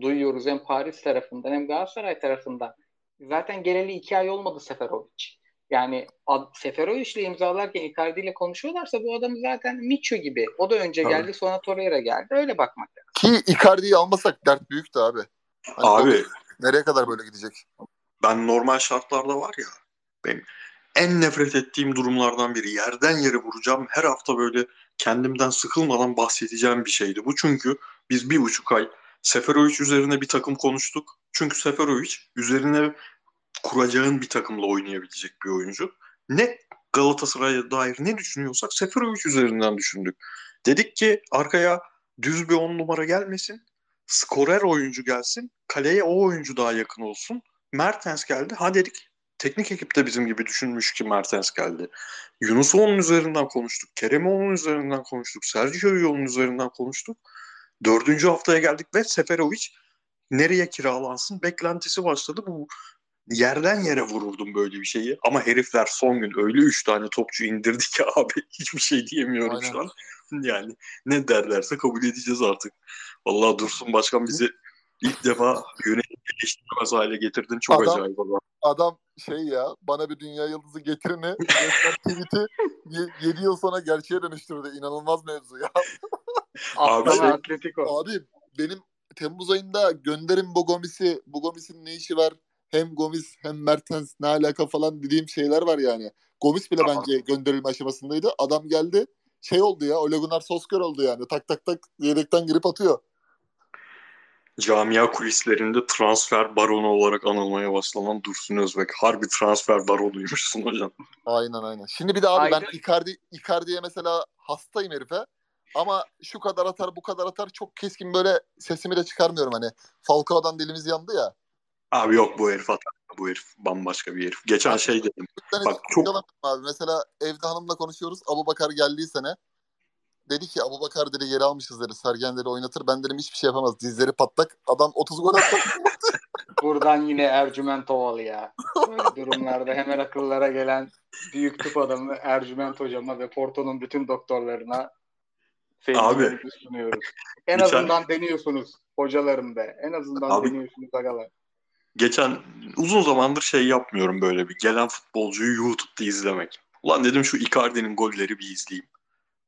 duyuyoruz hem Paris tarafından hem Galatasaray tarafından. Zaten geleli iki ay olmadı Seferovic. Yani ad, Seferovic'le imzalarken Icardi ile konuşuyorlarsa bu adam zaten Mitcho gibi. O da önce geldi sonra Torreira geldi. Öyle bakmak lazım. Ki Icardi'yi almasak dert büyüktü abi. Hani abi nereye kadar böyle gidecek? Ben normal şartlarda var ya benim en nefret ettiğim durumlardan biri. Yerden yere vuracağım. Her hafta böyle kendimden sıkılmadan bahsedeceğim bir şeydi. Bu çünkü biz bir buçuk ay Seferovic üzerine bir takım konuştuk. Çünkü Seferovic üzerine kuracağın bir takımla oynayabilecek bir oyuncu. Ne Galatasaray'a dair ne düşünüyorsak Seferovic üzerinden düşündük. Dedik ki arkaya düz bir on numara gelmesin. Skorer oyuncu gelsin. Kaleye o oyuncu daha yakın olsun. Mertens geldi. Ha dedik teknik ekip de bizim gibi düşünmüş ki Mertens geldi. Yunus'u onun üzerinden konuştuk. Kerem'i onun üzerinden konuştuk. Sergio'yu onun üzerinden konuştuk. Dördüncü haftaya geldik ve Seferovic nereye kiralansın beklentisi başladı. Bu yerden yere vururdum böyle bir şeyi. Ama herifler son gün öyle üç tane topçu indirdi ki [laughs] abi hiçbir şey diyemiyorum Aynen. şu an. [laughs] Yani ne derlerse kabul edeceğiz artık. Vallahi Dursun Başkan bizi ilk defa yönetim eleştirmez hale getirdin. Çok adam, acayip adam. Adam şey ya bana bir dünya yıldızı getirini tweet'i 7 yıl sonra gerçeğe dönüştürdü. İnanılmaz mevzu ya. [laughs] abi, şey, Atletico. Abi benim Temmuz ayında gönderin bu Gomis'i. Bu Gomis'in ne işi var? Hem Gomis hem Mertens ne alaka falan dediğim şeyler var yani. Gomis bile tamam. bence gönderilme aşamasındaydı. Adam geldi şey oldu ya Ole Gunnar Solskjaer oldu yani. Tak tak tak yedekten girip atıyor. Camia kulislerinde transfer baronu olarak anılmaya başlanan Dursun Özbek. Harbi transfer baronuymuşsun [laughs] hocam. Aynen aynen. Şimdi bir de abi aynen. ben Icardi, Icardi'ye mesela hastayım herife. Ama şu kadar atar bu kadar atar çok keskin böyle sesimi de çıkarmıyorum hani. Falcao'dan dilimiz yandı ya. Abi yok bu herif atar. Bu herif bambaşka bir herif. Geçen şey dedim. Bak çok... Abi. Mesela evde hanımla konuşuyoruz. Abu Bakar geldiği sene dedi ki Abu Bakar dedi geri almışız dedi. Sergen dedi oynatır. Ben dedim hiçbir şey yapamaz. Dizleri patlak. Adam 30 gol attı. [laughs] Buradan yine Ercüment Ovalı ya. Böyle durumlarda hemen akıllara gelen büyük tıp adamı Ercüment hocama ve Porto'nun bütün doktorlarına Abi. sunuyoruz. [laughs] En geçen... azından deniyorsunuz hocalarım be. En azından Abi, deniyorsunuz agalar. Geçen uzun zamandır şey yapmıyorum böyle bir gelen futbolcuyu YouTube'da izlemek. Ulan dedim şu Icardi'nin golleri bir izleyeyim.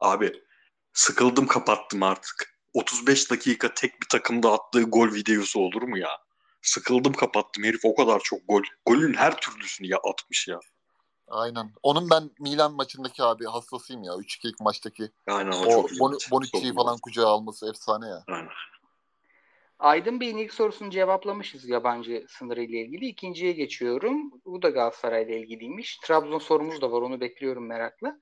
Abi sıkıldım kapattım artık. 35 dakika tek bir takımda attığı gol videosu olur mu ya? Sıkıldım kapattım. Herif o kadar çok gol. Golün her türlüsünü ya atmış ya. Aynen. Onun ben Milan maçındaki abi hastasıyım ya. 3-2'lik maçtaki. Aynen o, o çok iyi. Bonucci'yi falan kucağa alması efsane ya. Aynen. Aydın Bey'in ilk sorusunu cevaplamışız yabancı sınırı ile ilgili. İkinciye geçiyorum. Bu da Galatasaray ile ilgiliymiş. Trabzon sorumuz da var. Onu bekliyorum merakla.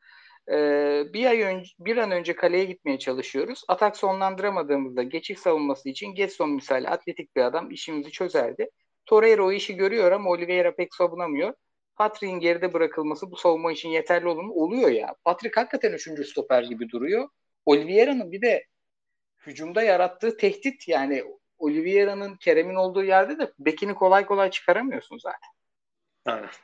Ee, bir ay önce, bir an önce kaleye gitmeye çalışıyoruz. Atak sonlandıramadığımızda geçiş savunması için Getson misali atletik bir adam işimizi çözerdi. Torreira o işi görüyor ama Oliveira pek savunamıyor. Patrick'in geride bırakılması bu savunma için yeterli olur mu? Oluyor ya. Patrick hakikaten üçüncü stoper gibi duruyor. Oliveira'nın bir de hücumda yarattığı tehdit yani Oliveira'nın Kerem'in olduğu yerde de bekini kolay kolay çıkaramıyorsun zaten. Evet.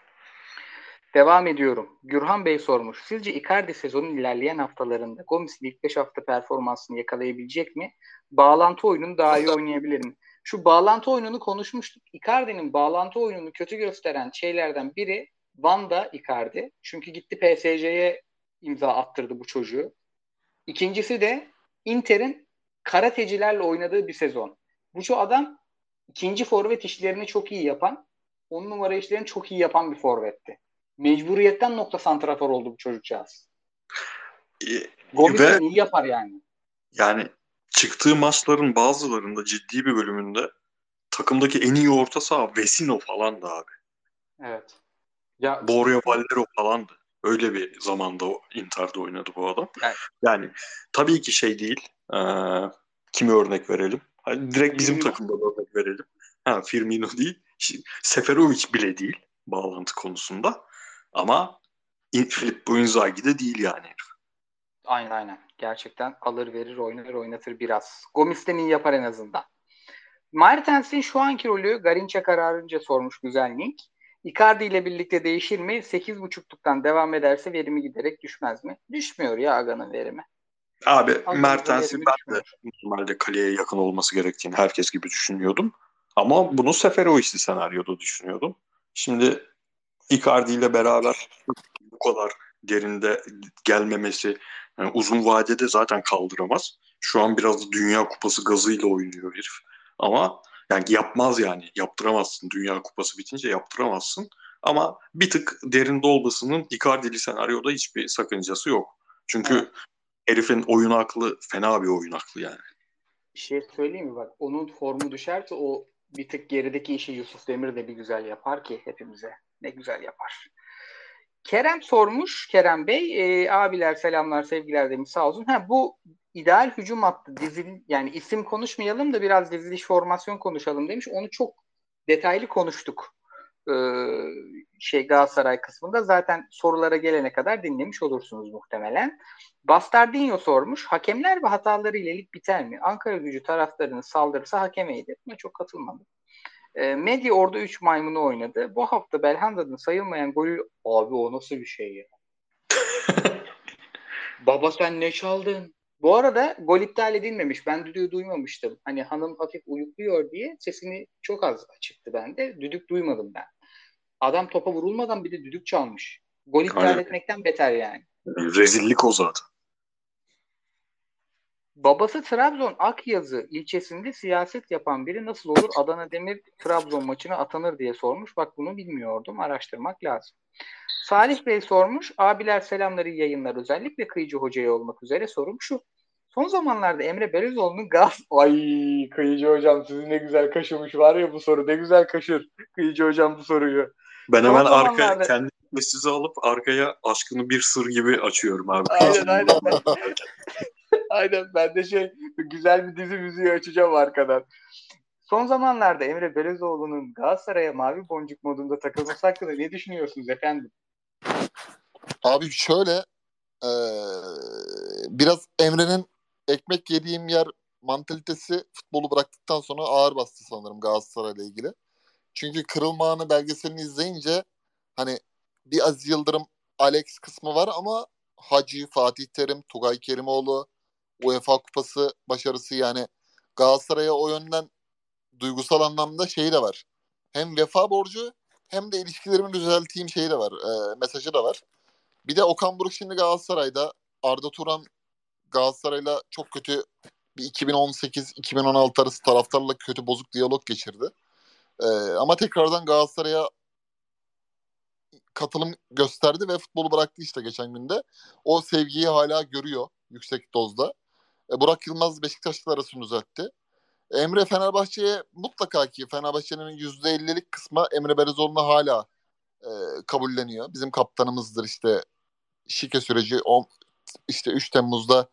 Devam ediyorum. Gürhan Bey sormuş. Sizce Icardi sezonun ilerleyen haftalarında Gomis'in ilk 5 hafta performansını yakalayabilecek mi? Bağlantı oyununu daha iyi oynayabilir mi? Şu bağlantı oyununu konuşmuştuk. Icardi'nin bağlantı oyununu kötü gösteren şeylerden biri Van'da Icardi. Çünkü gitti PSG'ye imza attırdı bu çocuğu. İkincisi de Inter'in karatecilerle oynadığı bir sezon. Bu şu adam ikinci forvet işlerini çok iyi yapan, on numara işlerini çok iyi yapan bir forvetti. Mecburiyetten nokta santrafor oldu bu çocukcağız. E, Gomis iyi yapar yani. Yani çıktığı maçların bazılarında ciddi bir bölümünde takımdaki en iyi orta saha Vesino falan da abi. Evet. Ya, Borja Valero falandı. Öyle bir zamanda Inter'de oynadı bu adam. Yani, yani tabii ki şey değil. E, kimi örnek verelim? Hani direkt bizim Firmino. takımda örnek verelim. Ha, Firmino değil. Seferovic bile değil bağlantı konusunda. Ama Filippo Inzaghi de değil yani Aynen aynen. Gerçekten alır verir oynar oynatır biraz. Gomis'ten iyi yapar en azından. Mertens'in şu anki rolü Garinç'e kararınca sormuş güzel Link. Icardi ile birlikte değişir mi? 8.5'luktan devam ederse verimi giderek düşmez mi? Düşmüyor ya Aga'nın verimi. Abi Mertens'in ben de normalde kaleye yakın olması gerektiğini herkes gibi düşünüyordum. Ama bunu Seferovic'li senaryoda düşünüyordum. Şimdi Icardi ile beraber bu kadar derinde gelmemesi yani uzun vadede zaten kaldıramaz. Şu an biraz Dünya Kupası gazıyla oynuyor herif. Ama yani yapmaz yani. Yaptıramazsın. Dünya Kupası bitince yaptıramazsın. Ama bir tık derinde olmasının Icardi'li senaryoda hiçbir sakıncası yok. Çünkü evet. herifin oyun aklı fena bir oyun aklı yani. Bir şey söyleyeyim mi bak onun formu düşerse o bir tık gerideki işi Yusuf Demir de bir güzel yapar ki hepimize. Ne güzel yapar. Kerem sormuş Kerem Bey. E, abiler selamlar sevgiler demiş sağ olsun. Ha, bu ideal hücum hattı dizil yani isim konuşmayalım da biraz diziliş formasyon konuşalım demiş. Onu çok detaylı konuştuk. Ee, şey Galatasaray kısmında zaten sorulara gelene kadar dinlemiş olursunuz muhtemelen. Bastardinho sormuş. Hakemler ve hataları ile lig biter mi? Ankara gücü taraftarının saldırısı hakemeydi. Buna çok katılmadım. E, Medya orada 3 maymunu oynadı. Bu hafta Belhanda'nın sayılmayan golü abi o nasıl bir şey ya? [laughs] Baba sen ne çaldın? Bu arada gol iptal edilmemiş. Ben düdüğü duymamıştım. Hani hanım hafif uyukluyor diye sesini çok az açıktı bende. Düdük duymadım ben. Adam topa vurulmadan bir de düdük çalmış. Gol iptal Aynen. etmekten beter yani. Rezillik o zaten. Babası Trabzon Akyazı ilçesinde siyaset yapan biri nasıl olur Adana Demir Trabzon maçına atanır diye sormuş. Bak bunu bilmiyordum. Araştırmak lazım. Salih Bey sormuş. Abiler selamları yayınlar özellikle Kıyıcı Hoca'ya olmak üzere sorum şu. Son zamanlarda Emre Belözoğlu'nun gaz... Ay Kıyıcı Hocam sizi ne güzel kaşımış var ya bu soru. Ne güzel kaşır Kıyıcı Hocam bu soruyu. Ben hemen Son arka zamanlarda... kendi sizi alıp arkaya aşkını bir sır gibi açıyorum abi. Aynen aynen. [laughs] aynen ben de şey güzel bir dizi müziği açacağım arkadan. Son zamanlarda Emre Belezoğlu'nun Galatasaray'a mavi boncuk modunda takılması hakkında ne düşünüyorsunuz efendim? Abi şöyle ee, biraz Emre'nin ekmek yediğim yer mantalitesi futbolu bıraktıktan sonra ağır bastı sanırım Galatasaray'la ilgili. Çünkü kırılma anı belgeselini izleyince hani bir Aziz Yıldırım Alex kısmı var ama Hacı, Fatih Terim, Tugay Kerimoğlu, UEFA Kupası başarısı yani Galatasaray'a o yönden duygusal anlamda şeyi de var. Hem vefa borcu hem de ilişkilerimi düzelteyim şeyi de var. E, mesajı da var. Bir de Okan Buruk şimdi Galatasaray'da. Arda Turan Galatasaray'la çok kötü bir 2018-2016 arası taraftarla kötü bozuk diyalog geçirdi. Ee, ama tekrardan Galatasaray'a katılım gösterdi ve futbolu bıraktı işte geçen günde. O sevgiyi hala görüyor yüksek dozda. E, Burak Yılmaz Beşiktaş'la arasını düzeltti. Emre Fenerbahçe'ye mutlaka ki Fenerbahçe'nin %50'lik kısmı Emre Berezoğlu'na hala e, kabulleniyor. Bizim kaptanımızdır işte şike süreci o, işte 3 Temmuz'da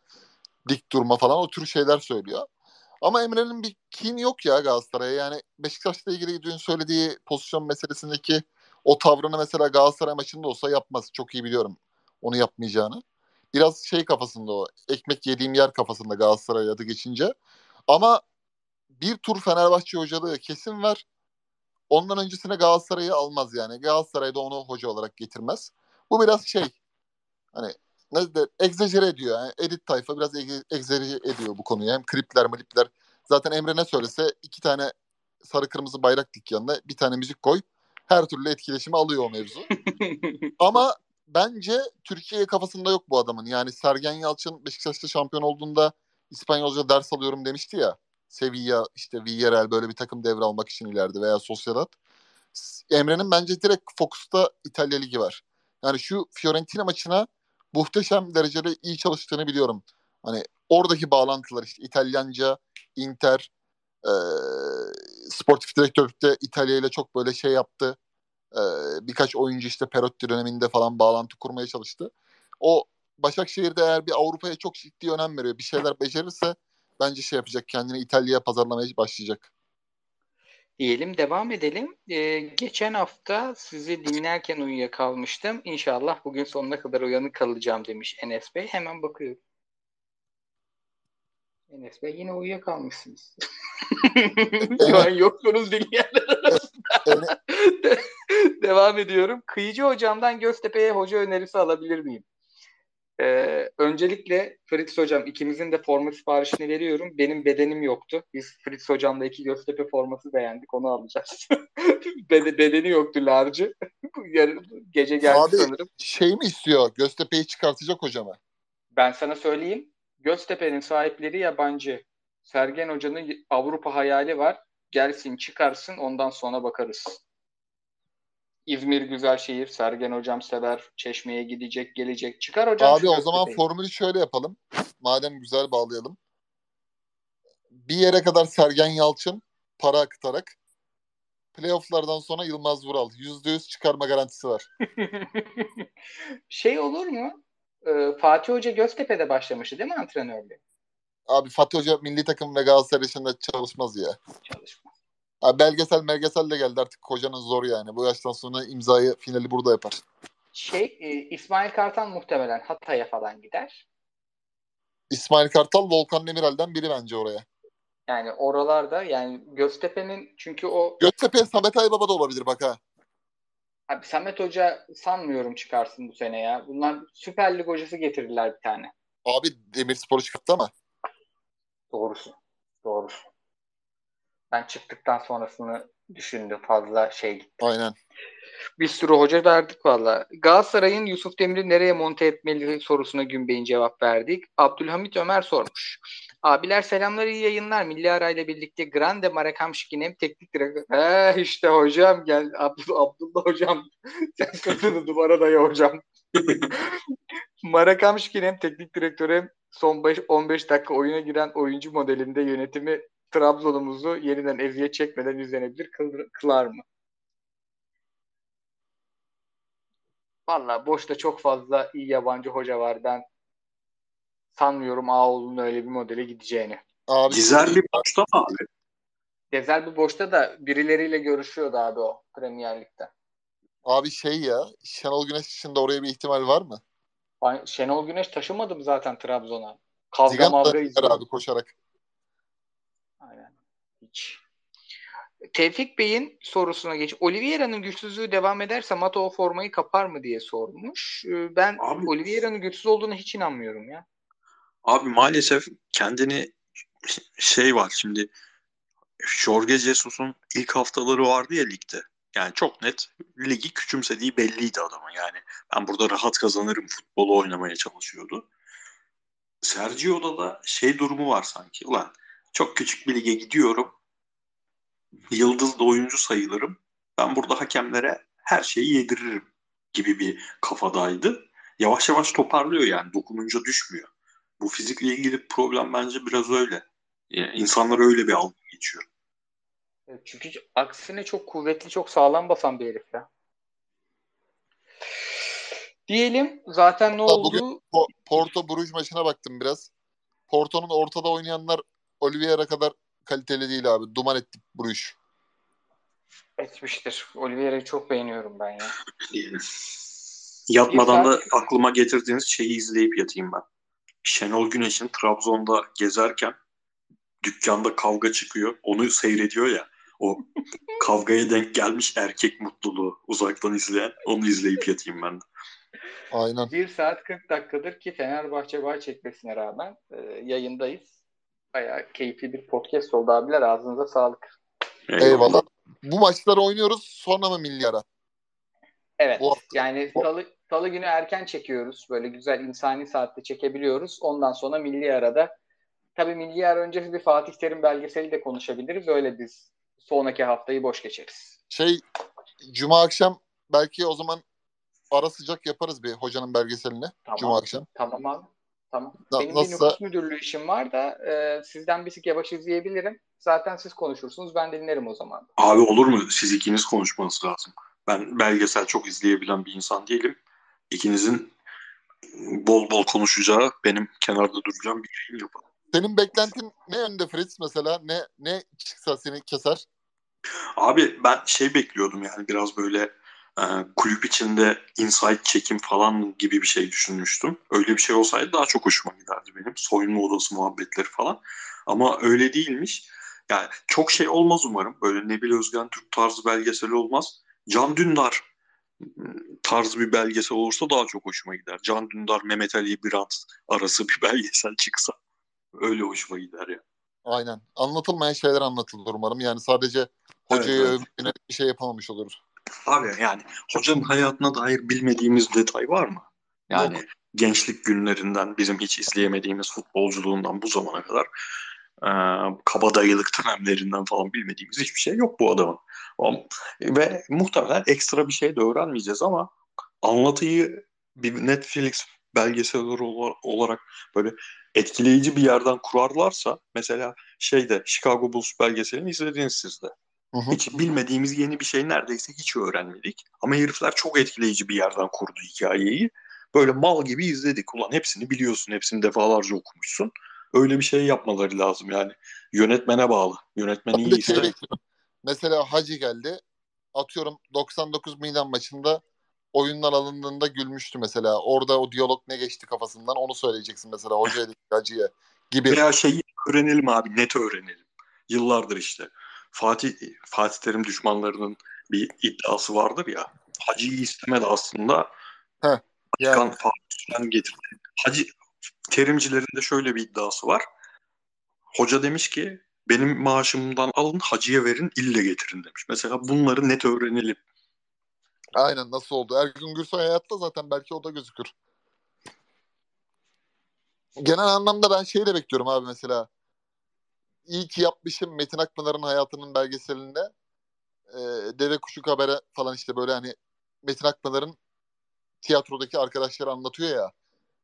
dik durma falan o tür şeyler söylüyor. Ama Emre'nin bir kin yok ya Galatasaray'a. Yani Beşiktaş'la ilgili dün söylediği pozisyon meselesindeki o tavrını mesela Galatasaray maçında olsa yapmaz. Çok iyi biliyorum onu yapmayacağını. Biraz şey kafasında o. Ekmek yediğim yer kafasında Galatasaray adı geçince. Ama bir tur Fenerbahçe hocalığı kesin var. Ondan öncesine Galatasaray'ı almaz yani. Galatasaray'da onu hoca olarak getirmez. Bu biraz şey hani ne de egzajere ediyor. Yani edit tayfa biraz egzajere ediyor bu konuyu. Hem klipler, klipler. Zaten Emre ne söylese iki tane sarı kırmızı bayrak dik yanına bir tane müzik koy. Her türlü etkileşimi alıyor o mevzu. [laughs] Ama bence Türkiye kafasında yok bu adamın. Yani Sergen Yalçın Beşiktaş'ta şampiyon olduğunda İspanyolca ders alıyorum demişti ya. Sevilla, işte Villarreal böyle bir takım devralmak için ileride veya Sociedad. Emre'nin bence direkt fokusta İtalya Ligi var. Yani şu Fiorentina maçına muhteşem derecede iyi çalıştığını biliyorum. Hani oradaki bağlantılar işte İtalyanca, Inter, e, sportif direktörlükte İtalya ile çok böyle şey yaptı. E, birkaç oyuncu işte Perotti döneminde falan bağlantı kurmaya çalıştı. O Başakşehir'de eğer bir Avrupa'ya çok ciddi önem veriyor. Bir şeyler becerirse bence şey yapacak. Kendini İtalya'ya pazarlamaya başlayacak. Diyelim devam edelim. Ee, geçen hafta sizi dinlerken uyuyakalmıştım. İnşallah bugün sonuna kadar uyanık kalacağım demiş Enes Bey. Hemen bakıyorum. Enes Bey yine uyuyakalmışsınız. [laughs] Şu an yoksunuz dinleyenler arasında. [laughs] devam ediyorum. Kıyıcı hocamdan Göztepe'ye hoca önerisi alabilir miyim? Ee, öncelikle Fritz Hocam ikimizin de forma siparişini veriyorum. Benim bedenim yoktu. Biz Fritz Hocam'la iki Göztepe forması beğendik. Onu alacağız. [laughs] Bede, bedeni yoktu larcı. Yarın, gece geldi Abi, sanırım. Şey mi istiyor? Göztepe'yi çıkartacak hocama. Ben sana söyleyeyim. Göztepe'nin sahipleri yabancı. Sergen Hoca'nın Avrupa hayali var. Gelsin çıkarsın ondan sonra bakarız. İzmir güzel şehir. Sergen hocam sever. Çeşme'ye gidecek, gelecek. Çıkar hocam. Abi o zaman formülü şöyle yapalım. Madem güzel bağlayalım. Bir yere kadar Sergen Yalçın para akıtarak playofflardan sonra Yılmaz Vural. %100 çıkarma garantisi var. [laughs] şey olur mu? Ee, Fatih Hoca Göztepe'de başlamıştı değil mi antrenörlüğü? Abi Fatih Hoca milli takım ve Galatasaray içinde çalışmaz ya. Çalışma. Abi belgesel belgesel de geldi artık hocanın zor yani. Bu yaştan sonra imzayı finali burada yapar. Şey e, İsmail Kartal muhtemelen Hatay'a falan gider. İsmail Kartal Volkan Demirel'den biri bence oraya. Yani oralarda yani Göztepe'nin çünkü o Göztepe'ye Samet Aybaba da olabilir bak ha. abi Samet Hoca sanmıyorum çıkarsın bu sene ya. Bunlar Süper Lig hocası getirirler bir tane. Abi Demirspor'u çıkarttı ama. Doğrusu. Doğrusu. Ben çıktıktan sonrasını düşündüm fazla şey gitti. Aynen. Bir sürü hoca verdik valla. Galatasaray'ın Yusuf Demir'i nereye monte etmeli sorusuna Günbey'in cevap verdik. Abdülhamit Ömer sormuş. Abiler selamlar iyi yayınlar. Milli arayla birlikte Grande Marakamşki'nin teknik direktör. He işte hocam gel Abdullah, Abdullah hocam. [laughs] Sen sırtını duvara daya hocam. [laughs] Marakamşki'nin teknik direktörü hem son beş- 15 dakika oyuna giren oyuncu modelinde yönetimi Trabzon'umuzu yeniden eziyet çekmeden izlenebilir kıl- kılar mı? Valla boşta çok fazla iyi yabancı hoca var. Ben sanmıyorum Ağoğlu'nun öyle bir modele gideceğini. Abi Dizer bir boşta mı abi? Gezer bu boşta da birileriyle görüşüyordu abi o Premier Lig'de. Abi şey ya Şenol Güneş dışında oraya bir ihtimal var mı? Ben Şenol Güneş taşımadım zaten Trabzon'a. Kavga Zigan mavga da izliyorum. abi koşarak. Hiç. Tevfik Bey'in sorusuna geç. Oliveira'nın güçsüzlüğü devam ederse Mato o formayı kapar mı diye sormuş. Ee, Ben Abi- Oliveira'nın güçsüz olduğuna hiç inanmıyorum ya. Abi maalesef kendini şey var şimdi Jorge Jesus'un ilk haftaları vardı ya ligde. Yani çok net ligi küçümsediği belliydi adamın. Yani ben burada rahat kazanırım futbolu oynamaya çalışıyordu. Sergio'da da şey durumu var sanki. Ulan çok küçük bir lige gidiyorum. Yıldız da oyuncu sayılırım. Ben burada hakemlere her şeyi yediririm gibi bir kafadaydı. Yavaş yavaş toparlıyor yani. Dokununca düşmüyor. Bu fizikle ilgili problem bence biraz öyle. Yani insanlar öyle bir algı geçiyor. Evet, Çünkü aksine çok kuvvetli, çok sağlam basan bir herif ya. Diyelim zaten ne Hatta oldu? bugün- Po- Porto Bruges maçına baktım biraz. Porto'nun ortada oynayanlar Oliveira kadar kaliteli değil abi. Duman etti Bruges. Etmiştir. Oliveira'yı çok beğeniyorum ben ya. [laughs] Yatmadan da aklıma getirdiğiniz şeyi izleyip yatayım ben. Şenol Güneş'in Trabzon'da gezerken dükkanda kavga çıkıyor. Onu seyrediyor ya. O [laughs] kavgaya denk gelmiş erkek mutluluğu uzaktan izleyen. Onu izleyip yatayım ben de. Aynen. 1 saat 40 dakikadır ki Fenerbahçe bağ çekmesine rağmen e, yayındayız. Bayağı keyifli bir podcast oldu abiler. Ağzınıza sağlık. Eyvallah. Bu maçları oynuyoruz sonra mı milli ara? Evet. Bu- yani salı, salı günü erken çekiyoruz. Böyle güzel insani saatte çekebiliyoruz. Ondan sonra milli arada tabii milli ara öncesi bir Fatih Terim belgeseli de konuşabiliriz. Öyle biz sonraki haftayı boş geçeriz. Şey Cuma akşam belki o zaman ara sıcak yaparız bir hocanın belgeselini. Tamam. Cuma akşam. Tamam abi. Tamam. Na- Benim nasılsa- bir nüfus müdürlüğü işim var da e, sizden bir sik yavaş izleyebilirim. Zaten siz konuşursunuz. Ben dinlerim o zaman. Abi olur mu? Siz ikiniz konuşmanız lazım. Ben belgesel çok izleyebilen bir insan değilim. İkinizin bol bol konuşacağı, benim kenarda duracağım bir yayın yapalım. Senin beklentin ne yönde Fritz mesela? Ne ne çıksa seni keser? Abi ben şey bekliyordum yani biraz böyle e, kulüp içinde inside çekim falan gibi bir şey düşünmüştüm. Öyle bir şey olsaydı daha çok hoşuma giderdi benim. Soyunma odası muhabbetleri falan. Ama öyle değilmiş. Yani çok şey olmaz umarım. Böyle Nebil Özgen Türk tarzı belgeseli olmaz. Can Dündar tarzı bir belgesel olursa daha çok hoşuma gider. Can Dündar, Mehmet Ali Birant arası bir [laughs] belgesel çıksa öyle hoşuma gider ya. Aynen. Anlatılmayan şeyler anlatılır umarım. Yani sadece hocayı Evet, evet. bir şey yapamamış oluruz. Abi yani hocanın hayatına dair bilmediğimiz detay var mı? Yani Yok. gençlik günlerinden bizim hiç izleyemediğimiz futbolculuğundan bu zamana kadar e, kabadayılık dönemlerinden falan bilmediğimiz hiçbir şey yok bu adamın. Ve muhtemelen ekstra bir şey de öğrenmeyeceğiz ama anlatıyı bir Netflix belgeseller olarak böyle etkileyici bir yerden kurarlarsa mesela şeyde Chicago Bulls belgeselini izlediniz siz de. Hı hı. Hiç bilmediğimiz yeni bir şey neredeyse hiç öğrenmedik. Ama herifler çok etkileyici bir yerden kurdu hikayeyi. Böyle mal gibi izledik. Ulan hepsini biliyorsun, hepsini defalarca okumuşsun. Öyle bir şey yapmaları lazım yani. Yönetmene bağlı. Yönetmen iyi ise. Mesela Hacı geldi. Atıyorum 99 Milan maçında oyundan alındığında gülmüştü mesela. Orada o diyalog ne geçti kafasından onu söyleyeceksin mesela hocaya Hacı'ya gibi. Veya şeyi öğrenelim abi net öğrenelim. Yıllardır işte. Fatih Fatih Terim düşmanlarının bir iddiası vardır ya. Hacı'yı istemedi aslında. Heh, yani. Fatih getirdi. Hacı terimcilerin de şöyle bir iddiası var. Hoca demiş ki benim maaşımdan alın hacıya verin ille getirin demiş. Mesela bunları net öğrenelim. Aynen nasıl oldu? Ergün Gürsoy hayatta zaten belki o da gözükür. Genel anlamda ben şeyi de bekliyorum abi mesela. İyi ki yapmışım Metin Akpınar'ın hayatının belgeselinde. E, Deve Kuşu Kabere falan işte böyle hani Metin Akpınar'ın tiyatrodaki arkadaşları anlatıyor ya.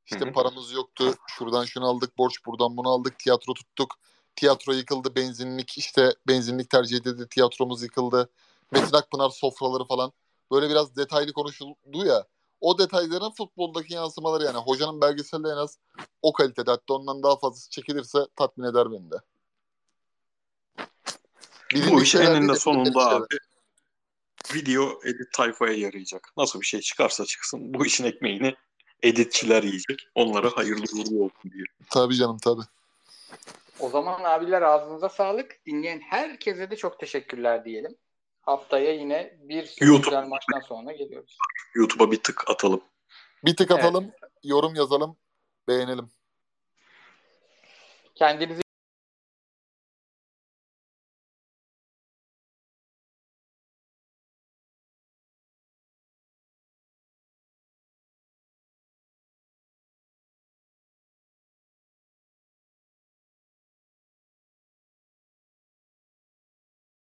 İşte paramız yoktu. Şuradan şunu aldık. Borç buradan bunu aldık. Tiyatro tuttuk. Tiyatro yıkıldı. Benzinlik işte benzinlik tercih edildi. Tiyatromuz yıkıldı. Metin Akpınar sofraları falan. Böyle biraz detaylı konuşuldu ya. O detayların futboldaki yansımaları yani. Hocanın belgeselde en az o kalitede. Hatta ondan daha fazlası çekilirse tatmin eder beni de. Bu iş eninde sonunda abi video edit tayfaya yarayacak. Nasıl bir şey çıkarsa çıksın bu işin ekmeğini editçiler yiyecek. Onlara hayırlı uğurlu olsun diye. Tabii canım tabii. O zaman abiler ağzınıza sağlık. Dinleyen herkese de çok teşekkürler diyelim. Haftaya yine bir YouTube. maçtan sonra geliyoruz. YouTube'a bir tık atalım. Bir tık atalım, evet. yorum yazalım, beğenelim. Kendinize